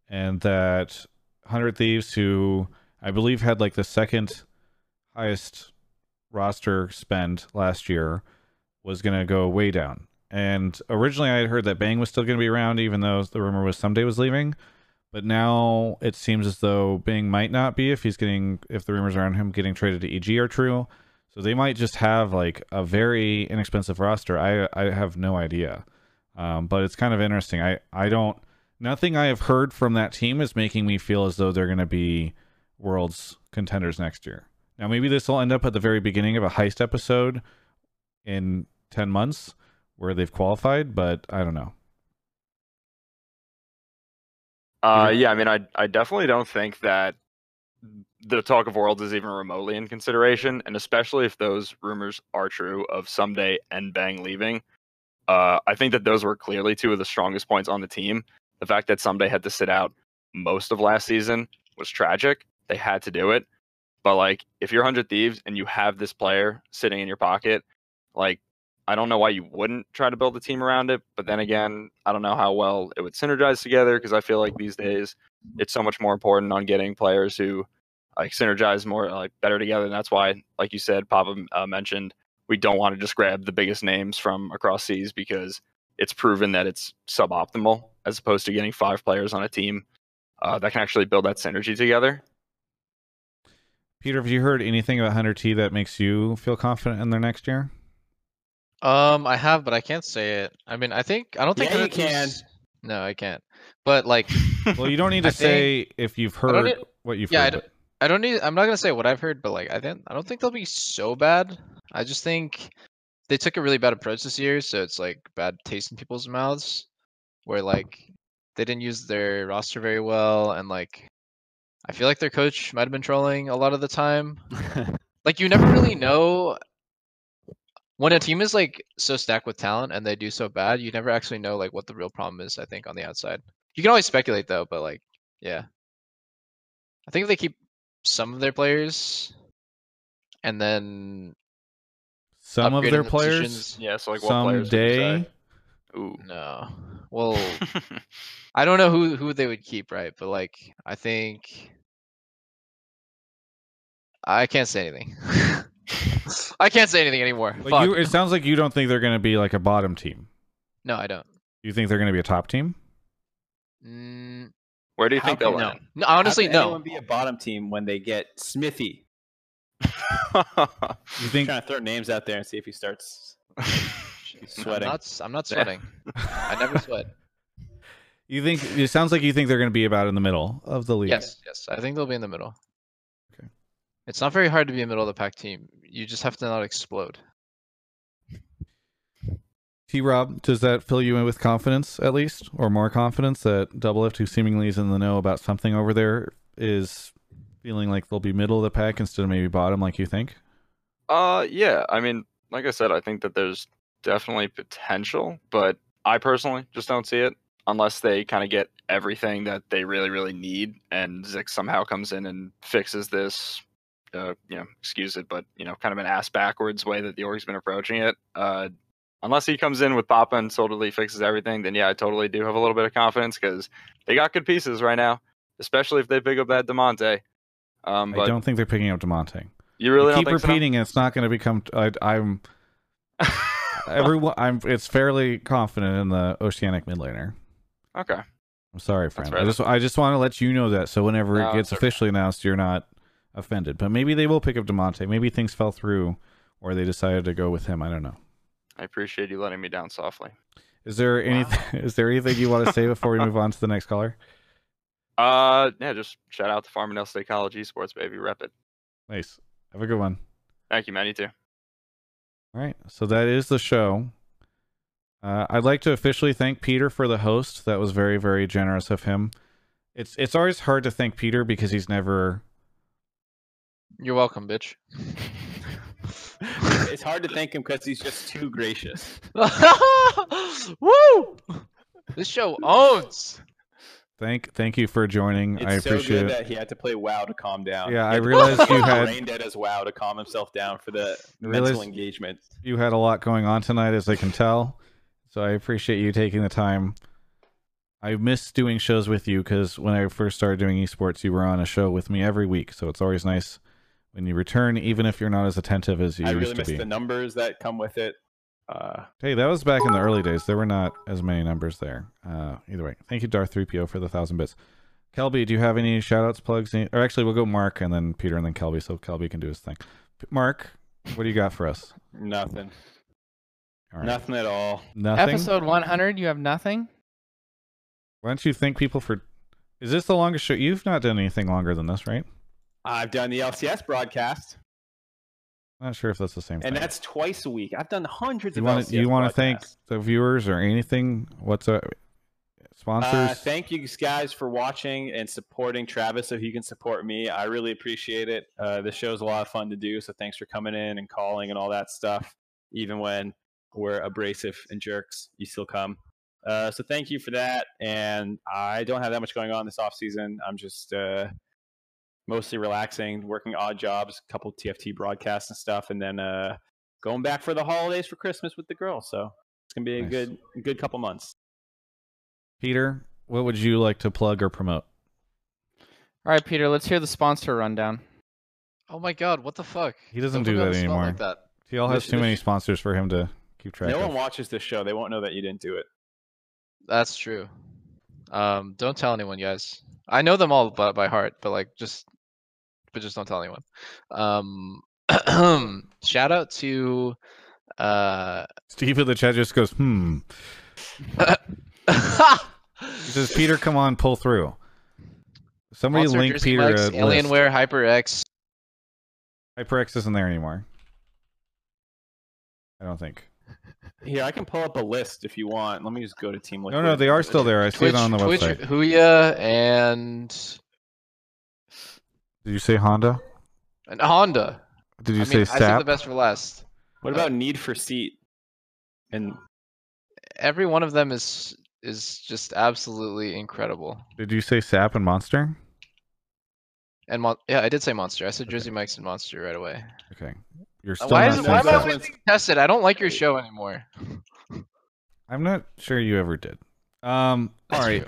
and that Hundred Thieves, who I believe had like the second highest roster spend last year, was going to go way down. And originally, I had heard that Bang was still going to be around, even though the rumor was Ssumday was leaving. But now it seems as though Bang might not be if he's getting if the rumors around him getting traded to EG are true. So they might just have like a very inexpensive roster. I I have no idea, um, but it's kind of interesting. I I don't nothing I have heard from that team is making me feel as though they're going to be world's contenders next year. Now maybe this will end up at the very beginning of a heist episode in ten months where they've qualified, but I don't know. Uh, yeah, I mean, I I definitely don't think that the talk of worlds is even remotely in consideration, and especially if those rumors are true of Ssumday and Bang leaving. Uh, I think that those were clearly two of the strongest points on the team. The fact that Ssumday had to sit out most of last season was tragic. They had to do it, but like if you're Hundred Thieves and you have this player sitting in your pocket, like I don't know why you wouldn't try to build a team around it. But then again, I don't know how well it would synergize together because I feel like these days it's so much more important on getting players who like synergize more like better together. And that's why, like you said, Papa uh, mentioned, we don't want to just grab the biggest names from across seas because it's proven that it's suboptimal as opposed to getting five players on a team uh, that can actually build that synergy together. Peter, have you heard anything about Hunter T that makes you feel confident in their next year? Um, I have, but I can't say it. I mean, I think I don't think Yeah, you can. Thieves- No, I can't. But like, Well, you don't need to I say think- if you've heard need- what you've yeah, I heard. don't, I don't need. I'm not gonna say what I've heard, but like, I think I don't think they'll be so bad. I just think they took a really bad approach this year, so it's like bad taste in people's mouths. Where like they didn't use their roster very well, and like I feel like their coach might have been trolling a lot of the time. like you never really know when a team is like so stacked with talent and they do so bad, you never actually know like what the real problem is. I think on the outside, you can always speculate though, but like, yeah, I think if they keep some of their players and then Some of their the players. positions- Yeah, so like what players would you someday. say? Ooh. No. Well, I don't know who who they would keep, right? But like, I think I can't say anything. I can't say anything anymore. But Fuck. you, it sounds like you don't think they're going to be like a bottom team. No, I don't. You think they're going to be a top team? Mm, Where do you think they'll no. land? no, honestly, How can no. anyone be a bottom team when they get Smithy? You think? trying to throw names out there and see if he starts I'm sweating. not. s- I'm not sweating. I never sweat. You think? It sounds like you think they're going to be about in the middle of the league. Yes, yes. I think they'll be in the middle. Okay. It's not very hard to be a middle of the pack team. You just have to not explode. T Rob, does that fill you in with confidence at least, or more confidence that Double F, who seemingly is in the know about something over there, is feeling like they'll be middle of the pack instead of maybe bottom, like you think? Uh, yeah. I mean, like I said, I think that there's definitely potential, but I personally just don't see it unless they kind of get everything that they really, really need, and Zikz somehow comes in and fixes this. Uh, you know, excuse it, but you know, kind of an ass backwards way that the org's been approaching it. Uh, unless he comes in with Papa and totally fixes everything, then yeah, I totally do have a little bit of confidence because they got good pieces right now, especially if they pick up that Damonte. Um, I don't think they're picking up Damonte. you really keep think so? repeating it. It's not going to become. I, I'm. everyone. I'm. It's fairly confident in the Oceanic mid laner. Okay. I'm sorry, friend. fair I just. I just want to let you know that. So whenever No, it gets officially announced, you're not offended. But maybe they will pick up Damonte. Maybe things fell through, or they decided to go with him. I don't know. I appreciate you letting me down softly. Is there anything? Is there anything you want to say before we move on to the next caller? Uh, yeah, just shout out to Farmingdale State College Esports, baby. Rep it. Nice. Have a good one. Thank you, man. You too. All right. So that is the show. Uh, I'd like to officially thank Peter for the host. That was very, very generous of him. It's it's always hard to thank Peter because he's never. You're welcome, bitch. it's hard to thank him because he's just too gracious. Woo! This show owns. Thank thank you for joining. It's I so appreciate good it. that he had to play WoW to calm down. Yeah, I realized play you had- brain dead as WoW to calm himself down for the mental engagement. You had a lot going on tonight, as I can tell. So I appreciate you taking the time. I miss doing shows with you because when I first started doing esports, you were on a show with me every week. So it's always nice when you return, even if you're not as attentive as you I used really to be. I really miss the numbers that come with it. Uh, Hey, that was back in the early days. There were not as many numbers there. Uh, either way, thank you, Darth 3PO, for the thousand bits. Kelby, do you have any shout outs, plugs? Any- Or actually, we'll go Mark and then Peter and then Kelby so Kelby can do his thing. Mark, what do you got for us? nothing. All right. Nothing at all. Nothing. Episode 100, you have nothing? Why don't you thank people for. Is this the longest show? You've not done anything longer than this, right? I've done the LCS broadcast, not sure if that's the same and thing. that's twice a week. I've done hundreds you of to you want to thank the viewers or anything? What's a sponsors? Uh, thank you guys for watching and supporting Travis so he can support me. I really appreciate it. Uh, the show's a lot of fun to do, so thanks for coming in and calling and all that stuff. Even when we're abrasive and jerks, you still come. Uh, so thank you for that. And I don't have that much going on this off season. I'm just uh, mostly relaxing, working odd jobs, a couple TFT broadcasts and stuff, and then uh, going back for the holidays for Christmas with the girls. So it's gonna be a Nice. good, good couple months. Peter, what would you like to plug or promote? All right, Peter, let's hear the sponsor rundown. Oh my god, what the fuck? He doesn't Don't do put me on that anymore. Like that. TL has This- too many sponsors for him to keep track no of. one watches this show. They won't know that you didn't do it. That's true. Um, don't tell anyone, guys. I know them all by, by heart, but like just, but just don't tell anyone. Um, shout out to, uh, Steve in the chat just goes, hmm. he says, Peter, come on, pull through. Somebody Monster link Jersey Peter Mike's, a list. Alienware, HyperX. HyperX isn't there anymore. I don't think. Here, I can pull up a list if you want. Let me just go to Team No, Liquid. no, they are still there. I see it on the Twitch, website. Huya, and Did you say Honda? and Honda. Did you I say mean, I saved the best for last. What about Need for Seat? And Every one of them is is just absolutely incredible. Did you say SAP and Monster? And Mon- yeah, I did say Monster. I said Jersey Mike's and Monster right away. Okay. You're Uh, still why not is saying why am I always being tested? I don't like your show anymore. I'm not sure you ever did. Um, all right.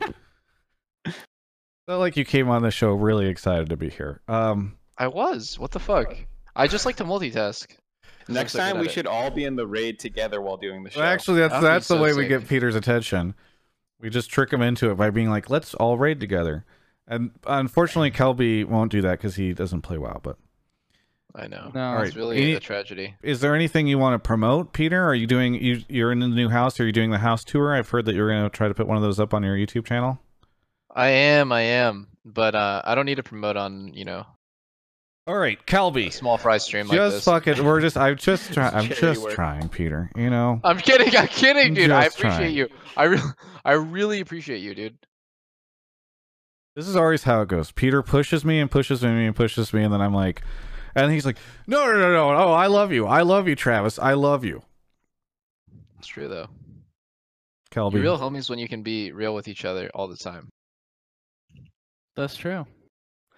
Felt like you came on the show really excited to be here. Um, I was. What the fuck? I just like to multitask. Next so time at we it. should all be in the raid together while doing the show. well, actually, that's That'd that's the so way we get Peter's attention. We just trick him into it by being like, "Let's all raid together." And unfortunately, Kelby won't do that because he doesn't play WoW. But I know. No. all It's right, really Any- a tragedy. is there anything you want to promote, Peter? Are you doing you? You're in the new house. Are you doing the house tour? I've heard that you're going to try to put one of those up on your YouTube channel. I am. I am. But uh, I don't need to promote on you know All right, a small fry stream like Just this. fuck it. We're just. I'm just trying. I'm just work. trying, Peter. You know. I'm kidding. I'm kidding, I'm dude. I appreciate trying. you. I really, I really appreciate you, dude. This is always how it goes. Peter pushes me and pushes me and pushes me, and then I'm like, and he's like, no, no, no, no, no. I love you. I love you, Travis. I love you, It's true though. Kelby. You're real homies when you can be real with each other all the time. That's true.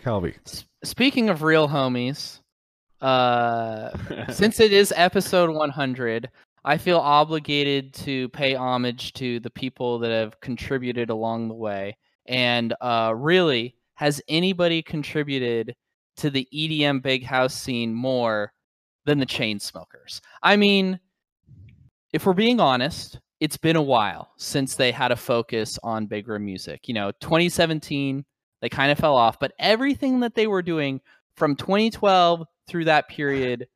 Kelby. S- speaking of real homies, uh, since it is episode 100, I feel obligated to pay homage to the people that have contributed along the way. And uh, really, has anybody contributed to the EDM big house scene more than the Chainsmokers? I mean, if we're being honest, it's been a while since they had a focus on big room music. You know, 2017, they kind of fell off, but everything that they were doing from 2012 through that period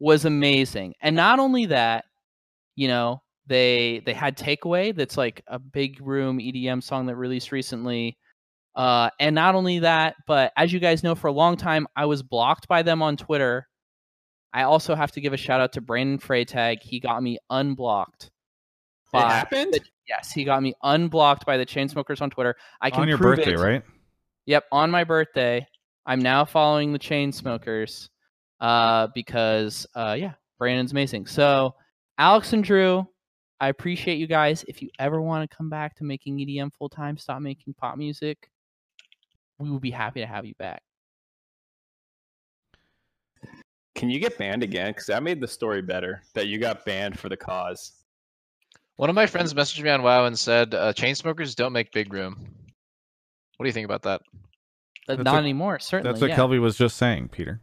was amazing. And not only that, you know, they they had Takeaway that's like a big room EDM song that released recently. Uh, and not only that, but as you guys know, for a long time, I was blocked by them on Twitter. I also have to give a shout out to Brandon Freytag. He got me unblocked. it happened. the- yes, he got me unblocked by the Chainsmokers on Twitter. I can on your birthday, it. right? Yep, on my birthday. I'm now following the Chainsmokers uh, because, uh, yeah, Brandon's amazing. So, Alex and Drew, I appreciate you guys. If you ever want to come back to making EDM full time, stop making pop music, we will be happy to have you back. Can you get banned again? Because that made the story better that you got banned for the cause. One of my friends messaged me on WoW and said, uh, "Chain smokers don't make big room." What do you think about that? Uh, That's not what- anymore, certainly. That's what yeah. Kelby was just saying, Peter.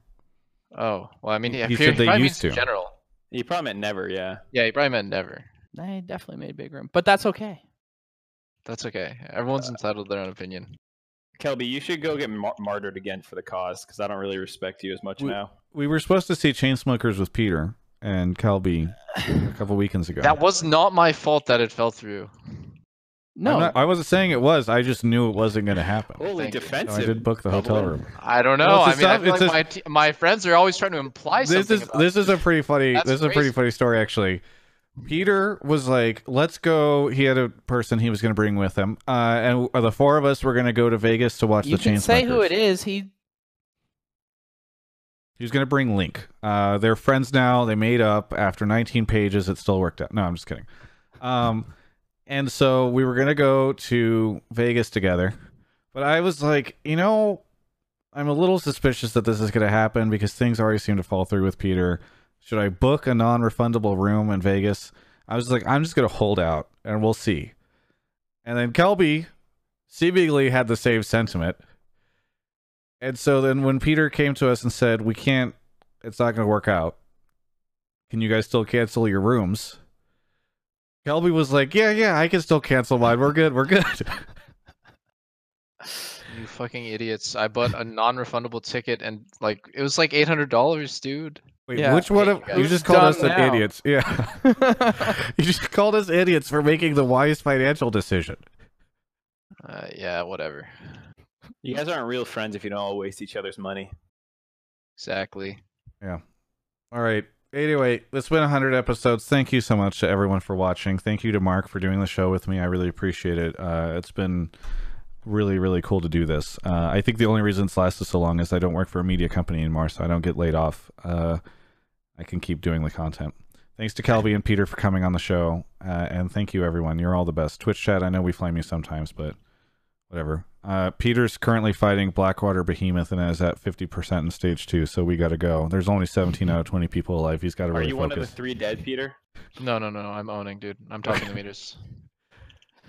Oh, well, I mean, yeah, He Peter- said they probably used means in to. general. He probably meant never, yeah. Yeah, he probably meant never. They definitely made big room, but that's okay. That's okay. Everyone's entitled to their own opinion. Kelby, you should go get mar- martyred again for the cause because I don't really respect you as much We- now. We were supposed to see Chainsmokers with Peter and Kelby a couple weekends ago. That was not my fault that it fell through. No, I'm not- I wasn't saying it was. I just knew it wasn't going to happen. Holy Thank you. So defensive. I did book the hotel room. I don't know. Well, I it's mean, I a- feel like a- my, t- my friends are always trying to imply This something. is about this is a pretty funny. That's this is a pretty funny story actually. Peter was like, "Let's go." He had a person he was going to bring with him, uh, and the four of us were going to go to Vegas to watch you the can say who it is. He He was going to bring Link. Uh, they're friends now. They made up after 19 pages. It still worked out. No, I'm just kidding. Um, and so we were going to go to Vegas together. But I was like, you know, I'm a little suspicious that this is going to happen because things already seem to fall through with Peter. Should I book a non refundable room in Vegas? I was like, I'm just going to hold out and we'll see. And then Kelby seemingly had the same sentiment. And so then when Peter came to us and said, "We can't it's not going to work out. Can you guys still cancel your rooms?" Kelby was like, "Yeah, yeah, I can still cancel mine. We're good. We're good." You fucking idiots! I bought a non-refundable ticket and like it was like eight hundred dollars, dude. Wait, Yeah. which one Hey, of you you just called Done us an now. idiots? Yeah. you just called us idiots for making the wise financial decision. Uh, yeah, whatever. You guys aren't real friends if you don't all waste each other's money. Exactly. Yeah. All right. Anyway, it's been 100 episodes. Thank you so much to everyone for watching. Thank you to Mark for doing the show with me. I really appreciate it. Uh, it's been really, really cool to do this. Uh, I think the only reason it's lasted so long is I don't work for a media company anymore, so I don't get laid off. Uh, I can keep doing the content. Thanks to Kelby and Peter for coming on the show. Uh, and thank you, everyone. You're all the best. Twitch chat, I know we flame you sometimes, but whatever. Uh, Peter's currently fighting Blackwater Behemoth and is at 50% in stage two, so we got to go. There's only 17 out of 20 people alive. He's got to Are really you one of the three dead, Peter? No, no, no, no. I'm owning, dude. I'm talking to meters.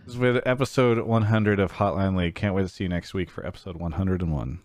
This is with episode 100 of Hotline League. Can't wait to see you next week for episode 101.